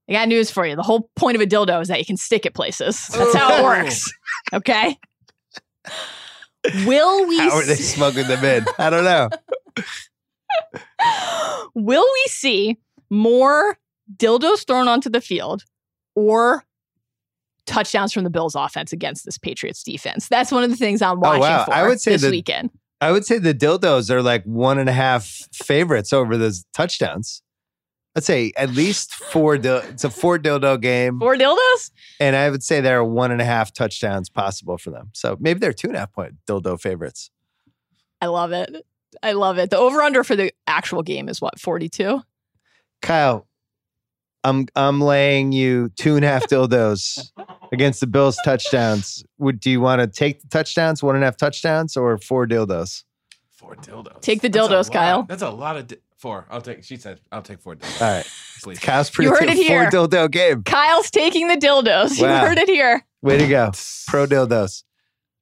I got news for you. The whole point of a dildo is that you can stick it places. That's how it Oh. works. Okay. Will we How are they see- smuggling them in? I don't know. will we see more dildos thrown onto the field or touchdowns from the Bills offense against this Patriots defense? That's one of the things I'm watching Oh, wow. for I would say this that- weekend. I would say the dildos are like one and a half favorites over the touchdowns. I'd say at least four. Dil- it's a four dildo game, Four dildos? and I would say there are one and a half touchdowns possible for them. So maybe they're two and a half point dildo favorites. I love it. I love it. The over under for the actual game is what, 42? Kyle, I'm I'm laying you two and a half dildos against the Bills touchdowns. Would do you want to take the touchdowns, one and a half touchdowns, or four dildos? Four dildos. Take the dildos, lot. Kyle. That's a lot of di- four. I'll take. She said, "I'll take four dildos." All right, Please. Kyle's You heard predicting it four dildo game. Kyle's taking the dildos. You heard it here. Way to go, pro dildos.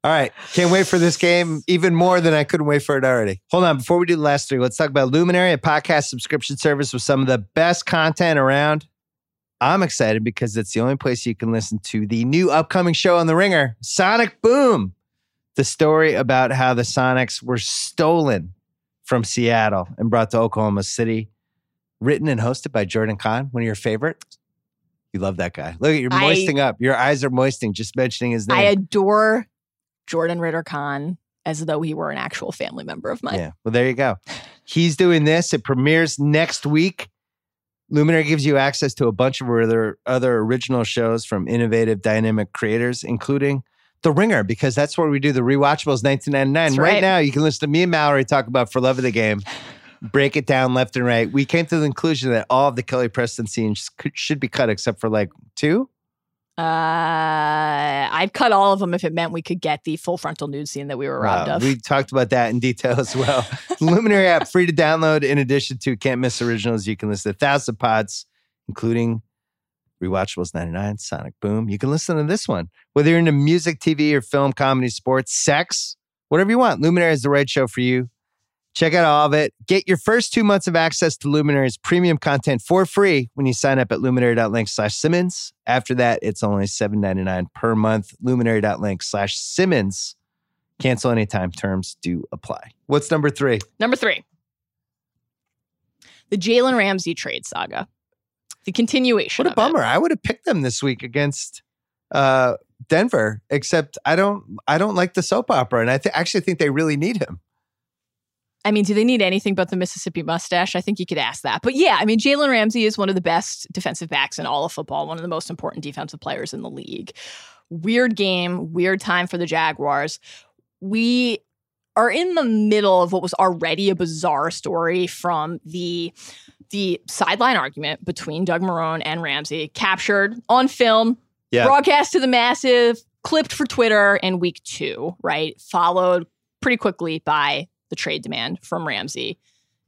All right, can't wait for this game even more than I couldn't wait for it already. Hold on, before we do the last three, let's talk about Luminary, a podcast subscription service with some of the best content around. I'm excited because it's the only place you can listen to the new upcoming show on the Ringer, Sonic Boom, the story about how the Sonics were stolen from Seattle and brought to Oklahoma City. Written and hosted by Jordan Conn, one of your favorites. You love that guy. Look at you're I- moisting up. Your eyes are moisting just mentioning his name. I adore Jordan Ritter Conn as though he were an actual family member of mine. Yeah. Well, there you go. He's doing this. It premieres next week. Luminary gives you access to a bunch of other other original shows from innovative, dynamic creators, including The Ringer, because that's where we do the rewatchables 1999. Right. right. now, you can listen to me and Mallory talk about For Love of the Game, break it down left and right. We came to the conclusion that all of the Kelly Preston scenes could- should be cut except for like two. Uh, I'd cut all of them if it meant we could get the full frontal nude scene that we were robbed Wow, of. We talked about that in detail as well. Luminary app free to download. In addition to can't miss originals, you can listen to thousands of pods, including Rewatchables 99, Sonic Boom. You can listen to this one. Whether you're into music, TV, or film, comedy, sports, sex, whatever you want, Luminary is the right show for you. Check out all of it. Get your first two months of access to Luminary's premium content for free when you sign up at luminary.link slash Simmons. After that, it's only $7.99 per month. Luminary.link slash Simmons. Cancel anytime. Terms do apply. What's number three? Number three, the Jalen Ramsey trade saga. The continuation. What a of it. bummer. I would have picked them this week against uh, Denver, except I don't I don't like the soap opera. And I th- actually think they really need him. I mean, do they need anything but the Mississippi mustache? I think you could ask that. But yeah, I mean, Jalen Ramsey is one of the best defensive backs in all of football, one of the most important defensive players in the league. Weird game, weird time for the Jaguars. We are in the middle of what was already a bizarre story from the the sideline argument between Doug Marrone and Ramsey, captured on film, Yeah. broadcast to the massive, clipped for Twitter in week two, right? Followed pretty quickly by the trade demand from Ramsey.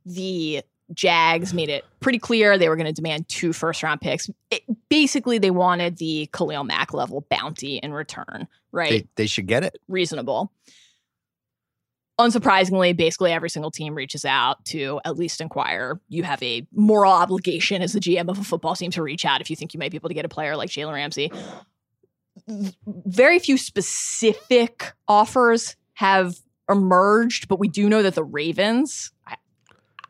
The Jags made it pretty clear they were going to demand two first round picks. It, basically, they wanted the Khalil Mack level bounty in return, right? They, they should get it. reasonable. Unsurprisingly, basically every single team reaches out to at least inquire. You have a moral obligation as the GM of a football team to reach out if you think you might be able to get a player like Jalen Ramsey. Very few specific offers have emerged, but we do know that the Ravens. I,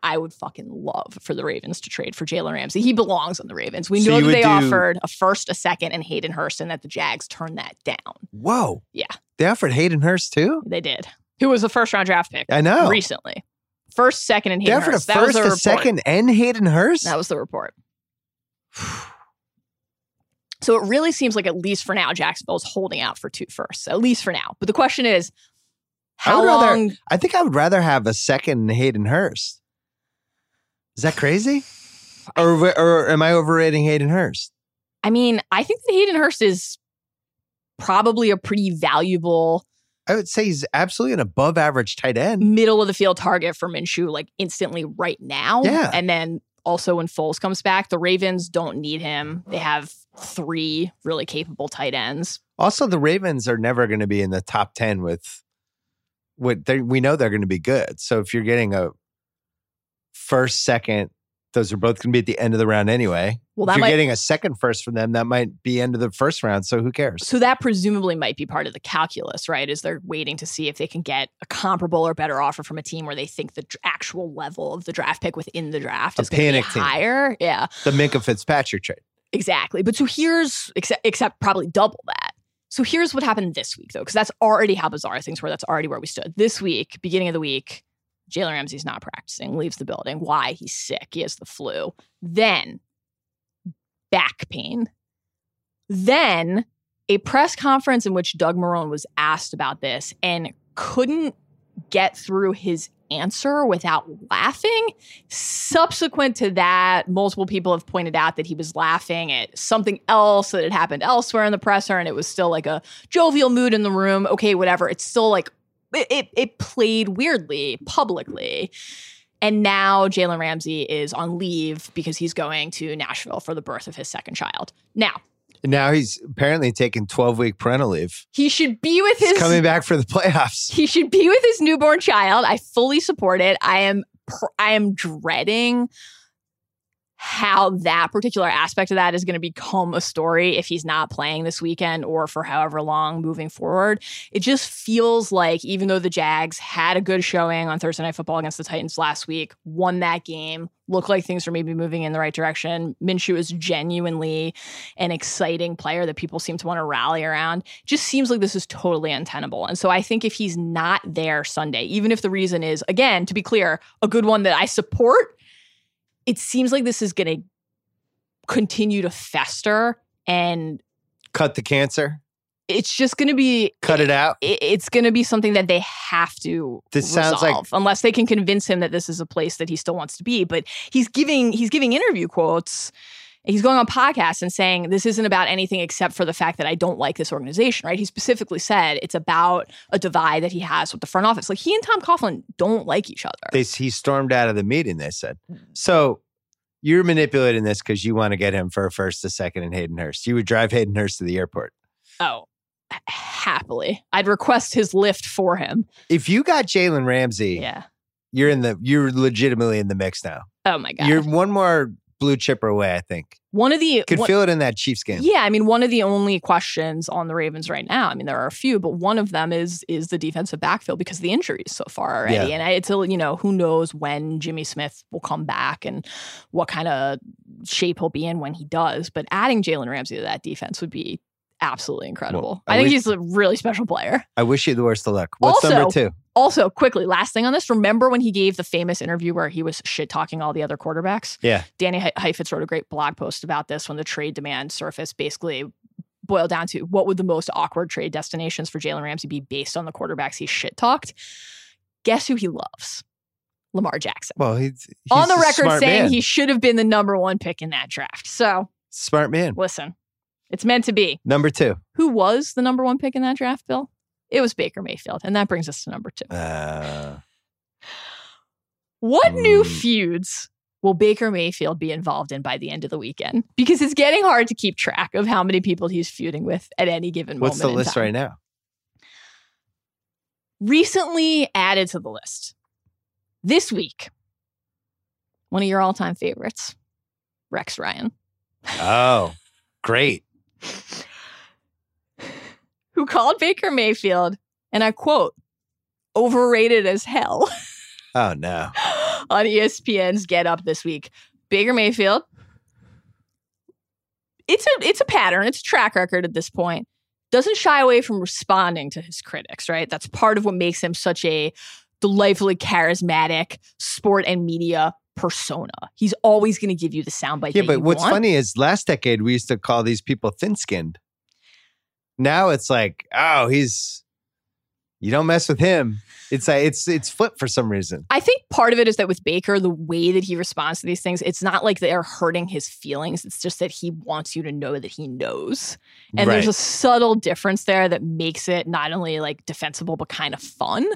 I would fucking love for the Ravens to trade for Jalen Ramsey. He belongs on the Ravens. We So know that they do- offered a first, a second, and Hayden Hurst, and that the Jags turned that down. Whoa. Yeah. They offered Hayden Hurst too? They did. Who was the first round draft pick I know. recently? First, second, and They Hayden offered a Hurst. That was first, a second, and Hayden Hurst? That was the report. So it really seems like, at least for now, Jacksonville is holding out for two firsts, at least for now. But the question is, I how would rather- I think I would rather have a second Hayden Hurst. Is that crazy? Or, or am I overrating Hayden Hurst? I mean, I think that Hayden Hurst is probably a pretty valuable I would say he's absolutely an above average tight end. middle of the field target for Minshew, like instantly right now. Yeah. And then also when Foles comes back, the Ravens don't need him. They have three really capable tight ends. Also, the Ravens are never going to be in the top 10 with what they we know they're going to be good. So if you're getting a first, second, those are both going to be at the end of the round anyway. Well, if you're might getting a second first from them, that might be end of the first round. So who cares? so that presumably might be part of the calculus, right? Is they're waiting to see if they can get a comparable or better offer from a team where they think the actual level of the draft pick within the draft A is going to be panic team. higher. Yeah. The Minkah Fitzpatrick trade. Exactly. But so here's except except probably double that. So here's what happened this week though, because that's already how bizarre things were. That's already where we stood. This week, beginning of the week, Jalen Ramsey's not practicing, leaves the building. Why? He's sick. He has the flu. Then back pain. Then a press conference in which Doug Marrone was asked about this and couldn't get through his answer without laughing. Subsequent to that, multiple people have pointed out that he was laughing at something else that had happened elsewhere in the presser, and it was still like a jovial mood in the room. Okay, whatever. It's still like it, it, it played weirdly publicly. And now Jalen Ramsey is on leave because he's going to Nashville for the birth of his second child. Now, Now he's apparently taking 12 week parental leave. he should be with He's his coming back for the playoffs. he should be with his newborn child. I fully support it. I am I am dreading how that particular aspect of that is going to become a story if he's not playing this weekend or for however long moving forward. It just feels like even though the Jags had a good showing on Thursday Night Football against the Titans last week, won that game, looked like things were maybe moving in the right direction. Minshew is genuinely an exciting player that people seem to want to rally around. Just seems like this is totally untenable. And so I think if he's not there Sunday, even if the reason is, again, to be clear, a good one that I support, it seems like this is going to continue to fester and Cut the cancer, it's just going to be cut it out. it- it's going to be something that they have to This sounds like- resolve, unless they can convince him that this is a place that he still wants to be but he's giving he's giving interview quotes he's going on podcasts and saying this isn't about anything except for the fact that I don't like this organization right he specifically said it's about a divide that he has with the front office like he and Tom Coughlin don't like each other They, he stormed out of the meeting, they said. Mm. So you're manipulating this because you want to get him for a first, a second, and Hayden Hurst. You would drive Hayden Hurst to the airport. oh happily I'd request his lift for him If you got Jalen Ramsey, yeah you're in the you're legitimately in the mix now. oh my god You're one more blue chipper away, I think. one of the Could one- feel it in that Chiefs game. Yeah, I mean, one of the only questions on the Ravens right now. I mean, there are a few, but one of them is is the defensive backfield because of the injuries so far already. Yeah. And I, it's a, you know who knows when Jimmy Smith will come back and what kind of shape he'll be in when he does. But adding Jalen Ramsey to that defense would be absolutely incredible. Well, I I think wish- he's a really special player. I wish you the worst of luck. What's Also- number two? Also, quickly, last thing on this. Remember when he gave the famous interview where he was shit talking all the other quarterbacks? Yeah. Danny He- Heifetz wrote a great blog post about this when the trade demand surfaced. Basically, boiled down to what would the most awkward trade destinations for Jalen Ramsey be based on the quarterbacks he shit talked? Guess who he loves? Lamar Jackson. Well, he's, he's on the record saying man. he should have been the number one pick in that draft. So smart man. listen, it's meant to be. Number two. Who was the number one pick in that draft, Bill? It was Baker Mayfield. And that brings us to number two. Uh, What new Mm. feuds will Baker Mayfield be involved in by the end of the weekend? Because it's getting hard to keep track of how many people he's feuding with at any given what's moment. What's the list right now? Recently added to the list this week, one of your all time favorites, Rex Ryan, Oh, great. who called Baker Mayfield, and I quote, overrated as hell Oh no. on ESPN's Get Up this week. Baker Mayfield. It's a it's a pattern. It's a track record at this point. Doesn't shy away from responding to his critics, right? That's part of what makes him such a delightfully charismatic sport and media persona. He's always going to give you the soundbite. Yeah, but what's want. funny is last decade we used to call these people thin skinned. Now it's like, oh, he's you don't mess with him. It's like it's it's flipped for some reason. I think part of it is that with Baker, the way that he responds to these things, it's not like they're hurting his feelings. It's just that he wants you to know that he knows. And there's a subtle difference there that makes it not only like defensible, but kind of fun.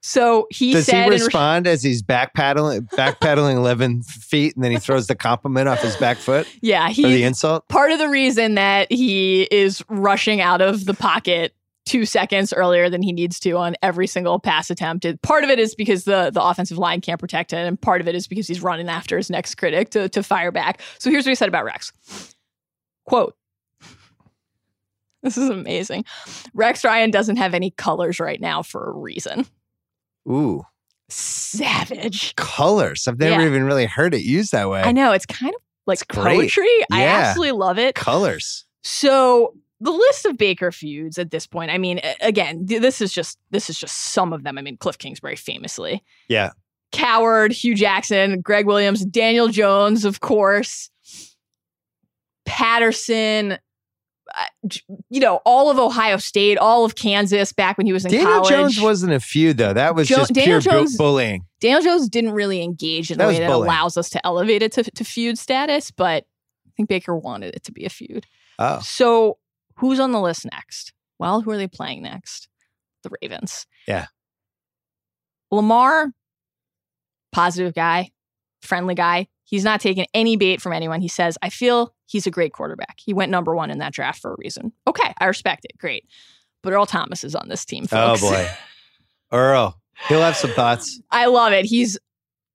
So he Does said, he in re- respond as he's backpedaling backpedaling eleven feet and then he throws the compliment off his back foot yeah, he the insult? part of the reason that he is rushing out of the pocket two seconds earlier than he needs to on every single pass attempt. Part of it is because the the offensive line can't protect it, and part of it is because he's running after his next critic to to fire back. So here's what he said about Rex. Quote. This is amazing. Rex Ryan doesn't have any colors right now for a reason. Ooh, Savage. colors. I've never Yeah. even really heard it used that way. I know it's kind of like It's poetry. I absolutely love it. Colors. So the list of Baker feuds at this point, I mean, again, this is just this is just some of them. I mean, Cliff Kingsbury famously, Yeah. Cowherd, Hue Jackson, Gregg Williams, Daniel Jones, of course, Patterson. uh, You know, all of Ohio State, all of Kansas back when he was in Daniel college. Jones wasn't a feud though. That was Jo- just Daniel pure bu- bullying. Daniel Jones didn't really engage in That the way that bullying. allows us to elevate it to, to feud status, but I think Baker wanted it to be a feud. Oh, So, who's on the list next? Well, who are they playing next? The Ravens. Yeah. Lamar, positive guy, friendly guy. He's not taking any bait from anyone. He says, I feel he's a great quarterback. He went number one in that draft for a reason. Okay, I respect it. Great. But Earl Thomas is on this team, oh, folks. oh boy, Earl. He'll have some thoughts. I love it. He's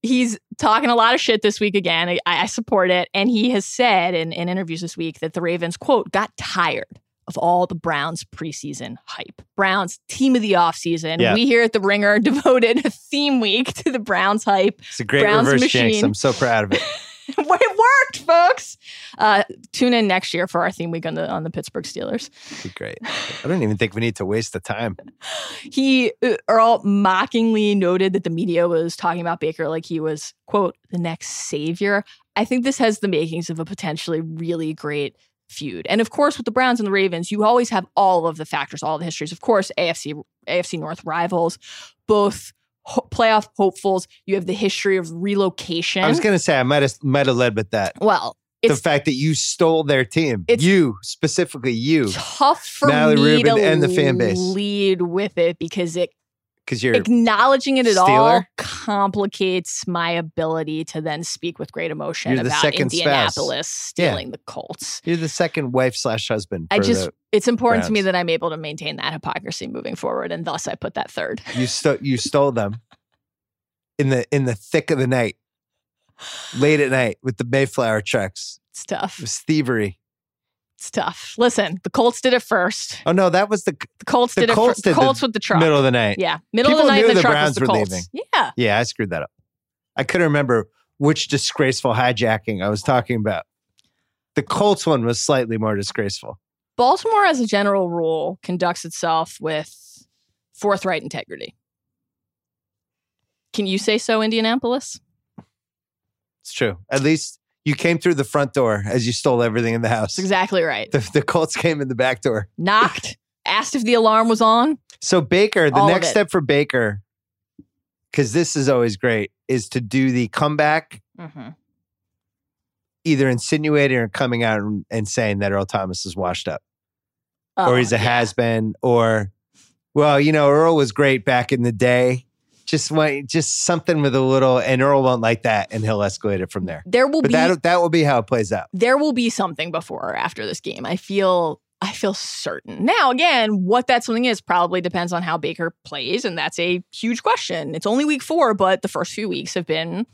he's talking a lot of shit this week again. I, I support it. And he has said in, in interviews this week that the Ravens, quote, got tired of all the Browns preseason hype. Browns team of the offseason. Yeah. We here at the Ringer devoted a theme week to the Browns hype. It's a great Browns reverse jinx. machine. I'm so proud of it. it worked, folks. Uh, tune in next year for our theme week on the on the Pittsburgh Steelers. Great. I don't even think we need to waste the time. he uh, Earl mockingly noted that the media was talking about Baker like he was quote the next savior. I think this has the makings of a potentially really great feud. And of course with the Browns and the Ravens, you always have all of the factors, all the histories. Of course, AFC AFC North rivals, both ho- playoff hopefuls. You have the history of relocation. I was gonna say I might have might have led with that. well, The fact that you stole their team. You specifically you tough for Natalie me Rubin to and the fan base. lead with it because it because you're acknowledging it at all complicates my ability to then speak with great emotion You're the about second spouse. Indianapolis Yeah. stealing the Colts. you're the second wife slash husband. I just it's important to me that I'm able to maintain that hypocrisy moving forward, and thus I put that third. you stole you stole them in the in the thick of the night, late at night with the Mayflower trucks. It's tough. It was thievery. It's tough. Listen, the Colts did it first. Oh no, that was the The Colts The did Colts it. did the Colts with the truck. middle of the night. Yeah, middle People of the night. knew The, the truck Browns was the were Colts. leaving. Yeah, Yeah, I screwed that up. I couldn't remember which disgraceful hijacking I was talking about. The Colts one was slightly more disgraceful. Baltimore, as a general rule, conducts itself with forthright integrity. Can you say so, Indianapolis? It's true. At least you came through the front door as you stole everything in the house. That's exactly right. The, the Colts came in the back door. Knocked, asked if the alarm was on. So Baker, the All next step for Baker, because this is always great, is to do the comeback, Mm-hmm. either insinuating or coming out and, and saying that Earl Thomas is washed up, Oh, or he's a has been, or well, you know, Earl was great back in the day. Just want, just something with a little, and Earl won't like that, and he'll escalate it from there. There will But be that that will be how it plays out. there will be something before or after this game. I feel I feel certain. Now, again, what that something is probably depends on how Baker plays, and that's a huge question. It's only week four, but the first few weeks have been, I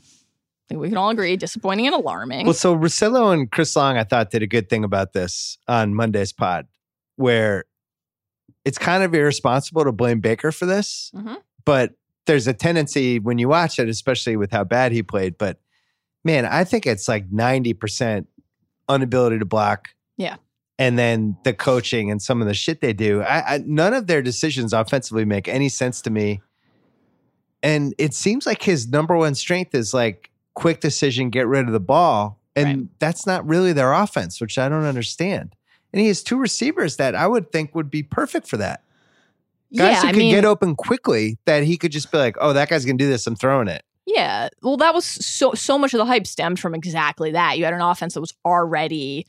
think we can all agree, disappointing and alarming. Well, so Rosillo and Chris Long, I thought, did a good thing about this on Monday's pod, where it's kind of irresponsible to blame Baker for this, Mhm. but there's a tendency when you watch it, especially with how bad he played. But man, I think it's like 90% inability to block. Yeah. And then the coaching and some of the shit they do. I, I none of their decisions offensively make any sense to me. And it seems like his number one strength is like quick decision, get rid of the ball. And Right. that's not really their offense, which I don't understand. And he has two receivers that I would think would be perfect for that. Guys yeah, who I could mean, get open quickly that he could just be like, oh, that guy's going to do this. I'm throwing it. Yeah. Well, that was so so much of the hype stemmed from exactly that. You had an offense that was already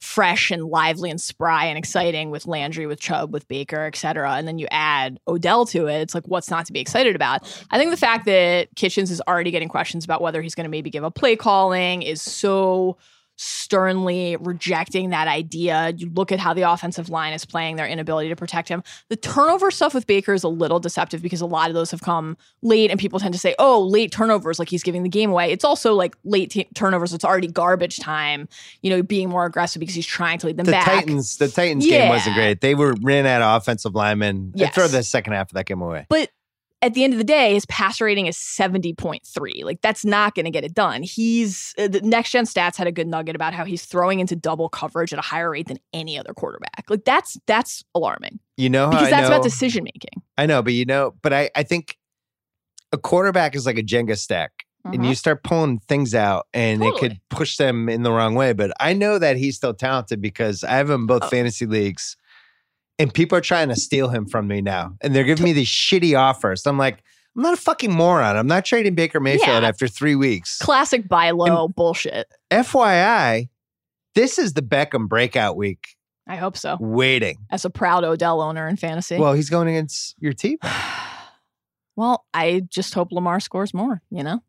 fresh and lively and spry and exciting with Landry, with Chubb, with Baker, et cetera. And then you add Odell to it. It's like, what's not to be excited about? I think the fact that Kitchens is already getting questions about whether he's going to maybe give up play calling is so sternly rejecting that idea. You look at how the offensive line is playing, their inability to protect him. The turnover stuff with Baker is a little deceptive because a lot of those have come late, and people tend to say, oh, late turnovers, like he's giving the game away. It's also like late t- turnovers, it's already garbage time, you know, being more aggressive because he's trying to lead them The back. Titans, the Titans game wasn't great. They were ran out of offensive linemen. Yes. throw the second half of that game away. But at the end of the day, his passer rating is 70.3. Like, that's not going to get it done. He's uh, the next gen stats had a good nugget about how he's throwing into double coverage at a higher rate than any other quarterback. Like, that's that's alarming You know how because I that's know, about decision making. I know, but you know, but I, I think a quarterback is like a Jenga stack. And you start pulling things out and it could push them in the wrong way. But I know that he's still talented because I have him both Oh. fantasy leagues and people are trying to steal him from me now. And they're giving me these shitty offers. I'm like, I'm not a fucking moron. I'm not trading Baker Mayfield Yeah. after three weeks. Classic buy low bullshit. FYI, this is the Beckham breakout week I hope so. waiting. As a proud Odell owner in fantasy. Well, he's going against your team. well, I just hope Lamar scores more, you know?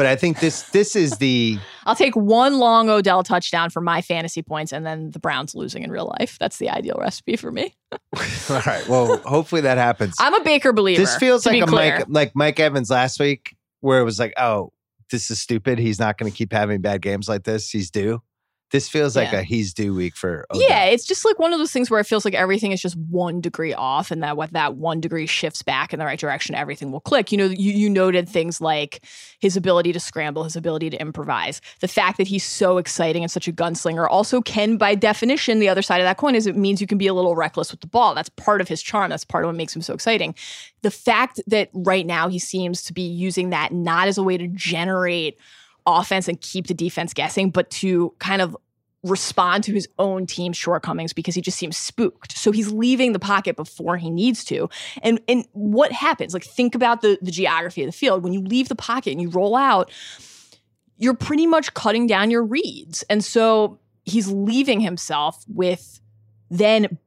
But I think this this is the I'll take one long Odell touchdown for my fantasy points and then the Browns losing in real life. That's the ideal recipe for me. all right. Well, hopefully that happens. I'm a Baker believer. this feels like a clear. Mike like Mike Evans last week, where it was like, oh, this is stupid. He's not going to keep having bad games like this. He's due. This feels like Yeah. a he's due week for. Yeah, it's just like one of those things where it feels like everything is just one degree off, and that what that one degree shifts back in the right direction, everything will click. You know, you, you noted things like his ability to scramble, his ability to improvise, the fact that he's so exciting and such a gunslinger. Also, can by definition, the other side of that coin is it means you can be a little reckless with the ball. That's part of his charm. That's part of what makes him so exciting. The fact that right now he seems to be using that not as a way to generate offense and keep the defense guessing, but to kind of respond to his own team's shortcomings because he just seems spooked. So he's leaving the pocket before he needs to. And and what happens? Like think about the the geography of the field. When you leave the pocket and you roll out, you're pretty much cutting down your reads. And so he's leaving himself with then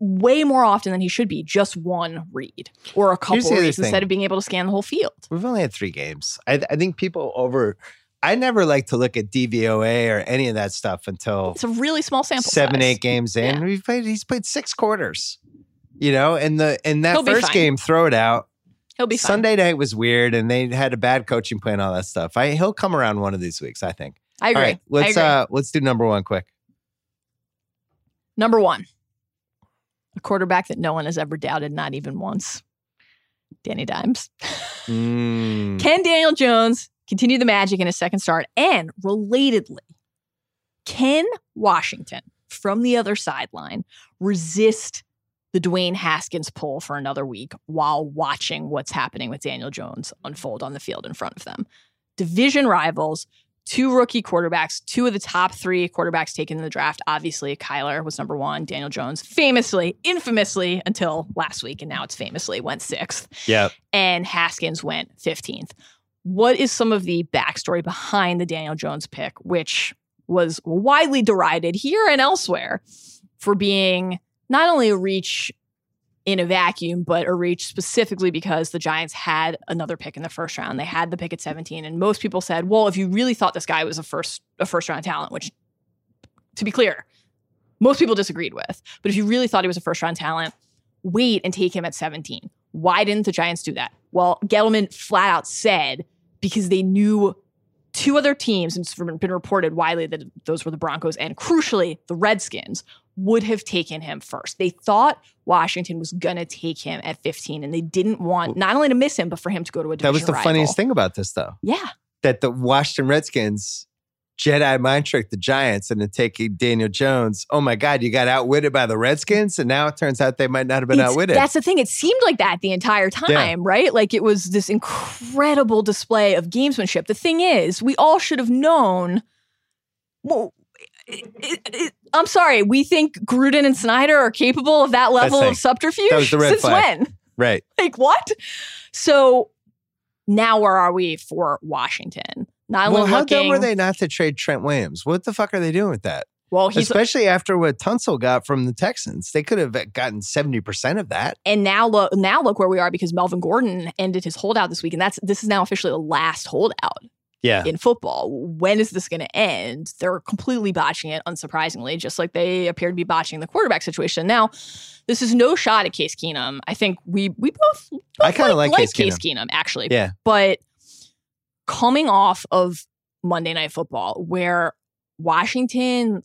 way more often than he should be just one read or a couple Here's the other reads thing. instead of being able to scan the whole field. We've only had three games. I, I think people over. I never like to look at DVOA or any of that stuff until It's a really small sample seven, size. eight games in. Yeah. We've played. He's played six quarters. You know, and the in that He'll first game, throw it out. He'll be fine. Sunday night was weird, and they had a bad coaching plan, all that stuff. I he'll come around one of these weeks, I think. I agree. All right, let's agree. uh let's do number one quick. Number one, a quarterback that no one has ever doubted, not even once. Danny Dimes. Mm. Can Daniel Jones continue the magic in his second start? And relatedly, can Washington from the other sideline resist the Dwayne Haskins pull for another week while watching what's happening with Daniel Jones unfold on the field in front of them? Division rivals, two rookie quarterbacks, two of the top three quarterbacks taken in the draft. Obviously, Kyler was number one. Daniel Jones, famously, infamously, until last week, and now it's famously went sixth Yeah. and Haskins went 15th. What is some of the backstory behind the Daniel Jones pick, which was widely derided here and elsewhere for being not only a reach in a vacuum, but a reach specifically because the Giants had another pick in the first round. They had the pick at 17. And most people said, well, if you really thought this guy was a first a first round talent, which to be clear, most people disagreed with. But if you really thought he was a first round talent, wait and take him at 17. Why didn't the Giants do that? Well, Gettleman flat out said because they knew two other teams, and it's been reported widely that those were the Broncos and crucially the Redskins, would have taken him first. They thought Washington was going to take him at 15, and they didn't want not only to miss him, but for him to go to a That was the rival. funniest thing about this, though. Yeah. That the Washington Redskins Jedi mind trick the Giants into taking Daniel Jones. Oh my God, you got outwitted by the Redskins, and now it turns out they might not have been It's- outwitted. That's the thing. It seemed like that the entire time, right? Like it was this incredible display of gamesmanship. The thing is, we all should have known. Well, it- it- I'm sorry. We think Gruden and Snyder are capable of that level of subterfuge. That was the red Since flag. when? right. Like what? So now where are we for Washington? Not Well, how dumb were they not to trade Trent Williams? What the fuck are they doing with that? Well, Especially after what Tunsil got from the Texans. They could have gotten 70% of that. and now look now look where we are because Melvin Gordon ended his holdout this week, and that's this is now officially the last holdout Yeah. in football. When is this going to end? They're completely botching it, unsurprisingly, just like they appear to be botching the quarterback situation. Now, this is no shot at Case Keenum. I think we we both, both I kinda like Case Case Keenum actually. Yeah. But coming off of Monday Night Football, where Washington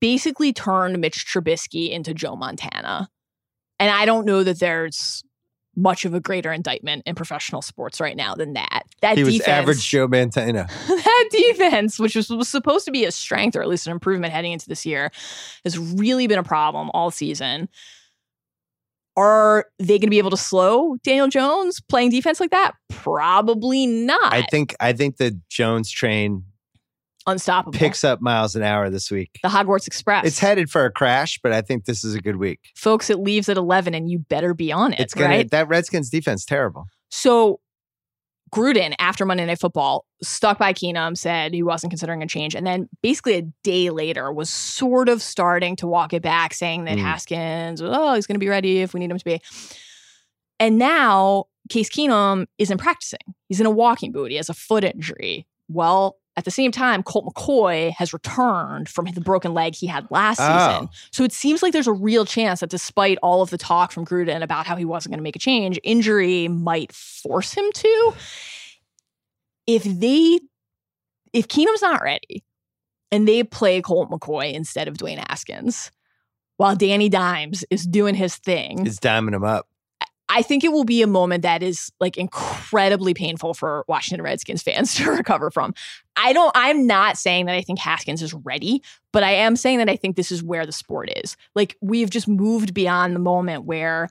basically turned Mitch Trubisky into Joe Montana. And I don't know that there's much of a greater indictment in professional sports right now than that. That He was defense, average Joe Montana. that defense, which was, was supposed to be a strength or at least an improvement heading into this year, has really been a problem all season. Are they going to be able to slow Daniel Jones playing defense like that? Probably not. I think I think the Jones train Unstoppable. picks up miles an hour this week. the Hogwarts Express. It's headed for a crash, but I think this is a good week. Folks, it leaves at 11 and you better be on it, It's gonna right? that Redskins defense terrible. So Gruden, after Monday Night Football, stuck by Keenum, said he wasn't considering a change. And then basically a day later was sort of starting to walk it back, saying that Mm. Haskins, oh, he's going to be ready if we need him to be. And now Case Keenum isn't practicing. He's in a walking boot. He has a foot injury. Well, at the same time, Colt McCoy has returned from the broken leg he had last Oh. season. So it seems like there's a real chance that despite all of the talk from Gruden about how he wasn't going to make a change, injury might force him to. If they, if Keenum's not ready and they play Colt McCoy instead of Dwayne Haskins, while Danny Dimes is doing his thing, It's diming him up. I think it will be a moment that is like incredibly painful for Washington Redskins fans to recover from. I don't, I'm not saying that I think Haskins is ready, but I am saying that I think this is where the sport is. Like we've just moved beyond the moment where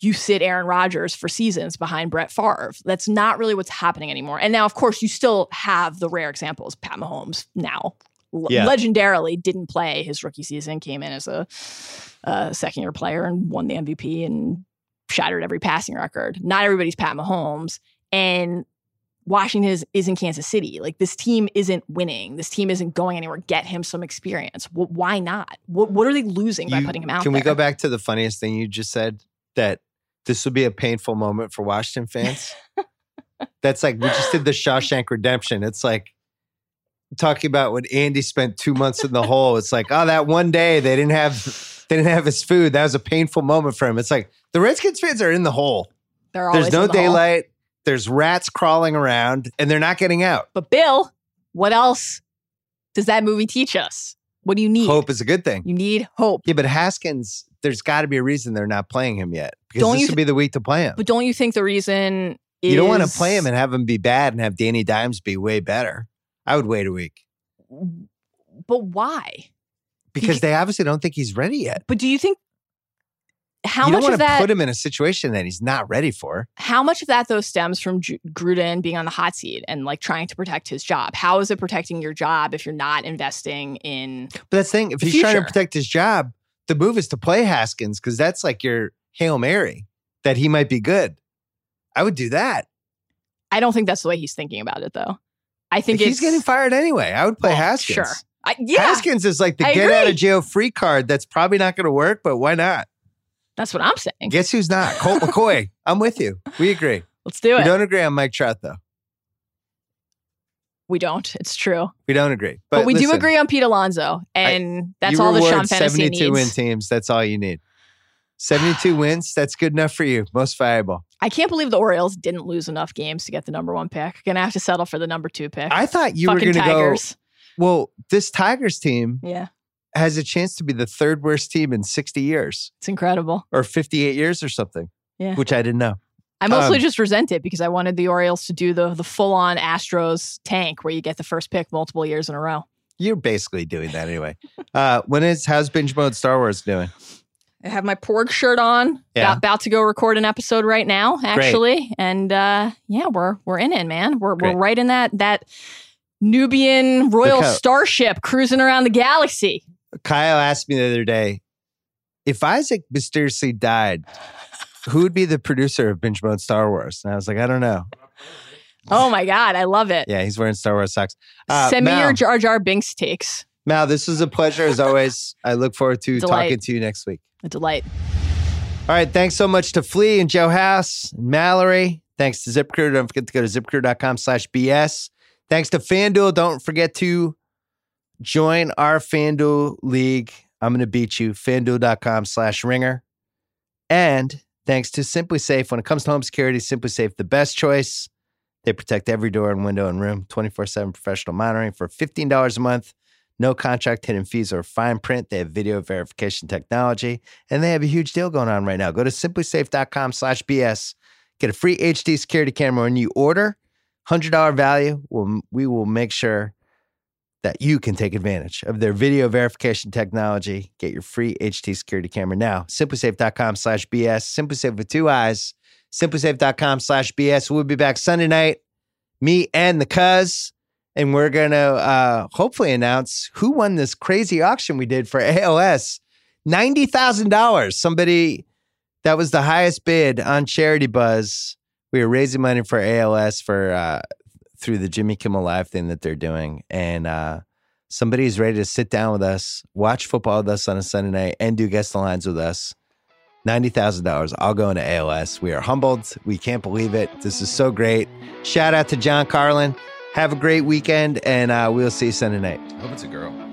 you sit Aaron Rodgers for seasons behind Brett Favre. That's not really what's happening anymore. And now, of course, you still have the rare examples. Pat Mahomes now Yeah. legendarily didn't play his rookie season, came in as a, a second year player and won the MVP and shattered every passing record. Not everybody's Pat Mahomes. And Washington is, is in Kansas City. Like this team isn't winning. This team isn't going anywhere. Get him some experience. Wh- why not? What, what are they losing by putting him out Can we go back to the funniest thing you just said? That this will be a painful moment for Washington fans. That's like we just did the Shawshank Redemption. It's like talking about when Andy spent two months in the hole. It's like, oh, that one day they didn't have they didn't have his food. That was a painful moment for him. It's like the Redskins fans are in the hole. They're always There's no in the hole. daylight. There's rats crawling around, and they're not getting out. But Bill, what else does that movie teach us? What do you need? Hope is a good thing. You need hope. Yeah, but Haskins, there's got to be a reason they're not playing him yet because Don't this you would be the week to play him. But don't you think the reason is You don't want to play him and have him be bad and have Danny Dimes be way better. I would wait a week But why? Because they obviously don't think he's ready yet. But do you think how you much want of to that put him in a situation that he's not ready for. how much of that though stems from Gruden being on the hot seat and like trying to protect his job? How is it protecting your job if you're not investing in But that's the thing. If The he's trying to protect his job, the move is to play Haskins because that's like your hail mary that he might be good. I would do that. I don't think that's the way he's thinking about it though. I think he's getting fired anyway. I would play oh, Well, Haskins. Sure. I, yeah, Haskins is like the I get out of jail free card. That's probably not going to work, but why not? that's what I'm saying. Guess who's not? Colt McCoy. I'm with you. We agree. Let's do it. We don't agree on Mike Trout though. we don't. It's true. We don't agree. But, we do agree on Pete Alonso, and that's all the Sean Fantasy 72 needs. win teams. That's all you need. 72 wins. That's good enough for you. Most valuable. I can't believe the Orioles didn't lose enough games to get the number one pick. Gonna have to settle for the number two pick. I thought you Fucking were going to go. Well, this Tigers team Yeah, has a chance to be the third worst team in 60 years it's incredible. or 58 years or something, Yeah. which I didn't know. I mostly Um, just resent it because I wanted the Orioles to do the the full on Astros tank where you get the first pick multiple years in a row. You're basically doing that anyway. Uh, when is how's binge mode Star Wars doing? I have my Porg shirt on. Yeah. About, about to go record an episode right now, actually. And uh, yeah, we're we're in it, man. We're Great. we're right in that that Nubian royal Look starship cruising around the galaxy. Kyle asked me the other day if Isaac mysteriously died, who would be the producer of binge mode Star Wars? And I was like, I don't know. Oh my god, I love it. Yeah, he's wearing Star Wars socks. Uh, Send me Mal, your Jar Jar Binks takes. Mal, this was a pleasure as always. I look forward to Delight. talking to you next week. A delight. All right. Thanks so much to Flea and Joe House and Mallory. Thanks to ZipRecruiter. Don't forget to go to ziprecruiter.com slash BS. Thanks to FanDuel. Don't forget to join our FanDuel league. I'm going to beat you. FanDuel.com slash ringer. And thanks to SimpliSafe. When it comes to home security, SimpliSafe, the best choice. They protect every door and window and room, 24 7 professional monitoring for $15 a month. No contract, hidden fees, or fine print. They have video verification technology and they have a huge deal going on right now. Go to simplisafe.com slash BS. Get a free HD security camera when you order. $100 value. We'll, we will make sure that you can take advantage of their video verification technology. Get your free HD security camera now. Simplisafe.com slash BS. SimpliSafe with two eyes. Simplisafe.com slash BS. We'll be back Sunday night. Me and the cuz. And we're going to uh, hopefully announce who won this crazy auction we did for ALS. $90,000. Somebody that was the highest bid on Charitybuzz. We were raising money for ALS for uh, through the Jimmy Kimmel Live thing that they're doing, and uh, somebody's ready to sit down with us, watch football with us on a Sunday night, and do guest lines with us. Ninety thousand dollars. I'll go into ALS. We are humbled. We can't believe it. This is so great. Shout out to John Carlin. Have a great weekend, and uh, we'll see you Sunday night. I hope it's a girl.